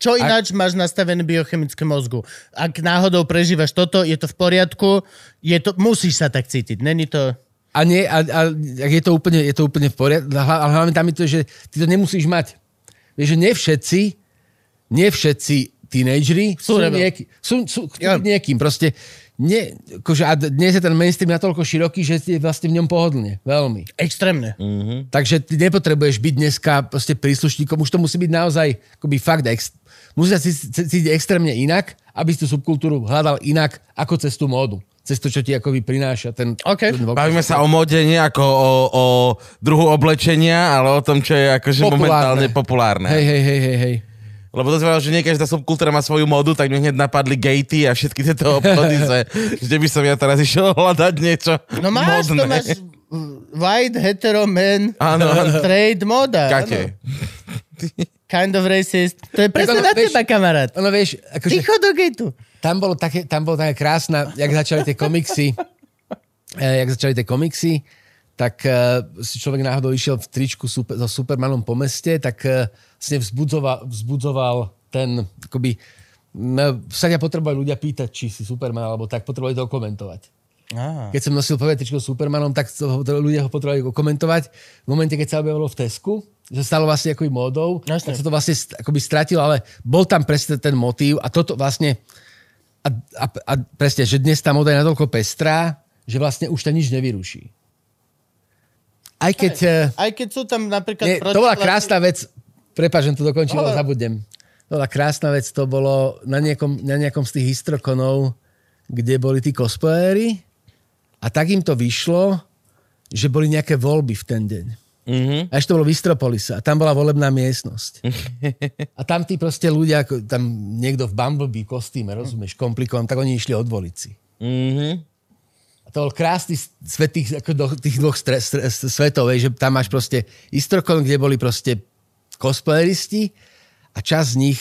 čo ináč máš nastavené biochemické mozgu. Ak náhodou prežívaš toto, je to v poriadku, je to, musíš sa tak cítiť. Není to... A, nie, a, a, je, to úplne, je to úplne v poriadku. Ale hlavne tam je to, že ty to nemusíš mať. Vieš, že nie všetci, nie všetci tínejdžeri sú, Sú nieký, sú, sú Ja. niekým. Proste nie, akože, a dnes je ten mainstream natoľko široký, že je vlastne v ňom pohodlne. Veľmi. Extrémne. Mm. Takže ty nepotrebuješ byť dneska proste príslušníkom. Už to musí byť naozaj akoby fakt ex, musí sa cí- cí- cítiť extrémne inak, aby si tú subkultúru hľadal inak ako cez tú módu. Cez to, čo ti akoby prináša ten... OK. ten. Bavíme sa o móde, nie ako o, o druhu oblečenia, ale o tom, čo je akože Populárne. momentálne populárne. Hej, hej, hej, hej, hej. Lebo to znamená, že nie každá subkultúra má svoju módu, tak mi hneď napadli gatey a všetky tieto obchody, že, že by som ja teraz išiel hľadať niečo No máš, to modné. máš white, hetero, man, áno. trade, moda. Kate. Kind of racist. To je presne ono, na vieš- teba, kamarát. Ono vieš, akože, Ticho do gejtu. tam, bolo také, tam bolo také krásna, jak začali tie komiksy, eh, jak začali tie komiksy, tak uh, si človek náhodou išiel v tričku super, so Supermanom po meste, tak uh, vlastne vzbudzoval, vzbudzoval ten, akoby, no, sa ťa potrebovali ľudia pýtať, či si Superman, alebo tak potrebovali to komentovať. Á. Keď som nosil prvé tričko s Supermanom, tak to, to ľudia ho potrebovali komentovať. V momente, keď sa objavilo v Tesku, že stalo vlastne akoby módou, Jasne. tak sa to vlastne st- akoby stratilo, ale bol tam presne ten motív a toto vlastne a, a, a presne, že dnes tá moda je natoľko pestrá, že vlastne už ťa nič nevyruší. Aj keď... eh, Aj keď sú tam napríklad... nie, to bola krásna vec, prepáč, že to dokončím, ale zabudnem. To bola krásna vec, to bolo na nejakom, na nejakom z tých histrokonov, kde boli tí cosplayery a tak im to vyšlo, že boli nejaké voľby v ten deň. Mhm. A ešte to bolo v Istropolise a tam bola volebná miestnosť. A tam tí proste ľudia, tam niekto v Bumblebee kostýme, rozumieš, komplikovanom, tak oni išli odvoliť si. Mhm. A to bol krásny svet tých, ako do, tých dvoch stre, stre, svetov, že tam máš proste Istrokon, kde boli proste cosplayeristi a časť z nich,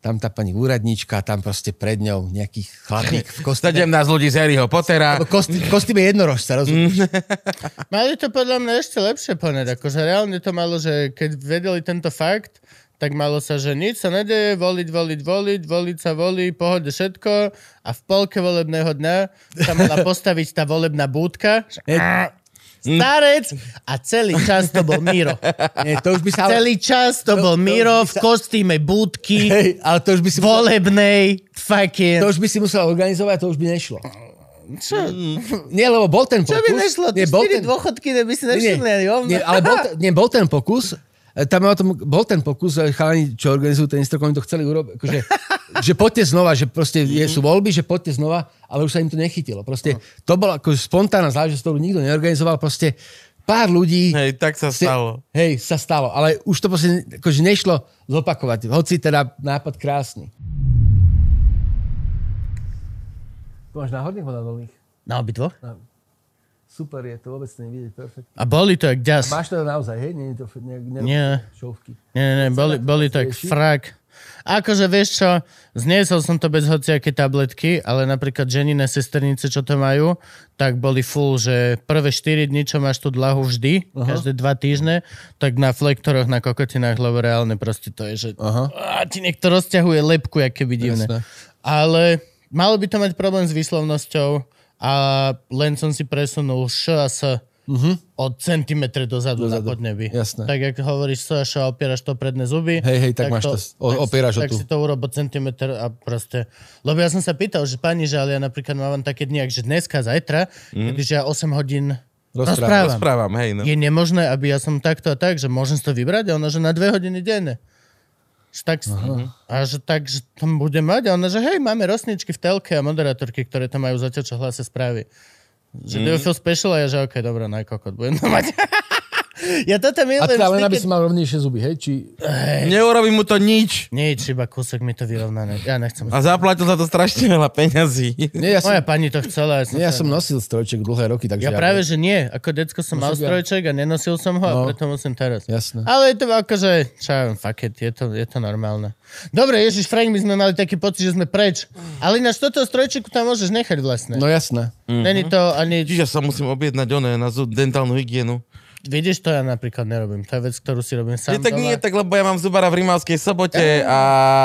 tam tá pani úradnička, tam proste pred ňou nejaký chlapík v kostýme. 17 ľudí z Harryho Pottera. Kostý- kostýme jednorožca, rozumieš? Mali to podľa mňa ešte lepšie poňať. Akože reálne to malo, že keď vedeli tento fakt, tak malo sa, že nič sa nedeje, voliť, voliť, voliť, voliť sa volí, pohode všetko a v polke volebného dňa sa mala postaviť tá volebná búdka. Starec a celý čas to bol Miro. Nie, to už by sa... Celý čas to To- bol to Miro by v sa- kostýme búdky, hej, ale to už by si musel, volebnej, fucking... to už by si musel organizovať, to už by nešlo. Čo? Nie, lebo bol ten pokus. Čo by nešlo? Nie, Nie, bol ten, dôchodky, neby si nie, nevšimli ani nie, ale bol, ten- nie, bol ten pokus, tam o tom, bol ten pokus, e, chalani, čo organizujú ten Instagram, oni to chceli urobiť, akože, že poďte znova, že proste je, sú voľby, že poďte znova, ale už sa im to nechytilo. Proste to bola ako spontánna záležitosť, ktorú nikto neorganizoval, proste pár ľudí Hej, tak sa ste- stalo. Hej, sa stalo, ale už to proste akože nešlo zopakovať, hoci teda nápad krásny. Tu máš náhodných alebo na dolných? Na obidvoch? Super je, to vôbec to nevidieť, perfekt. A boli to jak ďas. Máš to naozaj, hej? Nie je to nie, nie, Nie. šovky. Nie, nie, boli, boli to jak frak. Akože vieš čo, zniesol som to bez hociaké tabletky, ale napríklad ženine sesternice, čo to majú, tak boli full, že prvé 4 dní, čo máš tú dlahu vždy, Aha. každé 2 týždne, tak na flektoroch, na kokotinách, lebo reálne proste to je, že Aha. a ti niekto rozťahuje lepku, jak keby divné. Jasné. Ale malo by to mať problém s výslovnosťou a len som si presunul š a s uh-huh. od centimetre dozadu, na Dozadu. podnebi. Jasné. Tak jak hovoríš s a š a opieraš to predné zuby. Hej, hej, tak máš to- o- opieraš o tak tú. si to urob o centimetr a proste... Lebo ja som sa pýtal, že pani, že ale ja napríklad mám také dni, že dneska, zajtra, mm. keďže ja 8 hodín Rozprávam. rozprávam. Hej, no. Je nemožné, aby ja som takto a tak, že môžem si to vybrať? A ona, že na dve hodiny denne. Že Tak, a že tak, že tam bude mať? A ona, že hej, máme rosničky v telke a moderátorky, ktoré tam majú zatiaľ, čo hlase správy. Že mm. do feel special? A ja, že okej, dobré, najkokot, budem to mať. ja toto A milujem. teda len aby si mal rovnejšie zuby, hej? Či... Neurobí mu to nič. Nič, iba kúsok mi to vyrovnané. Ja nechcem. A zaplatil za to strašne veľa peňazí. Nie, ja som, Moja pani to chcela. Ja som, nie, ja som nosil strojček dlhé roky, takže... Ja práve, že nie. Ako decko som mal Musím ja- strojček a nenosil som ho a No. preto musím teraz. Jasné. Ale je to akože, čo ja viem, fuck it, je to, je to normálne. Dobre, Ježiš, Frank, my sme mali taký pocit, že sme preč. Ale ináč toto strojčeku tam môžeš nechať vlastne. No jasné. Není to ani... Čiže sa musím objednať oné na zu- dentálnu hygienu. Vidíš, to ja napríklad nerobím. To je vec, ktorú si robím sám tak doma. nie, tak lebo ja mám zubara v Rimavskej sobote a,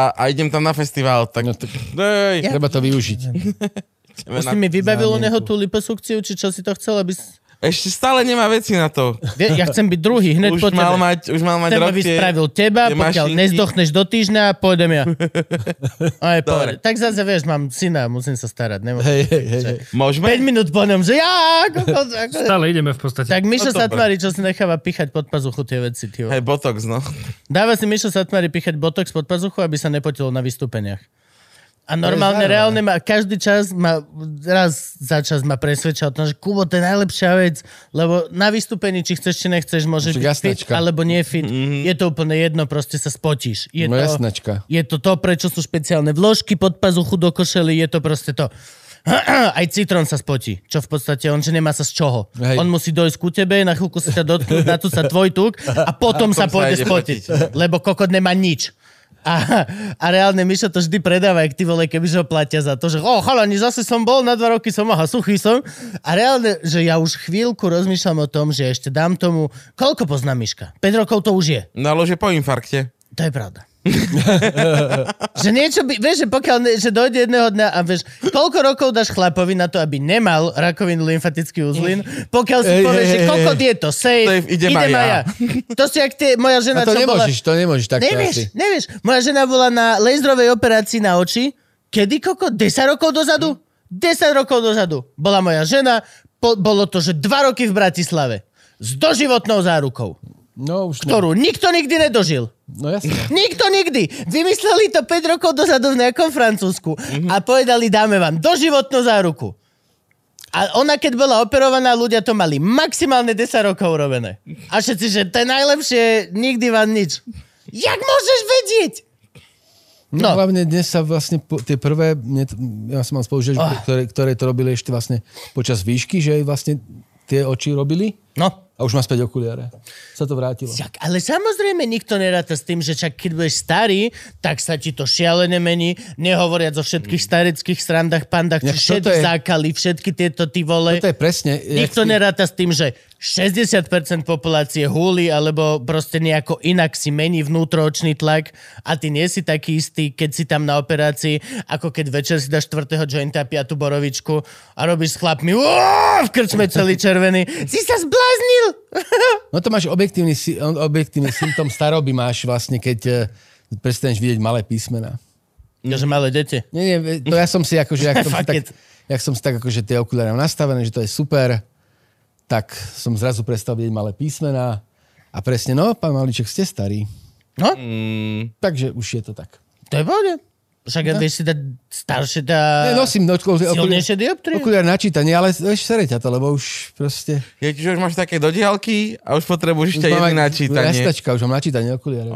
a idem tam na festival. Tak, No tak- Dej, Ja- Treba to využiť. Už si mi vybavil u zámienku. neho tú liposukciu, či čo si to chcel, aby... s- Ešte stále nemá veci na to. Ja chcem byť druhý, hneď Už po mal, tebe. mať, už mal mať Chcem, aby spravil teba, pokiaľ mašinky. nezdochneš do týždňa, pôjdem ja. Aj, tak zase, vieš, mám syna, musím sa starať. Nemôžem. Hej, hej, hej. hej. 5 Môžeme? minút po ňom, že ja... ako- Stále ideme v podstate. Tak Mišo No. Satmari, čo si necháva pichať pod pazuchu tie veci. Hej, botox, no. Dáva si Mišo Satmari pichať botox pod pazuchu, aby sa nepotilo na vystúpeniach. A normálne, reálne ma, každý čas ma, raz za čas ma presvedča o tom, že Kubo, to je najlepšia vec, lebo na vystúpení, či chceš, či nechceš, môžeš byť fit, jasnačka. alebo nie fit. Je to úplne jedno, proste sa spotíš. Je No to, jasnačka. je to to, prečo sú špeciálne vložky pod pazuchu do košely, je to proste to. Aj citrón sa spotí, čo v podstate on, že nemá sa z čoho. Hej. On musí dojsť ku tebe, na chvíľku sa ťa dotknúť, na tu sa tvoj tuk a potom sa sa pôjde spotiť, lebo kokot nemá nič. A, a reálne Mišo to vždy predáva, jak ty vole, kebyže ho platia za to, že o, chalani, zase som bol, na dva roky som, aha, suchý som. A reálne, že ja už chvíľku rozmýšľam o tom, že ešte dám tomu, koľko poznám Miška? 5 rokov to už je. Nalože po infarkte. To je pravda. že niečo by, vieš, že pokiaľ, ne, že dojde jedného dňa a vieš, koľko rokov dáš chlapovi na to, aby nemal rakovinu lymfatický uzlin, pokiaľ si povieš, že koľko je to, safe, Safe, idem aj ja. To si jak tie, moja žena, A to čo bola... nemôžeš, to nemôžeš takto Nevieš, asi. nevieš. Moja žena bola na laserovej operácii na oči. Kedy, koko? 10 rokov dozadu? 10 rokov dozadu. Bola moja žena. Po, bolo to, že 2 roky v Bratislave. S doživotnou zárukou. No už ne. Ktorú nikto nikdy nedožil. No jasne. Nikto nikdy. Vymysleli to 5 rokov dozadu v nejakom Francúzsku a povedali, dáme vám doživotnú záruku. A ona, keď bola operovaná, ľudia to mali maximálne 10 rokov urobené. A všetci, že to je najlepšie, nikdy vám nič. Jak môžeš vedieť? No, No. hlavne dnes sa vlastne po, tie prvé, mne ja som mal spolužiačky, Ah. ktoré, ktoré to robili ešte vlastne počas výšky, že vlastne tie oči robili No. a už má späť okuliare. Sa to vrátilo. Však, ale samozrejme nikto neráta s tým, že čak keď budeš starý, tak sa ti to šialene mení, nehovoriac o všetkých stareckých srandách, pandách, toto všetky je- zákaly, všetky tieto ty vole. To je presne... Nikto si- neráta s tým, že 60% populácie húli, alebo proste nejako inak si mení vnútroočný tlak a ty nie si taký istý, keď si tam na operácii, ako keď večer si dáš 4. jointa a 5. borovičku a robíš s chlapmi "Uá, v krčme celý červený. Si sa zbláznil! No to máš objektívny, objektívny symptom staroby máš vlastne, keď eh, prestaneš vidieť malé písmená. Že malé deti. Nie, nie, to ja som si akože, jak som si tak, jak som si tak akože tie okuliare mám nastavené, že to je super, tak som zrazu prestal vidieť malé písmená a presne, no, pán Maliček, ste starí. No, Mm, Takže už je to tak. to je pohode. Však no. vieš si dať staršie tá... Ne, nosím no, okuliare, silnejšie dioptrie. okuliare na čítanie, ale vieš, sere ťa to, lebo už proste... je, čiže už máš také dodihalky a už potrebuješ ešte Už mám jedny aj- načítanie. Jastačka, už mám načítanie okuliare.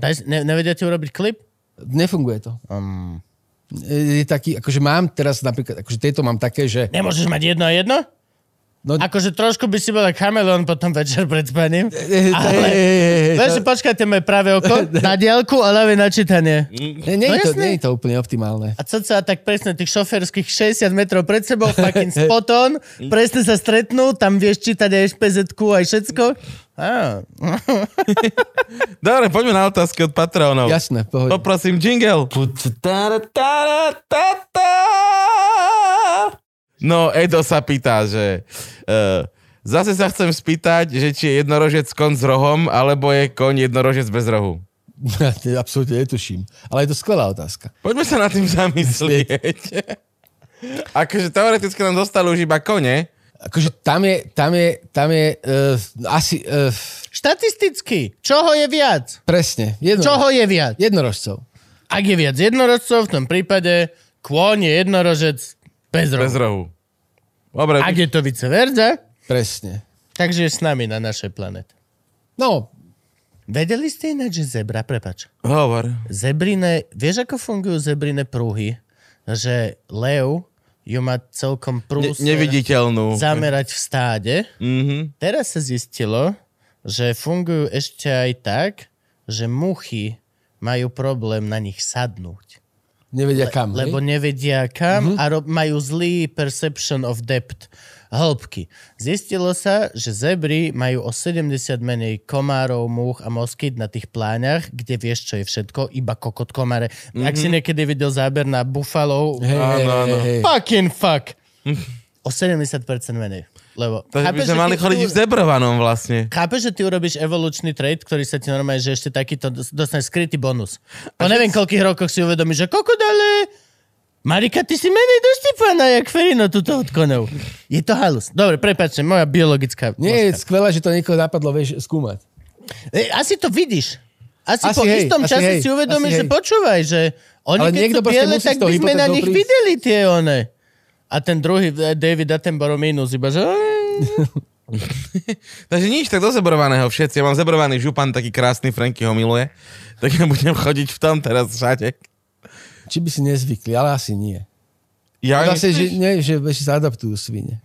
Daj, ne, nevedia ti urobiť klip? Nefunguje to. Um, Je je taký, akože mám teraz napríklad, akože tieto mám také, že nemôžeš mať jedno a jedno? No, Akože trošku by si bol chameleon potom večer pred spaním. Ale- eh, eh, eh, Vieš, to- že počkajte moje pravé oko na diaľku a ľavé načítanie. nie, nie, No je to, jasné. nie je to úplne optimálne. A cca tak presne tých šoferských 60 metrov pred sebou, fucking spot on, presne sa stretnú, tam vieš čítať aj špz aj všetko. Dobre, poďme na otázky od patrónov. Jasné, pohode. Poprosím jingle. No, Edo sa pýta, že uh, zase sa chcem spýtať, že či je jednorožec kon s rohom, alebo je koň jednorožec bez rohu. Ja to absolútne netuším. Ale je to skvelá otázka. Poďme sa nad tým zamyslieť. akože teoreticky nám dostali už iba kone. Akože tam je, tam je, tam je uh, asi, uh, štatisticky, čoho je viac? presne, jedno, Čoho je viac? jednorožcov. Ak je viac jednorožcov, v tom prípade kôň je jednorožec bez rohu. Bez rohu. Dobre, Ak je to vice versa, Presne. takže je s nami na našej planete. No, Vedeli ste ináč, že zebra, prepač, hovor. zebrine, vieš ako fungujú zebrine pruhy? Že lev ju má celkom Ne- prúser neviditeľnú. zamerať v stáde. Mhm. Teraz sa zistilo, že fungujú ešte aj tak, že muchy majú problém na nich sadnúť. Nevedia kam. Lebo hej? nevedia kam a ro- majú zlý perception of depth, hĺbky. Zistilo sa, že zebry majú o 70 menej komárov, múch a moskyt na tých pláňach, kde vieš, čo je všetko, iba kokot komáre. Ak si niekedy videl záber na hej, Áno, áno. hej, hej. fucking fuck. O 70% menej. Lebo, Takže by chápeš, sme že mali chodiť v zebrovanom vlastne. Chápeš, že ty urobíš evolučný trait, ktorý sa ti normálne, že ešte takýto dos- dostane skrytý bonus. Po neviem koľkých rokoch si uvedomíš, že kokot, ale... Marika, ty si menej doštípaná, jak Ferino tuto od konov. Je to halus. Dobre, prepáčte, moja biologická... Nie je skvelé, že to niekoho napadlo, vieš, skúmať. E, asi to vidíš. Asi, Asi po hej, istom asi čase hej, si uvedomíš, že hej. počúvaj, že oni Ale keď niekto sú biele, tak by sme na nich prísť. videli tie one. A ten druhý, eh, David Attenborough minus, iba že... Takže nič, tak do zebrovaného všetci. Ja mám zebrovaný župan, taký krásny, Franky ho miluje. Tak ja budem chodiť v tom teraz všade. Či by si nezvykli, ale asi nie. Ja, Zase, že, nie, že že sa adaptujú svine.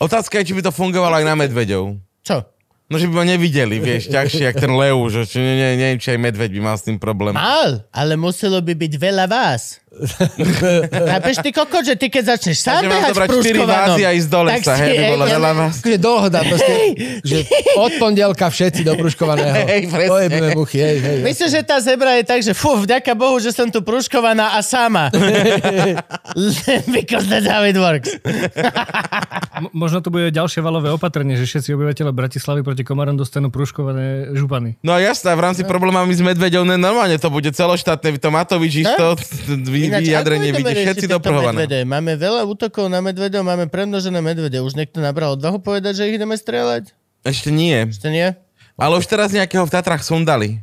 Otázka je, či by to fungovalo aj na medveďov. Čo? No, že by ma nevideli, vieš, ťažšie, jak ten lev, že či, ne, ne, neviem, či aj medveď by mal s tým problém. Mal, ale muselo by byť veľa vás. Chápeš ty kokot, že ty keď začneš sám Takže behať v dobrať 4 prúškovanom, vázy a ísť do tak lesa, hej, by bolo ja- veľa vás. Akože dohoda proste, že od pondelka všetci do prúškovaného. Hej, presne. Pojebíme muchy, hej, hej. Myslím, že tá zebra je tak, že fú, vďaka Bohu, že som tu prúškovaná a sama. Because that's how it works. Možno to bude ďalšie valové opatrenie, že všetci obyvateľe Bratislavy proti komárom dostanú prúškované župany. No jasné, v rámci problémami s medveďou, ne, normálne to bude celoštátne, to Matovič isto, vy, Ináč, vyjadrenie vidí, všetci doprhované. medvede? Máme veľa útokov na medvedov, máme premnožené medvede. Už niekto nabral odvahu povedať, že ich ideme strieľať? Ešte nie, Ešte nie? ale už teraz nejakého v Tatrach sundali.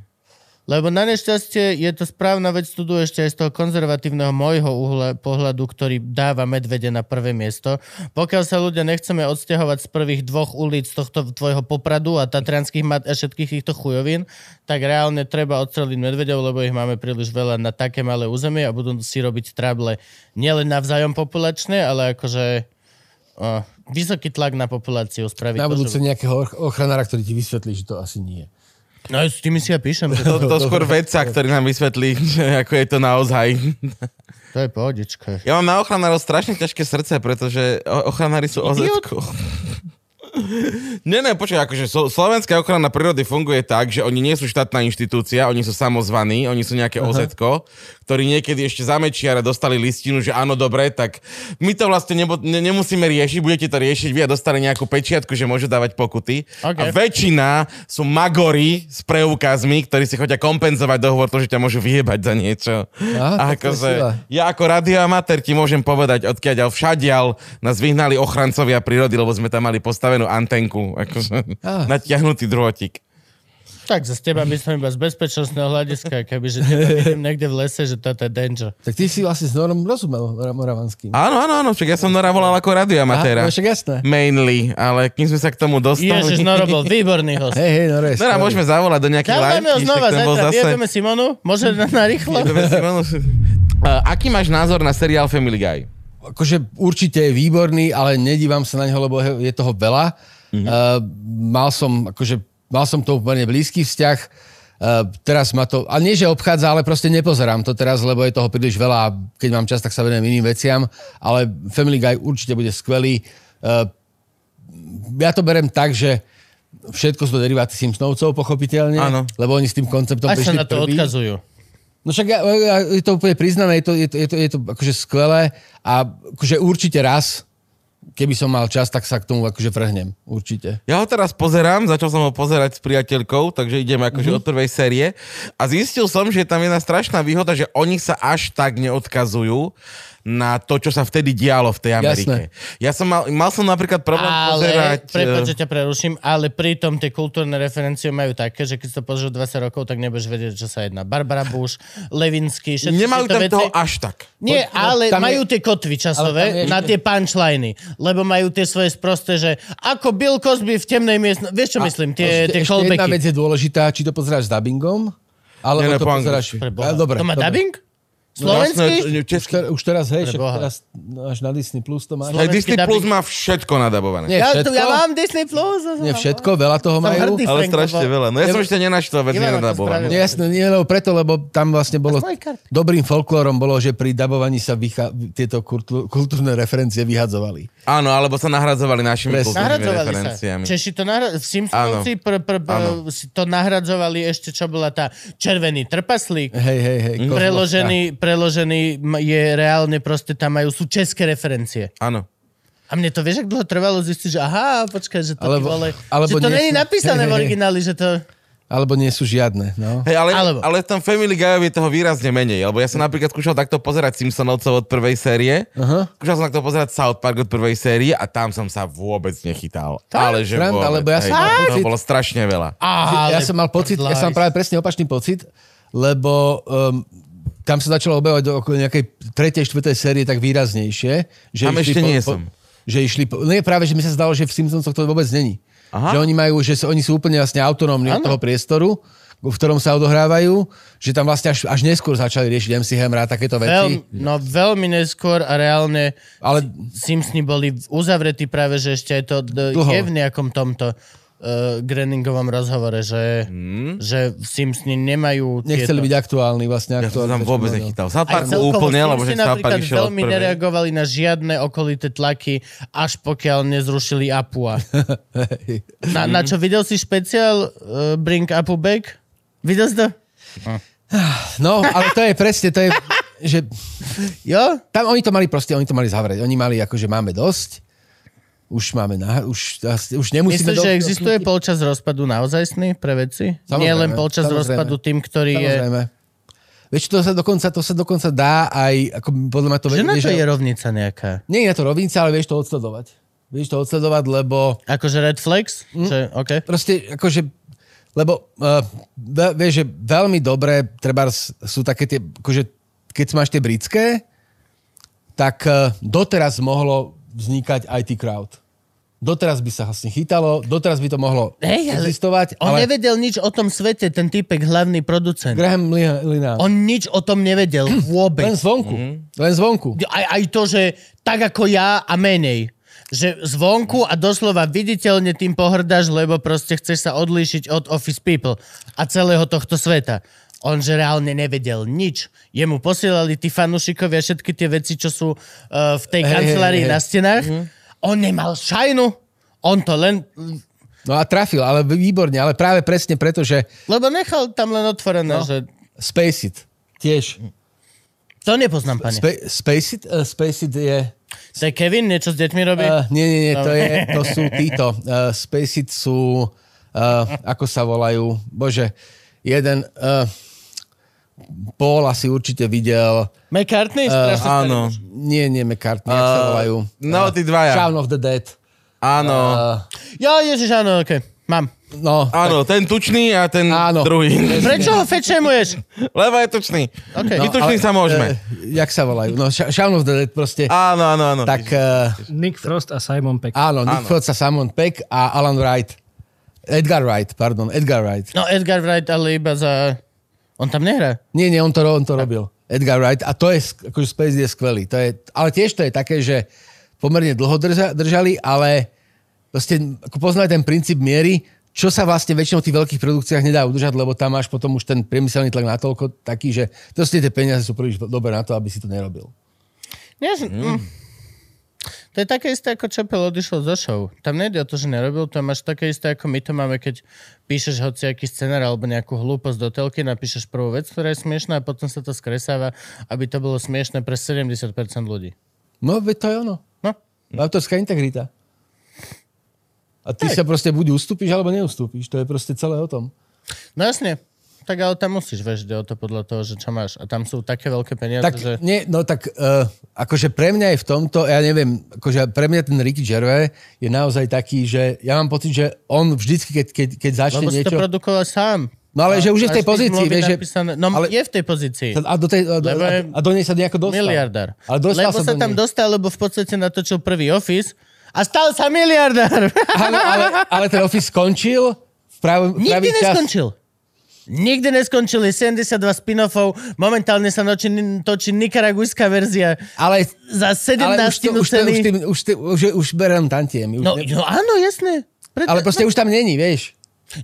Lebo na nešťastie je to správna vec, tu ešte aj z toho konzervatívneho môjho uhla, pohľadu, ktorý dáva medvede na prvé miesto. Pokiaľ sa ľudia nechceme odsťahovať z prvých dvoch ulic tohto tvojho popradu a tatranských mat a všetkých týchto chujovín, tak reálne treba odstreliť medvedov, lebo ich máme príliš veľa na také malé územie a budú si robiť trable nielen navzájom populačné, ale akože o, vysoký tlak na populáciu spraví Na budúce nejakého och- ochranára, ktorý ti vysvetlí, že to asi nie. No s tými si ja píšem, To, to skôr vedca, ktorý nám vysvetlí, že ako je to naozaj. to je pohodička. Ja mám na ochranárov strašne ťažké srdce, pretože ochranári sú oz Nie, nie, počkaj, akože slovenská ochrana prírody funguje tak, že oni nie sú štátna inštitúcia, oni sú samozvaní, oni sú nejaké uh ktorí niekedy ešte za Mečiara dostali listinu, že áno, dobre, tak my to vlastne nebo, ne, nemusíme riešiť, budete to riešiť, vy a dostali nejakú pečiatku, že môžu dávať pokuty. OK. A väčšina sú magory s preukazmi, ktorí si chodia kompenzovať dohovor to, že ťa môžu vyjebať za niečo. Aha, A akože, ja ako radioamatér ti môžem povedať, odkiaľ všadiaľ nás vyhnali ochrancovia prírody, lebo sme tam mali postavenú antenku, akože Ah. natiahnutý drôtik. Tak za teba by som iba z bezpečnostného hľadiska, keby že teba vidím niekde v lese, že toto je danger. Tak ty si vlastne s Norom rozumel Mora- Moravanským. Áno, áno, áno, však ja som Nora volal ako radioamatéra. Aha, no však jasné. Mainly, ale kým sme sa k tomu dostali... Ježiš, Noro bol výborný host. Hej, hej, Noro je Nora, môžeme zavolať do nejakých Dávame ho live znova zajtra, zase... vyjebeme Simonu? Môže na, na rýchlo? Jebeme Simonu. Uh, aký máš názor na seriál Family Guy? akože určite je výborný, ale nedívam sa na neho, lebo je toho veľa. Mm-hmm. Uh, mal som, akože, mal som to úplne blízky vzťah. Uh, teraz ma to, a nie že obchádza, ale proste nepozerám to teraz, lebo je toho príliš veľa a keď mám čas, tak sa venujem iným veciam, ale Family Guy určite bude skvelý. Uh, ja to berem tak, že všetko sú to deriváty Simpsonovcov, pochopiteľne, Áno. lebo oni s tým konceptom Až sa prišli na to prví. odkazujú. No však ja, ja, je to úplne priznané, je to, je to, je to, je to akože skvelé a akože určite raz, keby som mal čas, tak sa k tomu akože vrhnem. Určite. Ja ho teraz pozerám, začal som ho pozerať s priateľkou, takže idem akože Mhm. mm-hmm. od prvej série a zistil som, že je tam jedna strašná výhoda, že oni sa až tak neodkazujú na to, čo sa vtedy dialo v tej Amerike. Ja som mal, mal som napríklad problém Ale, pozerať... prepáč, eh, že ťa preruším, ale pritom tie kultúrne referencie majú také, že keď to pozrieš 20 rokov, tak nebudeš vedieť, čo sa jedná. Barbara Bush, Levinsky, všetky Nemajú tam veci. toho až tak. Nie, ale tam je- majú tie kotvy časové je na ešte- tie punchliny, lebo majú tie svoje sprosté, že ako Bill Cosby v temnej miestnosti, vieš čo myslím, tie, tie ešte, ešte jedna vec je dôležitá, či to pozeráš s dubbingom, alebo ne, to po pozeráš... Dobre, to má dobre. dubbing? No, Slovenský? jasné, Už, český. ter, už teraz, hej, však teraz no, až na Disney Plus to máš. Aj Disney dubbing. Plus má všetko nadabované. Nie ja, všetko, to, ja mám Disney Plus. nie všetko, veľa toho Som majú. hrdý. Ale strašne veľa. No ja som Ja- ešte to nenadabovanú. spravil. Nie, jasné, nie lebo preto, lebo tam vlastne bolo... Dobrým folklórom bolo, že pri dabovaní sa vycha- tieto kultú- kultúrne referencie vyhadzovali. Áno, alebo sa nahradzovali našimi Presne. kultúrnymi Nahradzovali sa. referenciami. Češi to Simpsonovci pr- pr- pr- si to nahradzovali ešte, čo bola tá červený trpaslík. Hej, hej, hej. Preložený, preložený je reálne proste tam majú, sú české referencie. Áno. A mne to vieš, ak dlho trvalo zistiť, že aha, počkaj, že to, Alebo- vole, alebo že to nie není sú- napísané v origináli, že to... Alebo nie sú žiadne, no. Hej, ale, Alebo- ale v tom Family Guyovi je toho výrazne menej, lebo ja som napríklad skúšal takto pozerať Simpsonovcov od prvej série, Aha. skúšal som takto pozerať South Park od prvej série a tam som sa vôbec nechytal. Ale že Sranda, vôbec, lebo ja hej, som mal to pocit- bolo strašne veľa. Ale ja som mal pocit, ja som práve presne opačný pocit, lebo um, tam sa začalo objavovať do okolo nejakej tretej, štvrtej série tak výraznejšie. Že Tam išli ešte nie som. Že išli po, no je práve, že mi sa zdalo, že v Simpsonsoch to vôbec není. Aha. Že oni majú, že sú, oni sú úplne vlastne autonómni od Áno. toho priestoru, v ktorom sa odohrávajú, že tam vlastne až, až neskôr začali riešiť MC Hammer a takéto veci. Veľmi, no veľmi neskôr a reálne Ale Simpsoni boli uzavretí práve, že ešte aj to d- je v nejakom tomto uh, Groeningovom rozhovore, že, hmm. že Simpsoni nemajú nechceli tieto... byť aktuálni vlastne. Ja som tam vôbec no. nechytal. Celkovo úplne, lebo že napríklad išiel veľmi nereagovali na žiadne okolité tlaky, až pokiaľ nezrušili Apua. na, na čo videl si špeciál uh, Bring Apu Back? Videl si to? No, ale to je presne, to je, že Jo? tam oni to mali proste, oni to mali zavrieť. Oni mali ako, že máme dosť, už máme, na, už, už nemusíme... Myslíš, do- že existuje polčas rozpadu naozajstný pre veci? Samozrejme, Nie len polčas samozrejme. rozpadu tým, ktorý je... Samozrejme. Vieš, to sa dokonca, to sa dokonca dá aj, ako podľa mňa to... Že vieš, to je rovnica nejaká? Nie je to rovnica, ale vieš to odsledovať. Vieš to odsledovať, lebo Akože Red Flags? Hm? Že, okay. proste, akože, lebo uh, vieš, že veľmi dobré, treba sú také tie, akože, keď máš tie britské, tak uh, doteraz mohlo vznikať IT crowd. Doteraz by sa vlastne chytalo, doteraz by to mohlo ale existovať, On ale nevedel nič o tom svete, ten typek, hlavný producent. Graham Lina, Lina. On nič o tom nevedel len vôbec. zvonku. Len zvonku. Aj, aj to, že tak ako ja a menej. Že zvonku a doslova viditeľne tým pohrdáš, lebo proste chceš sa odlíšiť od office people a celého tohto sveta. On že reálne nevedel nič. Jemu posielali tí fanúšikovia všetky tie veci, čo sú uh, v tej Hej, kancelárii hej, hej. na stenách. On nemal šajnu. On to len... No a trafil, ale výborne, ale práve presne preto, že Lebo nechal tam len otvorené, no. že... Space It tiež. To nepoznám, pane. Spa- Space It, uh, Space It je... To je Kevin, niečo s deťmi robí? Uh, nie, nie, nie, to, je, to sú títo. Uh, Space It sú... Uh, ako sa volajú? Bože, jeden... Uh, Paul asi určite videl... McCartney? Uh, Áno. Nie, nie, McCartney, jak sa Uh, volajú? no, tí dvaja. Shaun of the Dead. Áno. Uh, Ja, ježiš, áno, okej. Okay. Mám. no, Áno, ten tučný a ten Áno. druhý. Prečo ho fečemuješ? Lebo je tučný. Okay. My tučný sa môžeme. Uh, jak sa volajú? No, Sha- Shaun of the Dead proste... Áno, áno, áno. tak... Uh, Nick Frost a Simon Peck. áno, Nick Áno. Frost a Simon Peck a Alan Wright. Edgar Wright, pardon, Edgar Wright. No Edgar Wright, ale iba za... On tam nehrá. Nie, nie, on to, on to robil. Edgar Wright a to je, akože Space je skvelý. To je, ale tiež to je také, že pomerne dlho drža, držali, ale proste, ako poznajú ten princíp miery, čo sa vlastne väčšinou v tých veľkých produkciách nedá udržať, lebo tam máš potom už ten priemyselný tlak natoľko taký, že proste tie peniaze sú príliš dobré na to, aby si to nerobil. Nie, mm. To je také isté, ako Čepel odišiel zo show. Tam nejde o to, že nerobil, to máš také isté, ako my to máme, keď píšeš hociaký scenár alebo nejakú hlúposť do telky, napíšeš prvú vec, ktorá je smiešná a potom sa to skresáva, aby to bolo smiešné pre 70% ľudí. No, veď to je ono. No. Autorská integrita. A ty Hej. sa proste buď ustúpiš, alebo neustúpiš. To je proste celé o tom. No jasne. Tak ale tam musíš, vieš, o to podľa toho, že čo máš. A tam sú také veľké peniaze, Tak, že... nie, no tak, uh, akože pre mňa je v tomto, ja neviem, akože pre mňa ten Ricky Gervais je naozaj taký, že ja mám pocit, že on vždycky, keď, keď, keď začne Lebo si to niečo... produkoval sám. No ale že už je v tej pozícii, vieš, že... napísané- No ale- je v tej pozícii. A do, tej, a, do, je a do nej sa nejako dostal. Miliardár. Ale dostal Lebo sa tam nej. dostal, lebo v podstate natočil prvý Office a stal sa miliardár. Áno, ale, ale ten Office skončil v prav, Nikdy čas. Nikdy neskončili 72 spin-offov, momentálne sa noči, točí nikaragujská verzia Ale, za 17 ale už, to, už, to, už, tým, už, tým, už, už berem. Už No, ne, no áno, jasné. Preto, ale proste už tam není, vieš.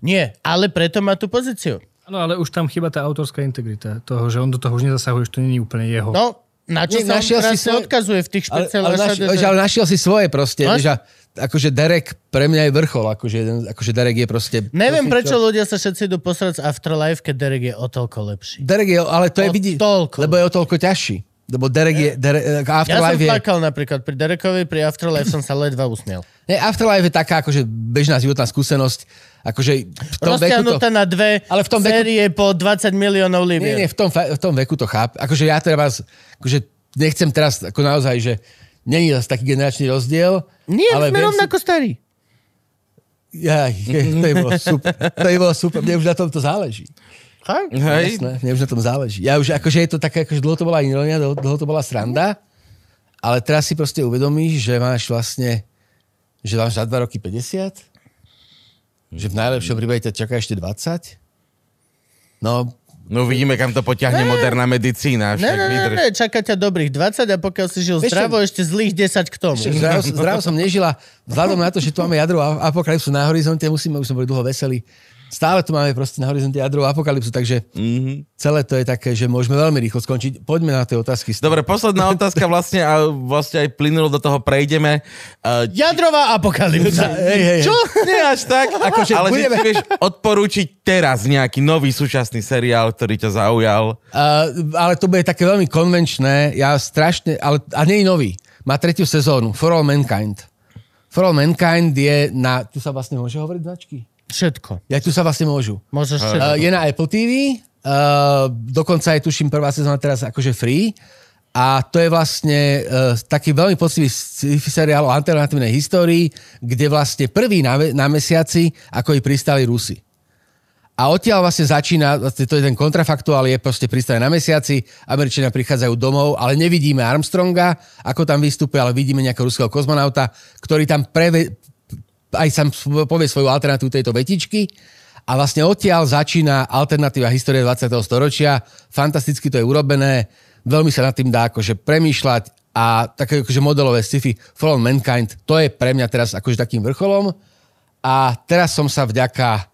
Nie, ale preto má tú pozíciu. No ale už tam chyba tá autorská integrita toho, že on do toho už nezasahuje, že to není úplne jeho. No, na čo Nie, sa on našiel si krásne svoj- odkazuje v tých Ale, ale, špeciálach. naš, všade, ale našiel si svoje proste. No? A, akože Derek pre mňa je vrchol. Akože, jeden, akože Derek je proste... Neviem, proste, prečo ľudia sa všetci idú posrať z Afterlife, keď Derek je o toľko lepší. Derek je, ale to je O vidí, toľko. lebo je o toľko ťažší. Lebo Derek je, Derek, Ja som Afterlife je... plakal napríklad pri Derekovi, pri Afterlife som sa ledva usmiel. Nie, Afterlife je taká akože bežná životná skúsenosť. Akože v tom veku to... Na dve Ale v tom veku- série po 20 miliónov Nie, libier. nie, v tom, v tom veku to cháp. Akože ja vás, akože nechcem teraz ako naozaj, že není zase taký generačný rozdiel. Nie, ale sme rovnako starí. Si, ja, je, to je bolo super. To je bolo super. Mne už na tom to záleží. Fakt? Hej. Jasné, mne už na tom záleží. Ja už, akože je to také, akože dlho to bola ironia, dlho, dlho to bola sranda, ale teraz si proste uvedomíš, že máš vlastne, že máš za dva roky 50, že v najlepšom prípade ťa čaká ešte 20. No, No uvidíme, kam to potiahne moderná medicína. Ne, Však ne, ne, vydrž. ne, čaká ťa dobrých 20 a pokiaľ si žil Vieš čo? zdravo, ešte zlých 10 k tomu. Zdravo, zdravo som nežila. Vzhľadom na to, že tu máme jadro apokalypsu na horizonte, musíme, už sme boli dlho veselí, stále tu máme proste na horizonte jadrovú apokalypsu, takže mm-hmm. celé to je také, že môžeme veľmi rýchlo skončiť. Poďme na tie otázky. Dobre, posledná otázka vlastne a vlastne aj plynulo do toho prejdeme. Uh, Jadrová apokalypsa. Hej, hej. Čo? nie až tak, Akože ale budeme- že vieš odporúčiť teraz nejaký nový súčasný seriál, ktorý ťa zaujal. Uh, ale to bude také veľmi konvenčné. Ja strašne, ale, a nie je nový. Má tretiu sezónu. For All Mankind. For All Mankind je na... Tu sa vlastne môže hovoriť značky? Všetko. Ja tu sa vlastne môžu. Môžeš všetko. Uh, je na Apple TV, uh, dokonca je tuším prvá sezóna teraz akože free. A to je vlastne uh, taký veľmi poctivý sci-fi seriál o alternatívnej histórii, kde vlastne prvý na, na mesiaci, ako i pristali Rusy. A odtiaľ vlastne začína, vlastne to je ten kontrafaktuál, je proste pristane na mesiaci, Američania prichádzajú domov, ale nevidíme Armstronga, ako tam vystupuje, ale vidíme nejakého ruského kozmonauta, ktorý tam preve, aj sám povie svoju alternatívu tejto vetičky. A vlastne odtiaľ začína alternatíva histórie 20. storočia. Fantasticky to je urobené, veľmi sa nad tým dá akože premýšľať a také akože modelové sci-fi For Mankind, to je pre mňa teraz akože takým vrcholom. A teraz som sa vďaka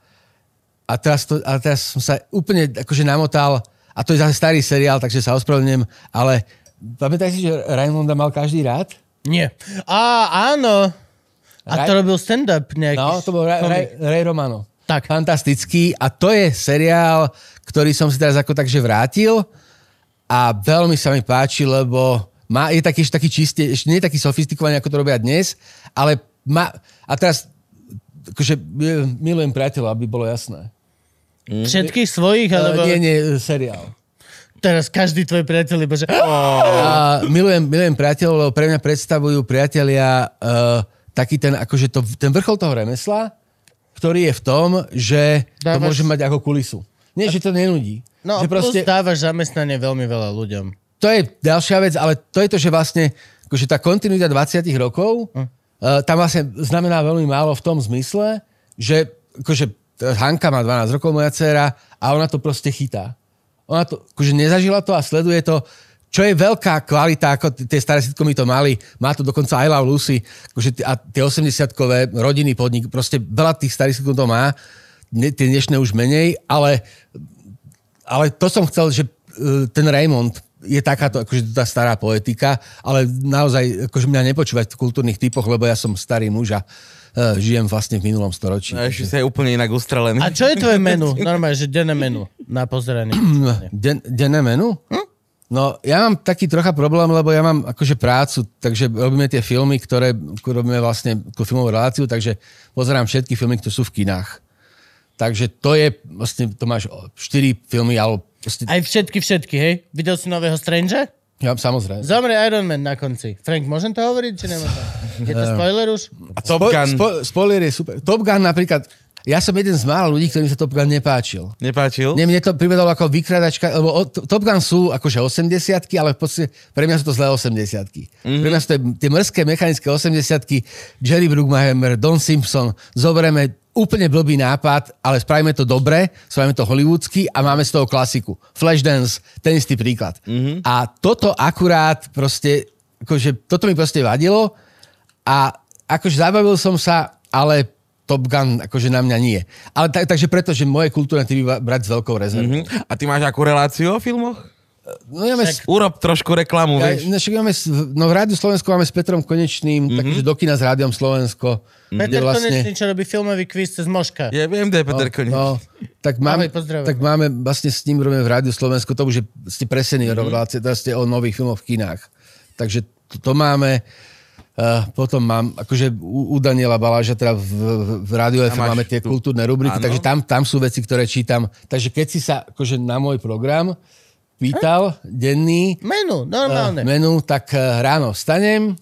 a teraz, to, a teraz som sa úplne akože namotal a to je zase starý seriál, takže sa ospravedlňujem, ale pamätaj si, že Raimonda mal každý rád? Nie. Á, áno. A to robil stand-up nejaký. No, to bol Ray, Ray, Ray Romano. Tak. Fantastický. A to je seriál, ktorý som si teraz ako takže vrátil a veľmi sa mi páči, lebo má, je taký, ešte taký čiste, ešte nie je taký sofistikovaný, ako to robia dnes, ale má, a teraz akože e, milujem priateľa, aby bolo jasné. Všetkých svojich, alebo... Uh, nie, nie, seriál. Teraz každý tvoj priateľ iba, že... A milujem, milujem priateľov, lebo pre mňa predstavujú priatelia uh, taký ten, akože to, ten vrchol toho remesla, ktorý je v tom, že to Dávaš- môže mať ako kulisu. Nie, že to nenudí. No, že proste... dávaš zamestnanie veľmi veľa ľuďom. to je ďalšia vec, ale to je to, že vlastne akože tá kontinuita 20 rokov Hm. uh, tam vlastne znamená veľmi málo v tom zmysle, že akože Hanka má 12 rokov, moja dcera, a ona to proste chytá. ona to akože nezažila to a sleduje to, čo je veľká kvalita, ako tie staré sitcomy to mali. Má to dokonca I Love Lucy, akože t- a tie 80-kové rodinný podnik, proste veľa tých starých sitcomov to má, ne, tie dnešné už menej, ale, ale to som chcel, že e, ten Raymond je takáto akože tá stará poetika, ale naozaj akože mňa nepočúvať v kultúrnych typoch, lebo ja som starý muž a uh, žijem vlastne v minulom storočí. No, ešte sa je úplne inak ustrelený. A čo je tvoje menu? Normálne, že denné menu na pozeranie. Den, denné menu? Hm? No, ja mám taký trocha problém, lebo ja mám akože prácu, takže robíme tie filmy, ktoré robíme vlastne tú filmovú reláciu, takže pozerám všetky filmy, ktoré sú v kinách. Takže to je, vlastne, to máš 4 filmy, alebo proste, Aj všetky, všetky, hej? Videl si nového Strange? ja, samozrejme. Zomre Iron Man na konci. Frank, môžem to hovoriť, či nemôžem? Je to spoiler už? A Top Spo, Gun spo, spoiler je super. Top Gun napríklad, ja som jeden z mála ľudí, ktorým sa Top Gun nepáčil. nepáčil? Nie, mne to privedalo ako vykradačka, lebo Top Gun sú akože 80 ale v podstate pre mňa sú to zlé 80 mm-hmm. Pre mňa sú to tie mrzké mechanické 80 Jerry Bruckheimer, Don Simpson, zoberieme úplne blbý nápad, ale spravíme to dobre, spravíme to hollywoodsky a máme z toho klasiku. Flashdance, ten istý príklad. Mm-hmm. A toto akurát proste, akože toto mi proste vadilo a akože zabavil som sa, ale Top Gun akože na mňa nie. Ale tak, takže preto, že moje kultúrne ty brať s veľkou rezervou. Mm-hmm. A ty máš akú reláciu o filmoch? No, máme, s- Urob trošku reklamu, ja, vieš. no, však máme, no v Rádiu Slovensko máme s Petrom Konečným, mm-hmm. takže do kina s Rádiom Slovensko. Peter Konečný, čo robí filmový kvíz cez Moška. Ja viem, kde je Peter Koník. No, tak máme, Ahoj, tak máme, vlastne s ním robíme v Rádiu Slovensko, to už je, ste pre seniorov, mm-hmm. teraz ste o nových filmoch v kinách. Takže to, to máme. Uh, potom mám, akože u, u Daniela Baláža, teda v, v- v Rádiu FM máme tie tu- kultúrne rubriky, Áno. takže tam, tam sú veci, ktoré čítam. Takže keď si sa akože na môj program pýtal, denný, Menu, normálne. uh, menu, tak uh, ráno vstanem,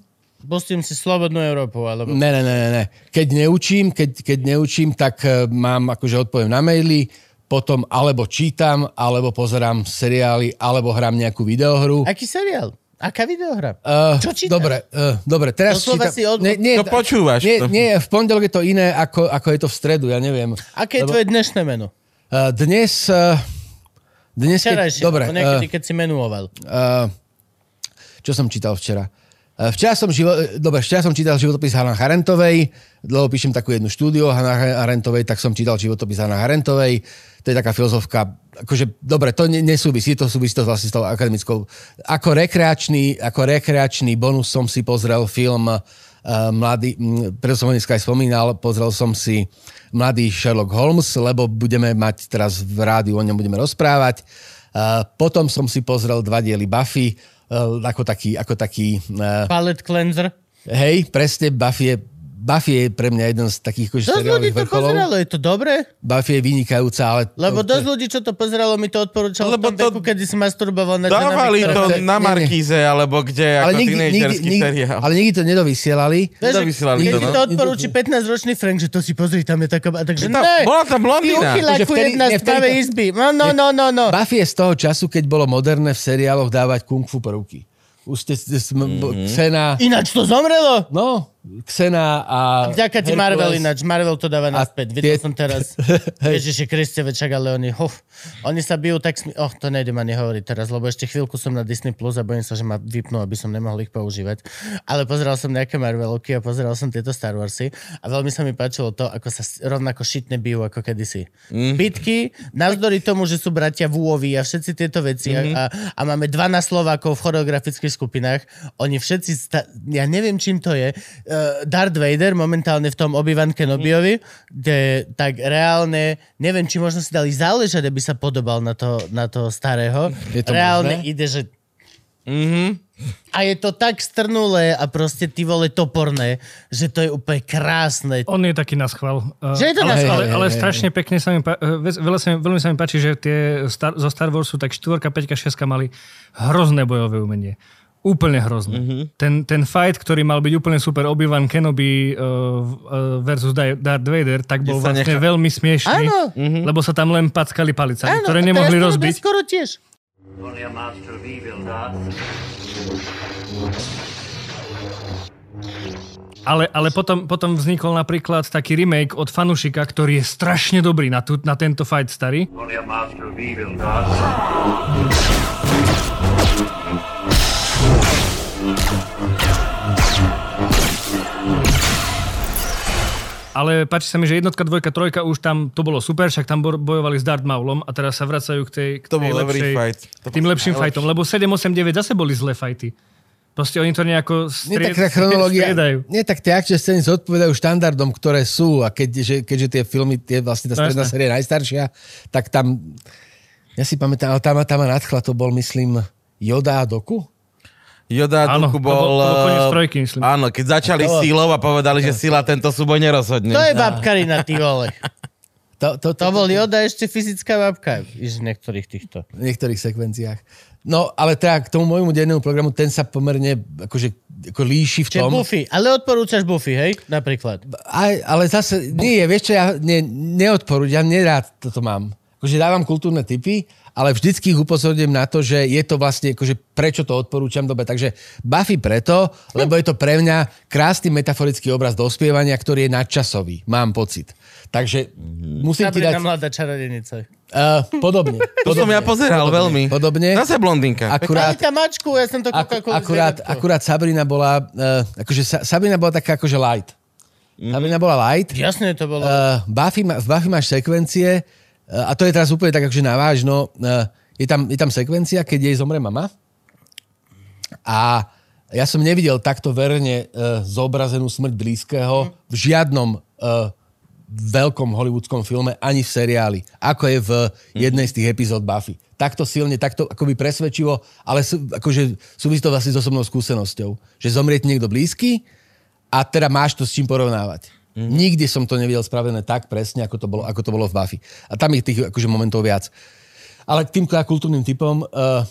Pustím si Slobodnú Európu, alebo... Ne, ne, ne, ne, ne. Keď neučím, keď, keď neučím, tak mám, akože odpoviem na maily, potom alebo čítam, alebo pozerám seriály, alebo hrám nejakú videohru. Aký seriál? Aká videohra? Uh, Čo čítaš? Dobre, uh, dobre, teraz Doslova čítam... si od- nie, To počúvaš. Nie, To- nie, v pondelok je to iné, ako, ako je to v stredu, ja neviem. Aké je Lebo- tvoje dnešné menu? Uh, dnes... Uh, dnes keď, Včerajšie, dobre, niekedy, uh, keď si menuoval. Uh, čo som čítal včera? Uh, Včera som, živo, eh, dobre, včera som čítal životopis Hanna Harentovej, dlho píšem takú jednu štúdiu Hanna Harentovej, tak som čítal životopis Hanna Harentovej. To je taká filozofka, akože, dobre, to ne, nesúvisí, to súvisí to vlastne s tou akademickou. Ako rekreačný, ako rekreačný bonus som si pozrel film uh, mladý, preto som ho dneska aj spomínal, pozrel som si mladý Sherlock Holmes, lebo budeme mať teraz v rádiu, o ňom budeme rozprávať. Uh, potom som si pozrel dva diely Buffy, ako taký, ako taký uh, Palette cleanser. hej, presne, Buffy je, Buffy je pre mňa jeden z takých akože Dosť ľudí to vrcholov. pozeralo, je to dobré? Buffy je vynikajúca, ale... Lebo to, dosť ľudí, čo to pozeralo, mi to odporúčalo Lebo v tom to veku, kedy si masturboval na Dávali to ktoré... na nie, nie. Markíze, alebo kde, ale ako nikdy, nikdy, nikdy, seriál. ale nikdy to nedovysielali. Nedovysielali keď to, no. to odporúči 15-ročný Frank, že to si pozri, tam je taká... Takže Tam- ne, bola tam z vtedy tmavej to- izby. No, no, no, no, no. Buffy je z toho času, keď bolo moderné v seriáloch dávať kung fu prvky. Už ste, ste Mhm. mm-hmm. Xena, Ináč to zomrelo? no, Xena a... Vďaka ti. Marvel ináč. Marvel to dáva naspäť. Videl tie- som teraz. Ježiši Kriste, veď čak, ale oni, huf, oni sa bijú tak... Smi- oh, to nejdem ani hovoriť teraz, lebo ešte chvíľku som na Disney Plus a bojím sa, že ma vypnú, aby som nemohol ich používať. Ale pozeral som nejaké Marvelovky a pozeral som tieto Star Warsy a veľmi sa mi páčilo to, ako sa rovnako šitne bijú ako kedysi. Mm. Bitky, navzdory tomu, že sú bratia Vúovi a všetci tieto veci mm-hmm. a, a máme 12 Slovákov v choreografických skupinách, oni všetci, sta- ja neviem, čím to je, uh, Darth Vader momentálne v tom Obi-Wan Kenobiovi, kde tak reálne, neviem, či možno si dali záležať, aby sa podobal na to, na to starého. Je to reálne možné? ide, že Mhm. a je to tak strnulé a proste ty vole toporné, že to je úplne krásne. On je taký na schvál. Uh, Že je to ale, na schvál. ale, ale strašne pekne sa mi, pá- eh, ve- veľa sa mi, veľmi sa mi páči, že tie star, zo Star Warsu tak 4, 5, 6 mali hrozné bojové umenie. Úplne hrozné. Mhm. Mm-hmm. Ten, ten fight, ktorý mal byť úplne super, Obi-Wan Kenobi uh, versus Darth Vader, tak bol vlastne nechá- veľmi smiešný, Áno. lebo sa tam len packali palicami, Áno, ktoré nemohli rozbiť. skoro tiež. Ale, ale potom, potom vznikol napríklad taký remake od Fanušika, ktorý je strašne dobrý na, tu, na tento fight starý. Only a master of evil, gods. Ale páči sa mi, že jednotka, dvojka, trojka už tam, to bolo super, však tam bo- bojovali s Darth Maulom a teraz sa vracajú k tej, k To tej bol dobrý lepšej, fight. To k tým bol lepším najlepší. fightom, lebo 7, 8, 9 zase boli zlé fighty. Proste oni to nejako Nie stried, tak tá chronológia, striedajú. nie tak tie akčné scény zodpovedajú štandardom, ktoré sú a keďže, keďže tie filmy, tie vlastne tá No stredná jasné. séria je najstaršia, tak tam, ja si pamätám, ale tam, tam ma nadchla, to bol myslím Yoda a Doku? Yoda Áno, Doku to bol- bol... to bol koniec eh, trojky, myslím. Áno, keď začali To- sílou a povedali, že sila tento súboj nerozhodne. To je babkarina, ty vole. To, to, To bol Yoda ešte fyzická babka iš niektorých týchto. v niektorých sekvenciách. No, ale teda k tomu môjmu dennému programu, ten sa pomerne akože, ako líši v Čiže tom. Buffy. Ale odporúčaš Buffy, hej? Napríklad. Aj, ale zase, nie, vieš čo, ja ne, neodporúčam, ja nerád toto mám. Akože dávam kultúrne typy, ale vždycky ich upozorňujem na to, že je to vlastne, akože prečo to odporúčam dobe. Takže Buffy preto, lebo je to pre mňa krásny metaforický obraz dospievania, ktorý je nadčasový, mám pocit. Takže musím ti Sabrina dať... mladá čarodenica. Uh, podobne. To som ja pozeral podobne, veľmi. Podobne. Zase blondinka. Akurát, mačku, ja som to Ak, akurát, akurát Sabrina bola, uh, akože Sa, Sabrina bola taká akože light. Mhm. Sabrina bola light. Jasne to bolo. Uh, Buffy, má- v Buffy máš sekvencie, a to je teraz úplne tak akože navážno, uh, je, tam, je tam sekvencia, keď jej zomre mama. A ja som nevidel takto verne uh, zobrazenú smrť blízkeho v žiadnom uh, veľkom hollywoodskom filme, ani v seriáli, ako je v jednej z tých epizód Buffy. Takto silne, takto akoby presvedčivo, ale sú, akože súvisí to vlastne s osobnou skúsenosťou. Že zomrie ti niekto blízky a teda máš to s čím porovnávať. Mm. Nikdy som to nevidel spravené tak presne, ako to bolo, ako to bolo v Buffy. A tam je tých akože momentov viac. Ale k tým kultúrnym typom, uh,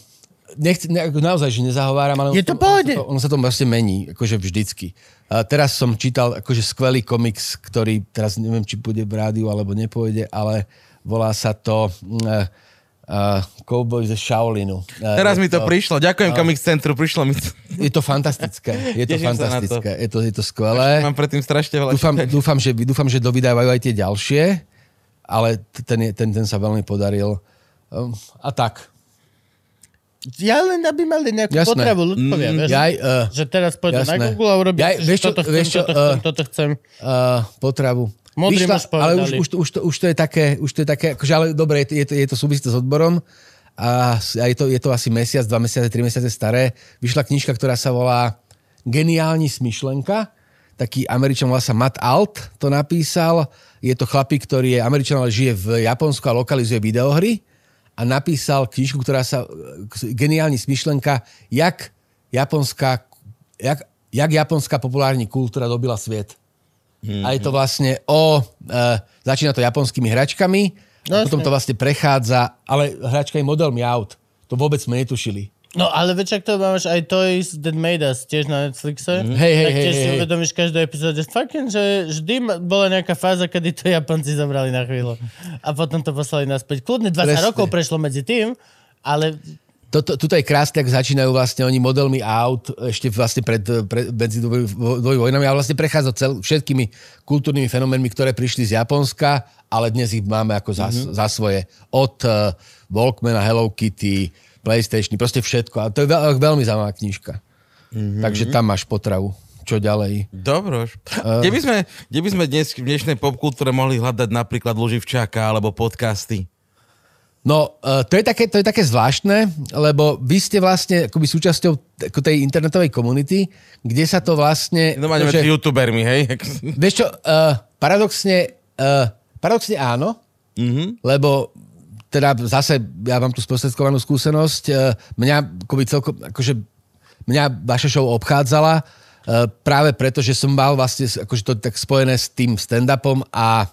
nechci, ne, naozaj, že nezahováram, ale Je to pohode. ono, sa to, ono sa to vlastne mení, akože vždycky. Uh, teraz som čítal akože skvelý komiks, ktorý teraz neviem, či bude v rádiu alebo nepôjde, ale volá sa to uh, uh, Cowboy ze Shaolinu. Uh, Teraz mi je to prišlo. Ďakujem Comic Centru, prišlo mi to. Je to fantastické. Je to Teším na to. fantastické. Je to, je to skvelé. Mám predtým strašne veľa Dúfam, čítať. dúfam, že, dúfam, že dovydávajú aj tie ďalšie, ale ten, ten, ten sa veľmi podaril. Um, a tak. Ja len, aby mali nejakú Jasné. potravu ľudkovia, vieš? Jaj, uh, Že teraz pôjdu na. Google a urobíš, Jaj, že vieš čo- toto chcem, vieš čo, toto chcem, eh, toto chcem. uh, potravu. Modrý muž ale už, už, to, už, to, už to je také, už to je také, akože, ale dobre, je to, je to, to súvisí s odborom a, a je, to, je to asi mesiac, dva mesiace, tri mesiace staré. Vyšla knižka, ktorá sa volá Geniálni smyšlenka. Taký Američan volá sa Matt Alt to napísal. Je to chlapík, ktorý je Američan, ale žije v Japonsku a lokalizuje videohry a napísal knižku, ktorá sa Geniálni smyšlenka, jak japonská, jak, jak japonská populární kultúra dobila svet. A je to vlastne o... Uh, začína to japonskými hračkami, No, potom to vlastne prechádza, ale hračka je modelmi aut. To vôbec sme netušili. No ale ak to máš aj Toys That Made Us tiež na Netflixe. Mhm. Hej, hej, tak hej, tiež si hej, hej. uvedomíš v každej epizóde, fucking, že vždy bola nejaká fáza, kedy to Japonci zobrali na chvíľu. A potom to poslali naspäť. Kľudne 20 Presne. rokov prešlo medzi tým, ale Toto, tuto je krásne, ak začínajú vlastne oni modelmi aut ešte vlastne pred, pred medzi dvoj, vojnami a vlastne prechádza cel, všetkými kultúrnymi fenoménmi, ktoré prišli z Japonska, ale dnes ich máme ako za, mm-hmm. za svoje. Od uh, Walkmana, Hello Kitty, PlayStation, proste všetko. A to je veľ, veľmi zaujímavá knižka. Mm-hmm. Takže tam máš potravu. Čo ďalej? Dobroš. Kde by sme, kde by sme dnes v dnešnej popkultúre mohli hľadať napríklad Luživčáka alebo podcasty? No, uh, to, je také, to je také zvláštne, lebo vy ste vlastne akoby súčasťou tej internetovej komunity, kde sa to vlastne... No máme že- youtubermi, hej? Vieš čo, uh, paradoxne, uh, paradoxne áno, mm-hmm. lebo teda zase ja mám tú sprostredkovanú skúsenosť, uh, mňa akoby celkom, akože mňa vaša show obchádzala uh, práve preto, že som mal vlastne akože to tak spojené s tým stand-upom a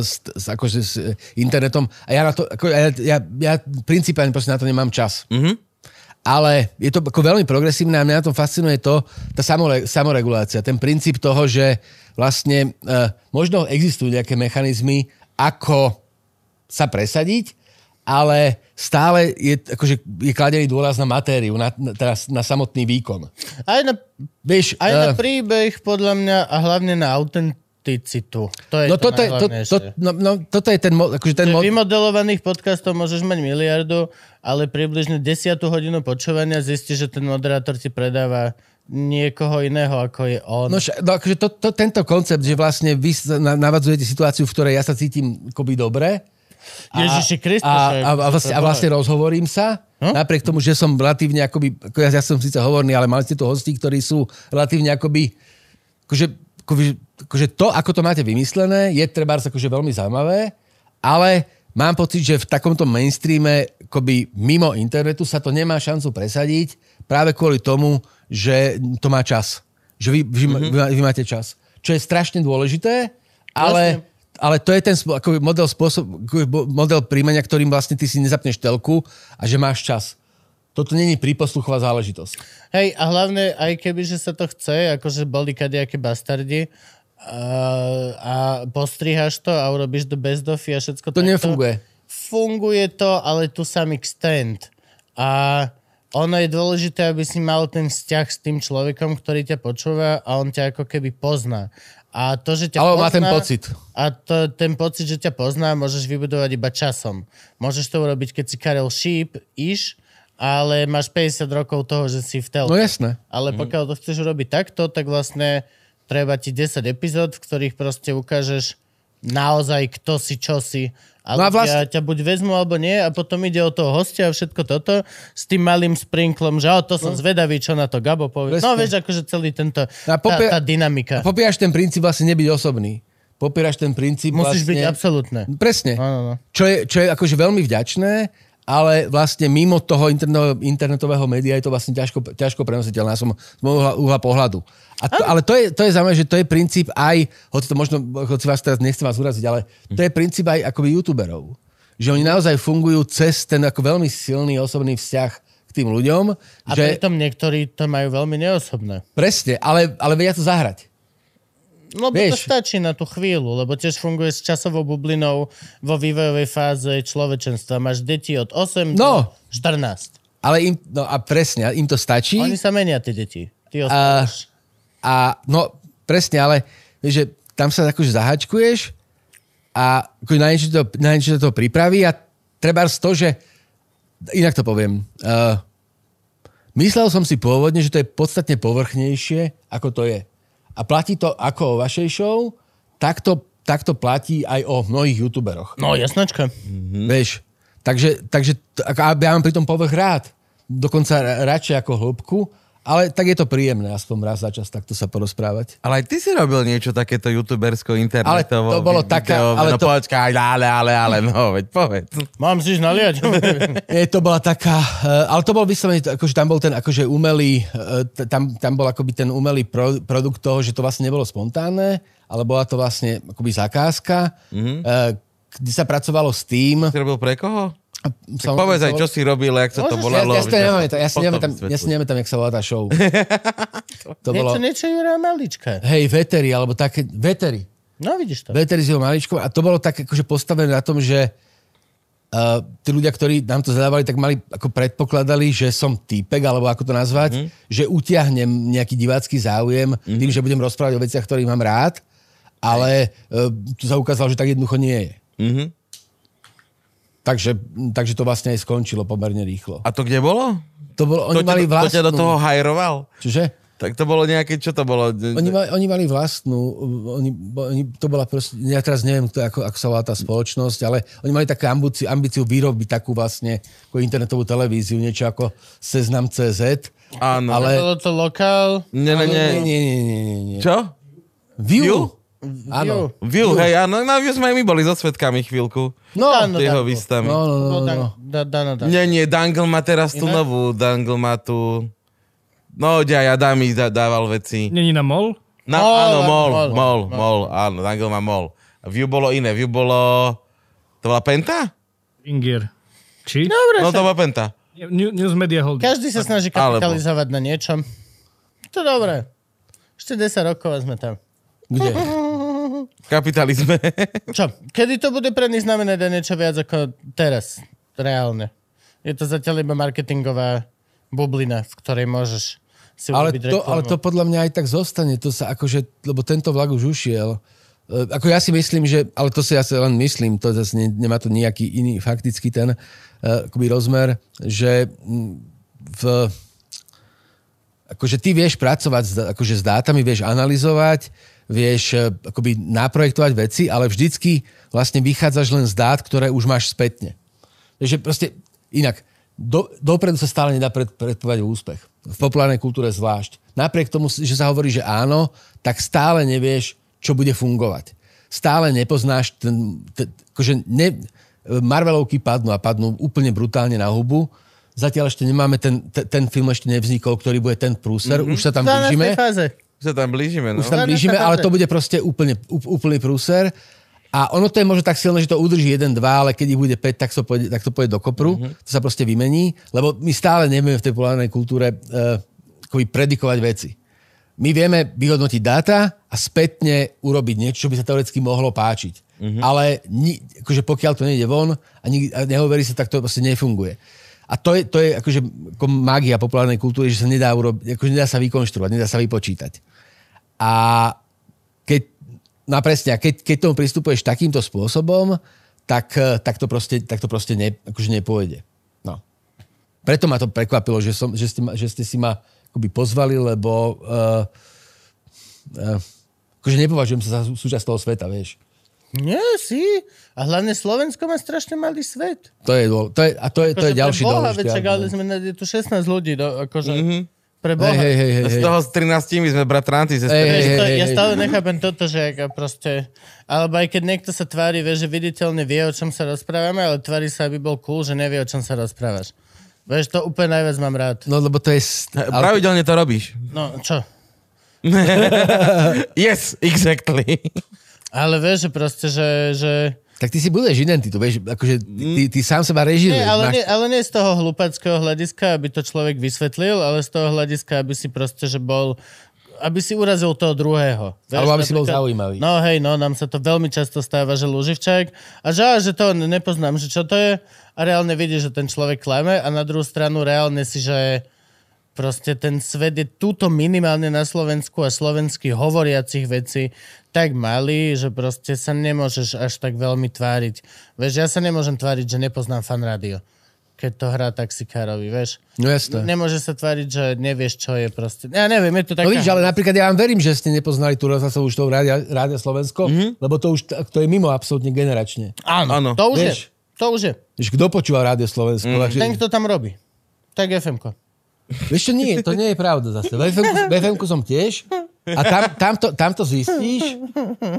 s, s, akože s internetom. A ja na to, ako, ja, ja, ja principiálne proste na to nemám čas. Mm-hmm. Ale je to ako veľmi progresívne a mňa na tom fascinuje to, tá samore, samoregulácia, ten princíp toho, že vlastne uh, možno existujú nejaké mechanizmy, ako sa presadiť, ale stále je, akože, je kladený dôraz na matériu, na, na, teraz na samotný výkon. Aj na, Vieš, aj na eh, príbeh, podľa mňa, a hlavne na autenticitu. To je no, to, toto je, to, to, no, no, toto je ten, akože ten mod... vymodelovaných podcastov môžeš mať miliardu, ale približne desiatú hodinu počúvania zistíš, že ten moderátor ti predáva niekoho iného, ako je on. No, no akože to, to, tento koncept, že vlastne vy navadzujete situáciu, v ktorej ja sa cítim akoby dobre. Ježiši Kriste, a, a, a, vlastne, a vlastne rozhovorím sa, Hm? napriek tomu, že som relatívne akoby, ako ja, ja som síce hovorný, ale mali ste tu hostí, ktorí sú relatívne akoby, akože, akoby, akože to, ako to máte vymyslené, je treba akože veľmi zaujímavé, ale mám pocit, že v takomto mainstreame, akoby mimo internetu sa to nemá šancu presadiť práve kvôli tomu, že to má čas. Že vy, vy, Mhm. mm-hmm. vy, vy máte čas. Čo je strašne dôležité, ale, ale to je ten ako model, spôsob, model príjmania, ktorým vlastne ty si nezapneš telku a že máš čas. Toto není príposluchová záležitosť. Hej, a hlavne, aj keby, že sa to chce, akože boli kadejaké bastardi, a, postrihaš to a urobíš do bezdofy a všetko To takto. nefunguje. Funguje to, ale to some extent. A ono je dôležité, aby si mal ten vzťah s tým človekom, ktorý ťa počúva a on ťa ako keby pozná. A to, že ťa Ale pozná, má ten pocit. A to, ten pocit, že ťa pozná, môžeš vybudovať iba časom. Môžeš to urobiť, keď si Karel Šíp, iš, ale máš 50 rokov toho, že si v telke. No jasné. Ale pokiaľ to chceš urobiť takto, tak vlastne treba ti 10 epizód, v ktorých proste ukážeš naozaj kto si, čo si. A No a vlastne- ťa buď vezmu alebo nie a potom ide o toho hostia a všetko toto s tým malým sprinklom, že o, to som zvedavý, čo na to Gabo povie. No Presne. vieš, akože celý tento, A popie- tá, tá dynamika. Popieraš ten princíp vlastne nebyť osobný. Popieraš ten princíp Musíš byť vlastne... absolútne. Presne. Áno, no. Čo je, čo je akože veľmi vďačné, ale vlastne mimo toho internetového, internetového média je to vlastne ťažko, ťažko prenositeľné som z môjho uhla pohľadu. A to, ale to je, to je zaujímavé, že to je princíp aj, hoci to možno, hoci vás teraz nechcem vás uraziť, ale to je princíp aj akoby youtuberov. Že oni naozaj fungujú cez ten ako veľmi silný osobný vzťah k tým ľuďom. A že, pritom niektorí to majú veľmi neosobné. Presne, ale, ale vedia to zahrať. No bo to Vieš. stačí na tú chvíľu, lebo tiež funguje s časovou bublinou vo vývojovej fáze človečenstva. Máš deti od 8 No. do 14. Ale im, no a presne, im to stačí. Oni sa menia, tie deti. Ty A, a no, presne, ale vieš, že tam sa akože zahačkuješ a akože na niečo, to, na niečo to pripraví a treba z to, že inak to poviem. Uh, myslel som si pôvodne, že to je podstatne povrchnejšie, ako to je. A platí to ako o vašej show, tak to, tak to platí aj o mnohých youtuberoch. No, jasnačka. Mm. Vieš, takže, takže ja mám pri tom povrch rád. Dokonca ra- radšej ako hĺbku, ale tak je to príjemné aspoň raz za čas takto sa porozprávať. Ale aj ty si robil niečo takéto youtubersko, internetovo. Ale to bolo video- ale no to- počkaj, ale, ale, ale, no, veď povedz. Mám si naliať? Nie, to bola taká, uh, ale to bol vyslovene, akože tam bol ten akože umelý, t- tam, tam bol akoby ten umelý pro, produkt toho, že to vlastne nebolo spontánne, ale bola to vlastne akoby zakázka, mm-hmm. kde sa pracovalo s tým. Si robil pre koho? Som- Povedz aj, čo si robil, jak sa to volalo. Ja, ja, si to nepamätám, ja si nepamätám, ja si nepamätám, jak sa volá tá show. to bolo, niečo, niečo Jura Malička. hej, Veteri, alebo také, Veteri. No, vidíš to. Veteri s jeho maličkou a to bolo tak akože postavené na tom, že uh, tí ľudia, ktorí nám to zadávali, tak mali, ako predpokladali, že som týpek, alebo ako to nazvať, mm-hmm. že utiahnem nejaký divácky záujem mm-hmm. tým, že budem rozprávať o veciach, ktorých mám rád, ale uh, tu sa ukázalo, že tak jednoducho nie je. Mhm. Takže, takže to vlastne aj skončilo pomerne rýchlo. A to kde bolo? To bolo, To oni mali ťa, to ťa vlastnú... do toho hajroval? Čože? Tak to bolo nejaké, čo to bolo? Oni, mali, oni mali vlastnú, oni, oni, to bola proste, ja teraz neviem, kto, ako, ako sa volá tá spoločnosť, ale oni mali takú ambíciu, ambíciu vyrobiť takú vlastne ako internetovú televíziu, niečo ako Seznam.cz. Áno. Ale... Bolo to lokál. Nie. Nie, nie, nie, nie, nie, nie. Čo? View? View? Áno. View, hej, áno, na View sme aj my boli so svetkami chvíľku. No, Áno, Jeho Dangle. výstavy. no, no, no, Bol no. Dan- Da- Dano, Dano. Nie, nie, Dangle má teraz tú Iné? novú. Dangle má tú... No, ja, ja dám dá, dával veci. Není na mol? Na, Mol, áno, mol, mol, mol, mol. áno, Dangle má mol. A View bolo iné, View bolo... To bola Penta? Ingier. Či? Dobre, No to bola Penta. New, News Media Holding. každý sa snaží kapitalizovať na niečom. To dobré. Ešte 10 rokov a sme tam. Kde? Kapitalizme. Čo? Kedy to bude pre nich znamenať niečo viac ako teraz? Reálne. Je to zatiaľ iba marketingová bublina, v ktorej môžeš si Ale urobiť to, reklamu. ale to podľa mňa aj tak zostane. To sa akože, lebo tento vlak už ušiel. E, Ako ja si myslím, že, ale to si ja si len myslím, to zase ne, nemá to nejaký iný faktický ten uh, akoby rozmer, že v, akože ty vieš pracovať akože s dátami, vieš analyzovať, vieš e, akoby naprojektovať veci, ale vždycky vlastne vychádzaš len z dát, ktoré už máš spätne. Takže proste inak, do, dopredu sa stále nedá pred, predpovedať úspech. V populárnej kultúre zvlášť. Napriek tomu, že sa hovorí, že áno, tak stále nevieš, čo bude fungovať. Stále nepoznáš ten... ten akože ne, Marvelovky padnú a padnú úplne brutálne na hubu. Zatiaľ ešte nemáme ten, ten, ten film ešte nevznikol, ktorý bude ten prúser. Mm-hmm. Už sa tam V 12. blížime. Sa tam blížime, no. Už tam blížime, ale to bude proste úplne, úplný prúser. A ono to je možno tak silné, že to udrží 1-2, ale keď ich bude 5, tak to pôjde, tak to pôjde do kopru. Mhm. Mm-hmm. To sa proste vymení, lebo my stále nevieme v tej populárnej kultúre uh, predikovať veci. My vieme vyhodnotiť dáta a spätne urobiť niečo, čo by sa teoreticky mohlo páčiť. Mhm. Mm-hmm. Ale ni, akože pokiaľ to nejde von a, nik, a nehovorí sa, tak to proste nefunguje. A to je, to je akože ako mágia populárnej kultúry, že sa nedá, urobiť, akože nedá sa vykonštruovať, nedá sa vypočítať. A keď, no presne, keď, keď tomu pristupuješ takýmto spôsobom, tak, tak to proste, tak to proste ne, akože nepôjde. No. Preto ma to prekvapilo, že, som, že, ste, že ste si ma akoby pozvali, lebo uh, uh, akože nepovažujem sa za sú- súčasť toho sveta, vieš. Nie, si. A hlavne Slovensko má strašne malý svet. To je, to je, a to je, to je Akože ďalší pre Boha, dôležitý veď čak, ale sme na, je tu 16 ľudí, no, akože pre Boha. Hej, hej, hej, hej, Z hej. toho s 13 my sme bratranci. Hej, Ze Vieš, hej, to, hej, ja hej. stále nechápem toto, že aká proste... Alebo aj keď niekto sa tvári, vieš, že viditeľne vie, o čom sa rozprávame, ale tvári sa, aby bol cool, že nevie, o čom sa rozprávaš. Vieš, to úplne najviac mám rád. No lebo to je... s- Ale, Pravidelne to robíš. No, čo? Yes, exactly. Ale vieš, že proste, že... že... tak ty si budeš identitu, vieš, akože ty, ty, ty sám seba režiruješ. Nie, ale, máš- nie, ale nie z toho hlupackého hľadiska, aby to človek vysvetlil, ale z toho hľadiska, aby si proste, že bol aby si urazil toho druhého. Alebo aby si bol zaujímavý. No hej, no, nám sa to veľmi často stáva, že Luživčák a že, že to nepoznám, že čo to je a reálne vidíš, že ten človek klame a na druhú stranu reálne si, že proste ten svet je túto minimálne na Slovensku a slovenských hovoriacich vecí tak malý, že proste sa nemôžeš až tak veľmi tváriť. Vieš, ja sa nemôžem tváriť, že nepoznám fan rádio, keď to hrá taxikárovi, vieš. No jasné. Nemôže sa tváriť, že nevieš, čo je proste. Ja neviem, je to taká... No vidíš, ale napríklad ja vám verím, že ste nepoznali tú rozhlasovú show Rádia, Rádia Slovensko, Mhm. mm-hmm. lebo to už to je mimo absolútne generačne. Áno, Áno. to už Vieš. je. To už je. Kto počúva Rádio Slovensko? Mm. Takže, Ten, kto tam robí. Tak FM-ko. Vieš čo, nie, to nie je pravda zase. V FM-ku, v FM-ku som tiež a tam, tam, to, tam to zistíš,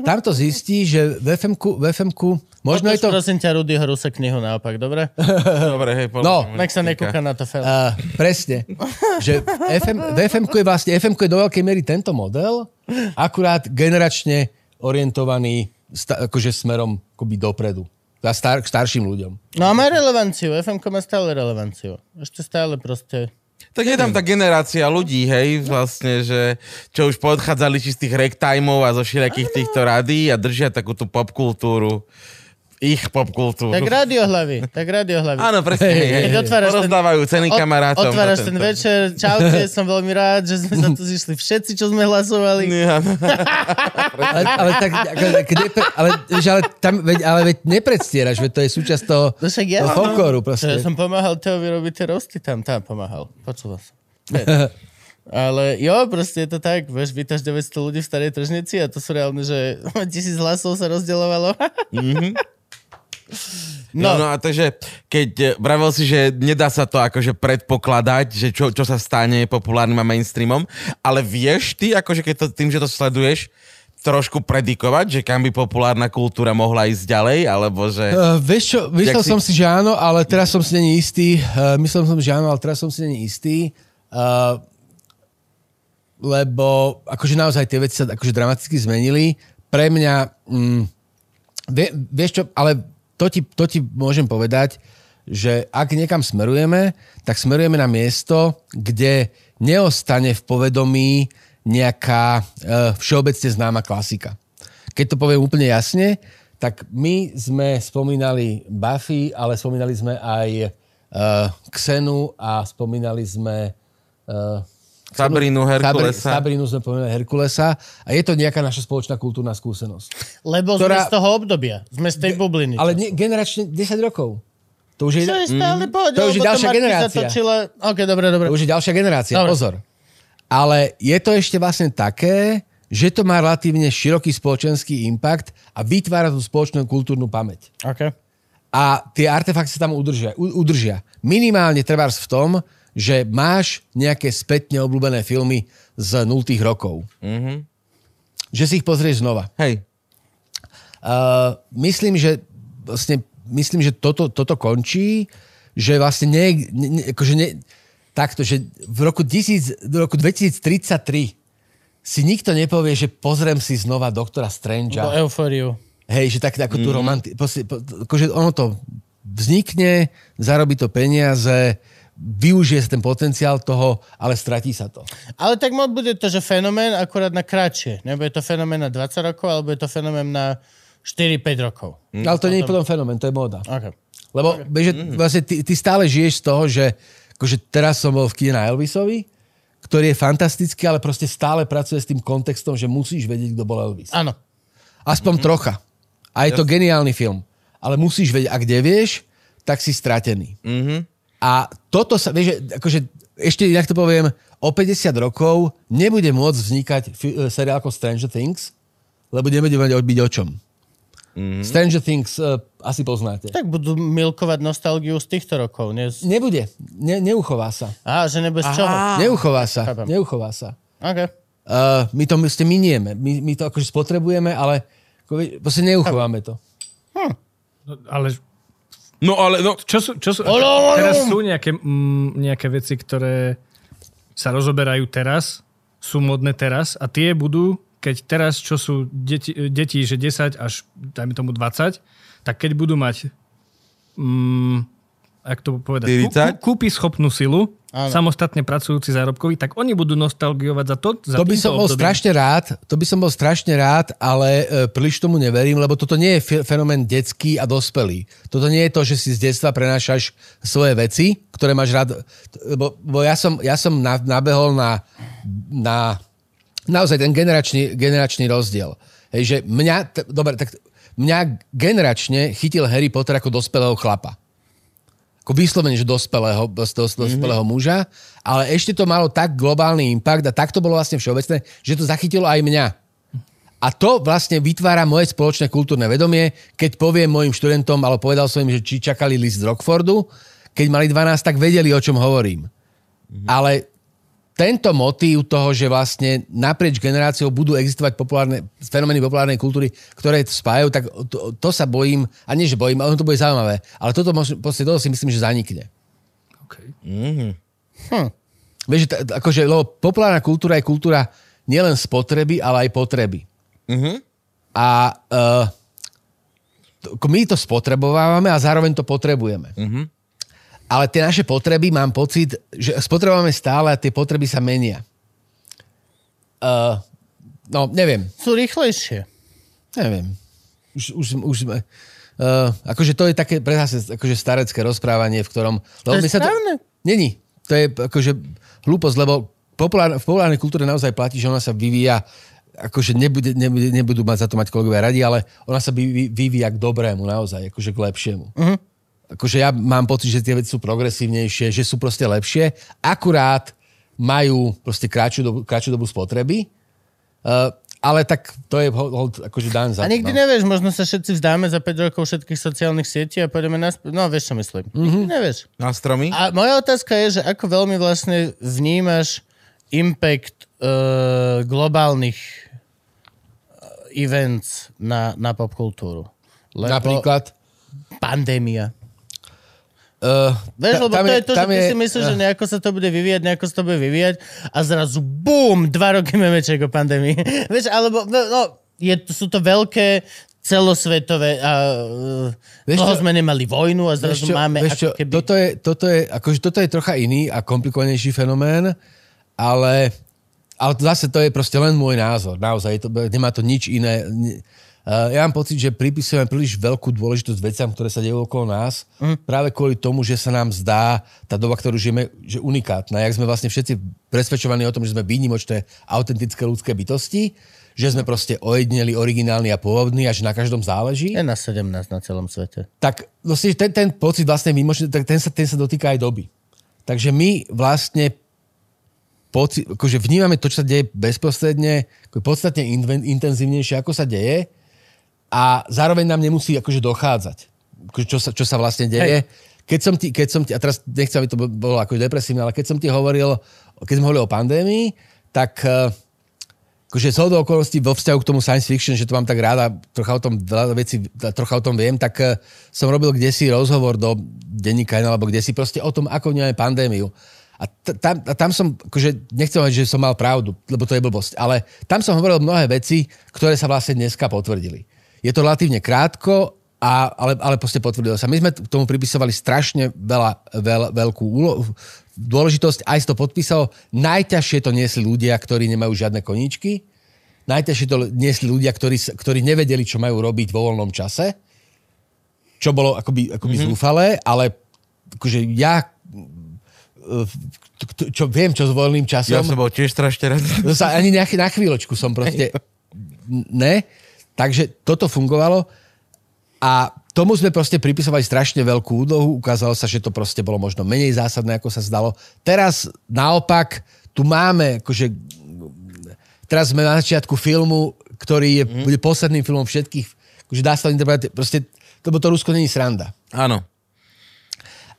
tam to zistíš, že v FM-ku, v FM-ku možno je Odlož, to... prosím ťa, Rudyho Ruse knihu naopak, dobre? Dobre, hej, No, Nech sa nekúka na to fel. Uh, presne. Že FM, v FM-ku je vlastne, FM-ku je do veľkej miery tento model, akurát generačne orientovaný sta, akože smerom akoby dopredu. A star, k starším ľuďom. No a má relevanciu, FM-ko má stále relevanciu. Ešte stále proste... Tak je tam tá generácia ľudí, hej, vlastne, že čo už podchádzali čistých ragtimeov a zo všelijakých týchto radí a držia takú tú popkultúru. Ich popkultúru. Tak radiohlavy, tak radiohlavy. Áno, presne. Hej. otváraš ten- Porozdávajú ceny Ot- kamarátom. Otváraš ten večer, čaute, som veľmi rád, že sme sa tu zišli všetci, čo sme hlasovali. Áno. Ale, ale, tak, ako, nepre, ale, ale, tam, veď, ale veď nepredstieraš, veď to je súčasť toho, No však ja, toho folklóru Ja proste. som pomáhal Teovi robiť tie rosty tam, tam pomáhal. Počul som. Ale jo, proste je to tak, vieš, vítaš 900 ľudí v starej tržnici a to sú reálne, že tisíc hlasov sa rozdeľovalo. No. no a takže, keď eh, vravel si, že nedá sa to akože predpokladať, že čo, čo sa stane populárnym a mainstreamom, ale vieš ty, akože keď to, tým, že to sleduješ, trošku predikovať, že kam by populárna kultúra mohla ísť ďalej, alebo že... Uh, vieš čo, myslel si- som si, že áno, ale teraz som si není istý. Uh, myslel som, že áno, ale teraz som si není istý. Uh, lebo akože naozaj tie veci sa akože dramaticky zmenili. Pre mňa, mm, vie, vieš čo, ale to ti, to ti môžem povedať, že ak niekam smerujeme, tak smerujeme na miesto, kde neostane v povedomí nejaká uh, všeobecne známa klasika. Keď to poviem úplne jasne, tak my sme spomínali Buffy, ale spomínali sme aj uh, Xenu a spomínali sme uh, Sabrinu, Herkulesa. Sabrinu sme spomínali Herkulesa a je to nejaká naša spoločná kultúrna skúsenosť. Lebo Ktorá- sme z toho obdobia. Sme z tej bubliny. Ale nie, generačne 10 rokov. To už je, To je stále pohode, To už je ďalšia generácia. Zatočila... OK, dobre, dobre. to už je ďalšia generácia, Dobre. pozor. Ale je to ešte vlastne také, že to má relatívne široký spoločenský impact a vytvára tú spoločnú kultúrnu pamäť. OK. a tie artefakty sa tam udržia. u- udržia. Minimálne trebárs v tom, že máš nejaké spätne obľúbené filmy z 0 rokov. Mm-hmm. Že si ich pozrieš znova. Hej. Uh, myslím, že vlastne, myslím, že toto, toto končí, že vlastne nie, nie, akože nie, takto, že v roku, 1000, v roku 2033 si nikto nepovie, že pozriem si znova doktora Strangea. eufóriu. Hej, že tak ako mm. tu romanti... Proste, akože ono to vznikne, zarobí to peniaze, využije sa ten potenciál toho, ale stratí sa to. Ale tak moc bude to, že fenomén akurát na kratšie. Nebo je to fenomén na 20 rokov, alebo je to fenomén na 4-5 rokov. Mm. Ale to nie je potom fenomén, to je móda. OK. Lebo vieš, že vlastne ty, ty stále žiješ z toho, že akože teraz som bol v kine na Elvisovi, ktorý je fantastický, ale proste stále pracuje s tým kontextom, že musíš vedieť, kto bol Elvis. Áno. Aspoň mm-hmm. trocha. A je to geniálny film. Ale musíš vedieť, ak nevieš, tak si stratený. Mm-hmm. A toto sa, vieš, že akože, ešte inak to poviem, o 50 rokov nebude môcť vznikať e, seriál ako Stranger Things, lebo nebude mať byť o čom. Mm-hmm. Stranger Things uh, asi poznáte. Tak budú milkovať nostalgiu z týchto rokov. Nie z... Nebude. Ne, neuchová sa. Á, že nebo z čoho? Neuchová sa. Chápem. Neuchová sa. OK. Uh, my to ste minieme. My, my to akože spotrebujeme, ale proste neuchováme to. No, ale No ale, no, čo sú, čo sú, Olo, olo. teraz sú nejaké, mm, nejaké veci, ktoré sa rozoberajú teraz, sú modné teraz a tie budú, keď teraz, čo sú deti, deti že 10 až, dajme tomu 20, tak keď budú mať mm, jak to povedať, kú, 40? kú, kúpi schopnú silu, Áno. samostatne pracujúci zárobkový, tak oni budú nostalgiovať za to. Za To by som bol obdobím. strašne rád, to by som bol strašne rád, ale e, príliš tomu neverím, lebo toto nie je fe- fenomén detský a dospelý. Toto nie je to, že si z detstva prenášaš svoje veci, ktoré máš rád. Lebo, lebo ja som, ja som na, nabehol na, na naozaj ten generačný, generačný rozdiel. Hej, že mňa, t- dobre, tak mňa generačne chytil Harry Potter ako dospelého chlapa ako vyslovene, že dospelého, dos, dos, dospelého mm-hmm. muža, ale ešte to malo tak globálny impact a tak to bolo vlastne všeobecné, že to zachytilo aj mňa. A to vlastne vytvára moje spoločné kultúrne vedomie, keď poviem mojim študentom, ale povedal som im, že či čakali list z Rockfordu, keď mali 12, tak vedeli, o čom hovorím. Mm-hmm. Ale tento motív toho, že vlastne naprieč generáciou budú existovať populárne, fenomény populárnej kultúry, ktoré to spájajú, tak to, to sa bojím, a nie, že bojím, ale to bude zaujímavé. Ale toto, proste, toto si myslím, že zanikne. Okay. Vieš, že t- akože, lebo populárna kultúra je kultúra nielen spotreby, ale aj potreby. Mhm. A uh, my to spotrebovávame a zároveň to potrebujeme. Ale tie naše potreby, mám pocit, že spotrebujeme stále a tie potreby sa menia. Uh, no, neviem. Sú rýchlejšie. Neviem. Už, už, už sme... Uh, akože to je také pre akože starecké rozprávanie, v ktorom... To je sa správne. Není. To je akože hlúposť, lebo populár, v populárnej kultúre naozaj platí, že ona sa vyvíja akože nebude, nebude, nebudú mať za to mať kolegovia radi, ale ona sa vyví- vyvíja k dobrému naozaj, akože k lepšiemu. Uh-huh. Akože ja mám pocit, že tie veci sú progresívnejšie, že sú proste lepšie, akurát majú proste kratšiu dobu, kratšiu dobu spotreby, uh, ale tak to je hold, hold, akože dan za A nikdy no. nevieš, možno sa všetci vzdáme za 5 rokov všetkých sociálnych sietí a pôjdeme na... No, vieš, čo myslím. Mm-hmm. Nikdy nevieš. Na stromy? A moja otázka je, že ako veľmi vlastne vnímaš impact uh, globálnych uh, events na, na popkultúru. Lebo Napríklad... Pandémia. Uh, Vieš, lebo to je to, že ty si myslíš, že nejako sa to bude vyvíjať, nejako sa to bude vyvíjať a zrazu bum, dva roky memeček o pandémii. Vieš, alebo no, no, je, sú to veľké celosvetové a uh, Vieš čo? sme nemali vojnu a zrazu Vieš čo, máme vieš čo, ako keby... toto, je, toto, je, akože toto je trocha iný a komplikovanejší fenomén, ale, ale zase to je proste len môj názor. Naozaj, to, nemá to nič iné. Uh, ja mám pocit, že pripisujeme príliš veľkú dôležitosť veciam, ktoré sa dejú okolo nás, mm. práve kvôli tomu, že sa nám zdá tá doba, ktorú žijeme, že unikátna. Jak sme vlastne všetci presvedčovaní o tom, že sme výnimočné, autentické ľudské bytosti, že sme proste ojedneli, originálni a pôvodní a že na každom záleží. Je na 17 na celom svete. Tak vlastne ten, ten pocit vlastne výnimočný, tak ten sa, ten sa dotýka aj doby. Takže my vlastne poci, akože vnímame to, čo sa deje bezprostredne, ako podstatne inven, intenzívnejšie, ako sa deje a zároveň nám nemusí akože dochádzať, akože čo, sa, čo sa vlastne deje. Hej. Keď som ti, keď som ti, a teraz nechcem, aby to bolo ako depresívne, ale keď som ti hovoril, keď sme hovorili o pandémii, tak eh, akože z hodou okolností vo vzťahu k tomu science fiction, že to mám tak ráda, trocha o tom veľa veci, trocha o tom viem, tak eh, som robil kde si rozhovor do denníka alebo kde si proste o tom, ako vnímame pandémiu. A t- tam, a tam som, akože nechcem hovoriť, že som mal pravdu, lebo to je blbosť, ale tam som hovoril mnohé veci, ktoré sa vlastne dneska potvrdili. Je to relatívne krátko, a, ale, ale proste potvrdilo sa. My sme k tomu pripisovali strašne veľa, veľ, veľkú úlo, dôležitosť, aj si to podpísalo. Najťažšie to niesli ľudia, ktorí nemajú žiadne koníčky. Najťažšie to niesli ľudia, ktorí, ktorí nevedeli, čo majú robiť vo voľnom čase. Čo bolo akoby, akoby mm-hmm. zúfalé, ale akože ja čo viem, čo s voľným časom. Ja som bol tiež strašne rád. Ani nejaký, na chvíľočku som proste... Ne. Takže toto fungovalo a tomu sme proste pripisovali strašne veľkú úlohu. Ukázalo sa, že to proste bolo možno menej zásadné, ako sa zdalo. Teraz naopak, tu máme, akože... Teraz sme na začiatku filmu, ktorý je, mm. bude posledným filmom všetkých, akože dá sa to interpretovať, proste, lebo to Rusko není sranda. Áno.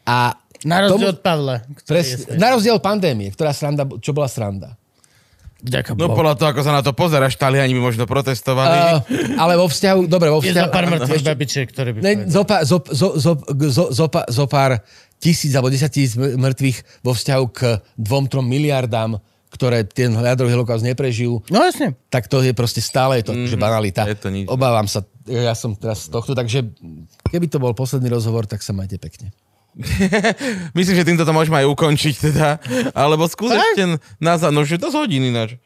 A Na rozdiel od Pavla. Pres, na rozdiel od pandémie, ktorá sranda, čo bola sranda. Ďakujem. No podľa toho, ako sa na to pozeráš, Taliani by možno protestovali. Uh, ale vo vzťahu, dobre, vo Je vzťahu... za pár mŕtvych babičiek, ktoré by... Ne, zopa, zop, zo, zo, zo, zopa, zo pár tisíc alebo desať tisíc mŕtvych vo vzťahu k dvom, trom miliardám, ktoré ten jadrový holokaust neprežijú. No jasne. Tak to je proste stále je to, mm, že banalita. je to nič. Obávam sa, ja som teraz z tohto, takže keby to bol posledný rozhovor, tak sa majte pekne. Myslím, že týmto to môžeme aj ukončiť teda. Alebo skús ešte na záver, no že to z hodiny náš.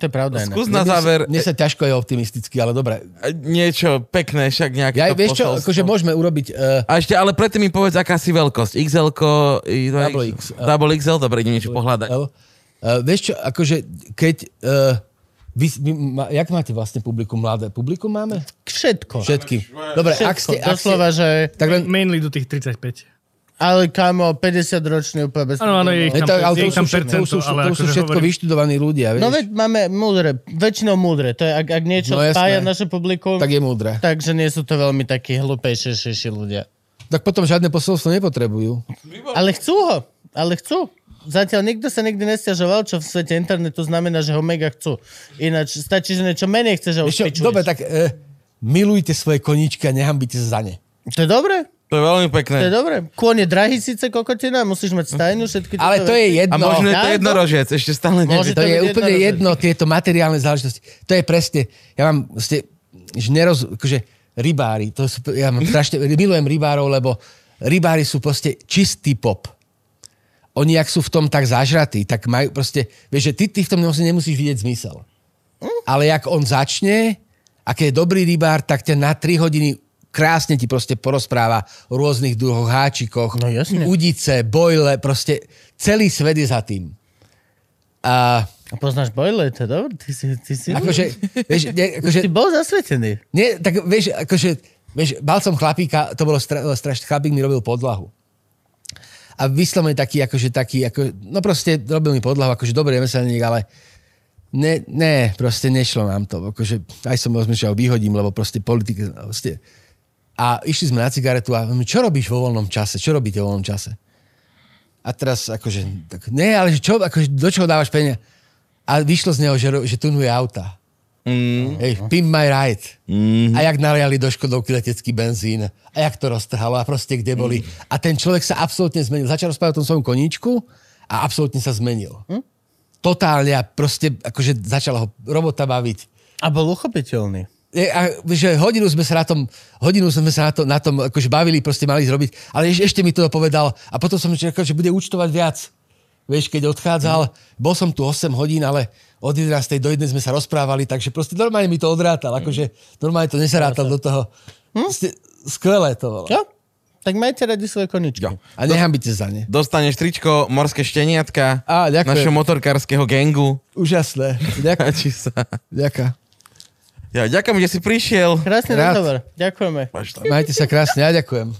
To je pravda. Skús na záver Mne sa ťažko je optimisticky, ale dobre. niečo pekné, však nejaké Ja, to vieš čo, akože môžeme urobiť... Uh, A ešte, ale predtým mi povedz, aká si veľkosť. XL, Double X. Double XL, dobre, idem niečo pohľadať. Uh, vieš čo, akože keď... Uh, vy, vy, ma, jak máte vlastne publikum mladé? Publikum máme? Všetko. Všetky. Dobre, Všetko. ak ste... Ak Doslova, ste že... tak len, Mainly do tých 35. Ale kamo, 50 ročný úplne bez Áno, áno, je ich tam, to, ale je to ich tam sú, všetko, to sú, percento, ale to sú akože všetko hovorím- vyštudovaní ľudia, vieš? No veď máme múdre, väčšinou múdre. To je, ak, ak niečo No spája naše publikum, tak je múdre. takže nie sú to veľmi takí hlupejšejší ľudia. Tak potom žiadne posolstvo nepotrebujú. Ale chcú ho, ale chcú. Zatiaľ nikto sa nikdy nestiažoval, čo v svete internetu znamená, že ho mega chcú. Ináč stačí, že niečo menej chceš a už dobre, tak e, milujte svoje koníčky a nehambite sa za ne. To je dobré, To je veľmi to je pekné. dobré. Kôň je drahý síce kokotina, musíš mať stajnu, všetky Ale to je jedno. A možno je to jednorožec, ešte stále neviem. To to je úplne jednorožec. jedno, tieto materiálne záležitosti. To je presne, ja mám ste, že neroz, akože rybári, to sú, ja mám strašne, milujem rybárov, lebo rybári sú proste čistý pop. Oni, ak sú v tom tak zažratí, tak majú proste, vieš, že ty, ty v tom nemusí- nemusíš vidieť zmysel. Ale jak on začne, ak je dobrý rybár, tak ťa na 3 hodiny krásne ti proste porozpráva o rôznych druhoch háčikoch, No jasne. udice, bojle, proste celý svet je za tým. A A poznáš Boyle, to je dobré, ty si, ty si, akože, vieš, ne, akože, ty bol zasvetený. nie, tak vieš, akože, vieš, mal som chlapíka, to bolo stra, strašne, chlapík mi robil podlahu. A vyslovene taký, akože taký, ako, no proste robil mi podlahu, akože dobrý remeselník, ale ne, ne, proste nešlo nám to. Akože, aj som rozmýšľal, vyhodím, lebo proste politika, proste. A išli sme na cigaretu a čo robíš vo voľnom čase? Čo robíte vo voľnom čase? A teraz akože, tak, ne, ale čo, akože, do čoho dávaš peniaze? A vyšlo z neho, že, že tunuje auta. Mm. Hej, pimp my ride. Mm. A jak naliali do Škodovky letecký benzín. A jak to roztrhalo a proste kde boli. A ten človek sa absolútne zmenil. Začal rozprávať o tom svojom koníčku a absolútne sa zmenil. Hm? Totálne a proste akože začala ho robota baviť. A bol uchopiteľný. A, že hodinu sme sa na tom, hodinu sme sa na, to, na tom akože bavili, proste mali zrobiť, ale eš, ešte mi to povedal a potom som čakal, že bude účtovať viac. vieš, keď odchádzal, bol som tu 8 hodín, ale od 11. do 1 sme sa rozprávali, takže proste normálne mi to odrátal, akože normálne to nesarátal do toho. Proste Skvelé to bolo. Jo? Tak majte radi svoje koničky. Jo. A nehambite za ne. Dostaneš tričko Morské šteniatka ďakujem. našho motorkárskeho gangu. Úžasné. Ďakujem. Ďakujem. Ja ďakujem, že si prišiel. Krásny Rád. rozhovor. Ďakujeme. Majte sa krásne, ja ďakujem.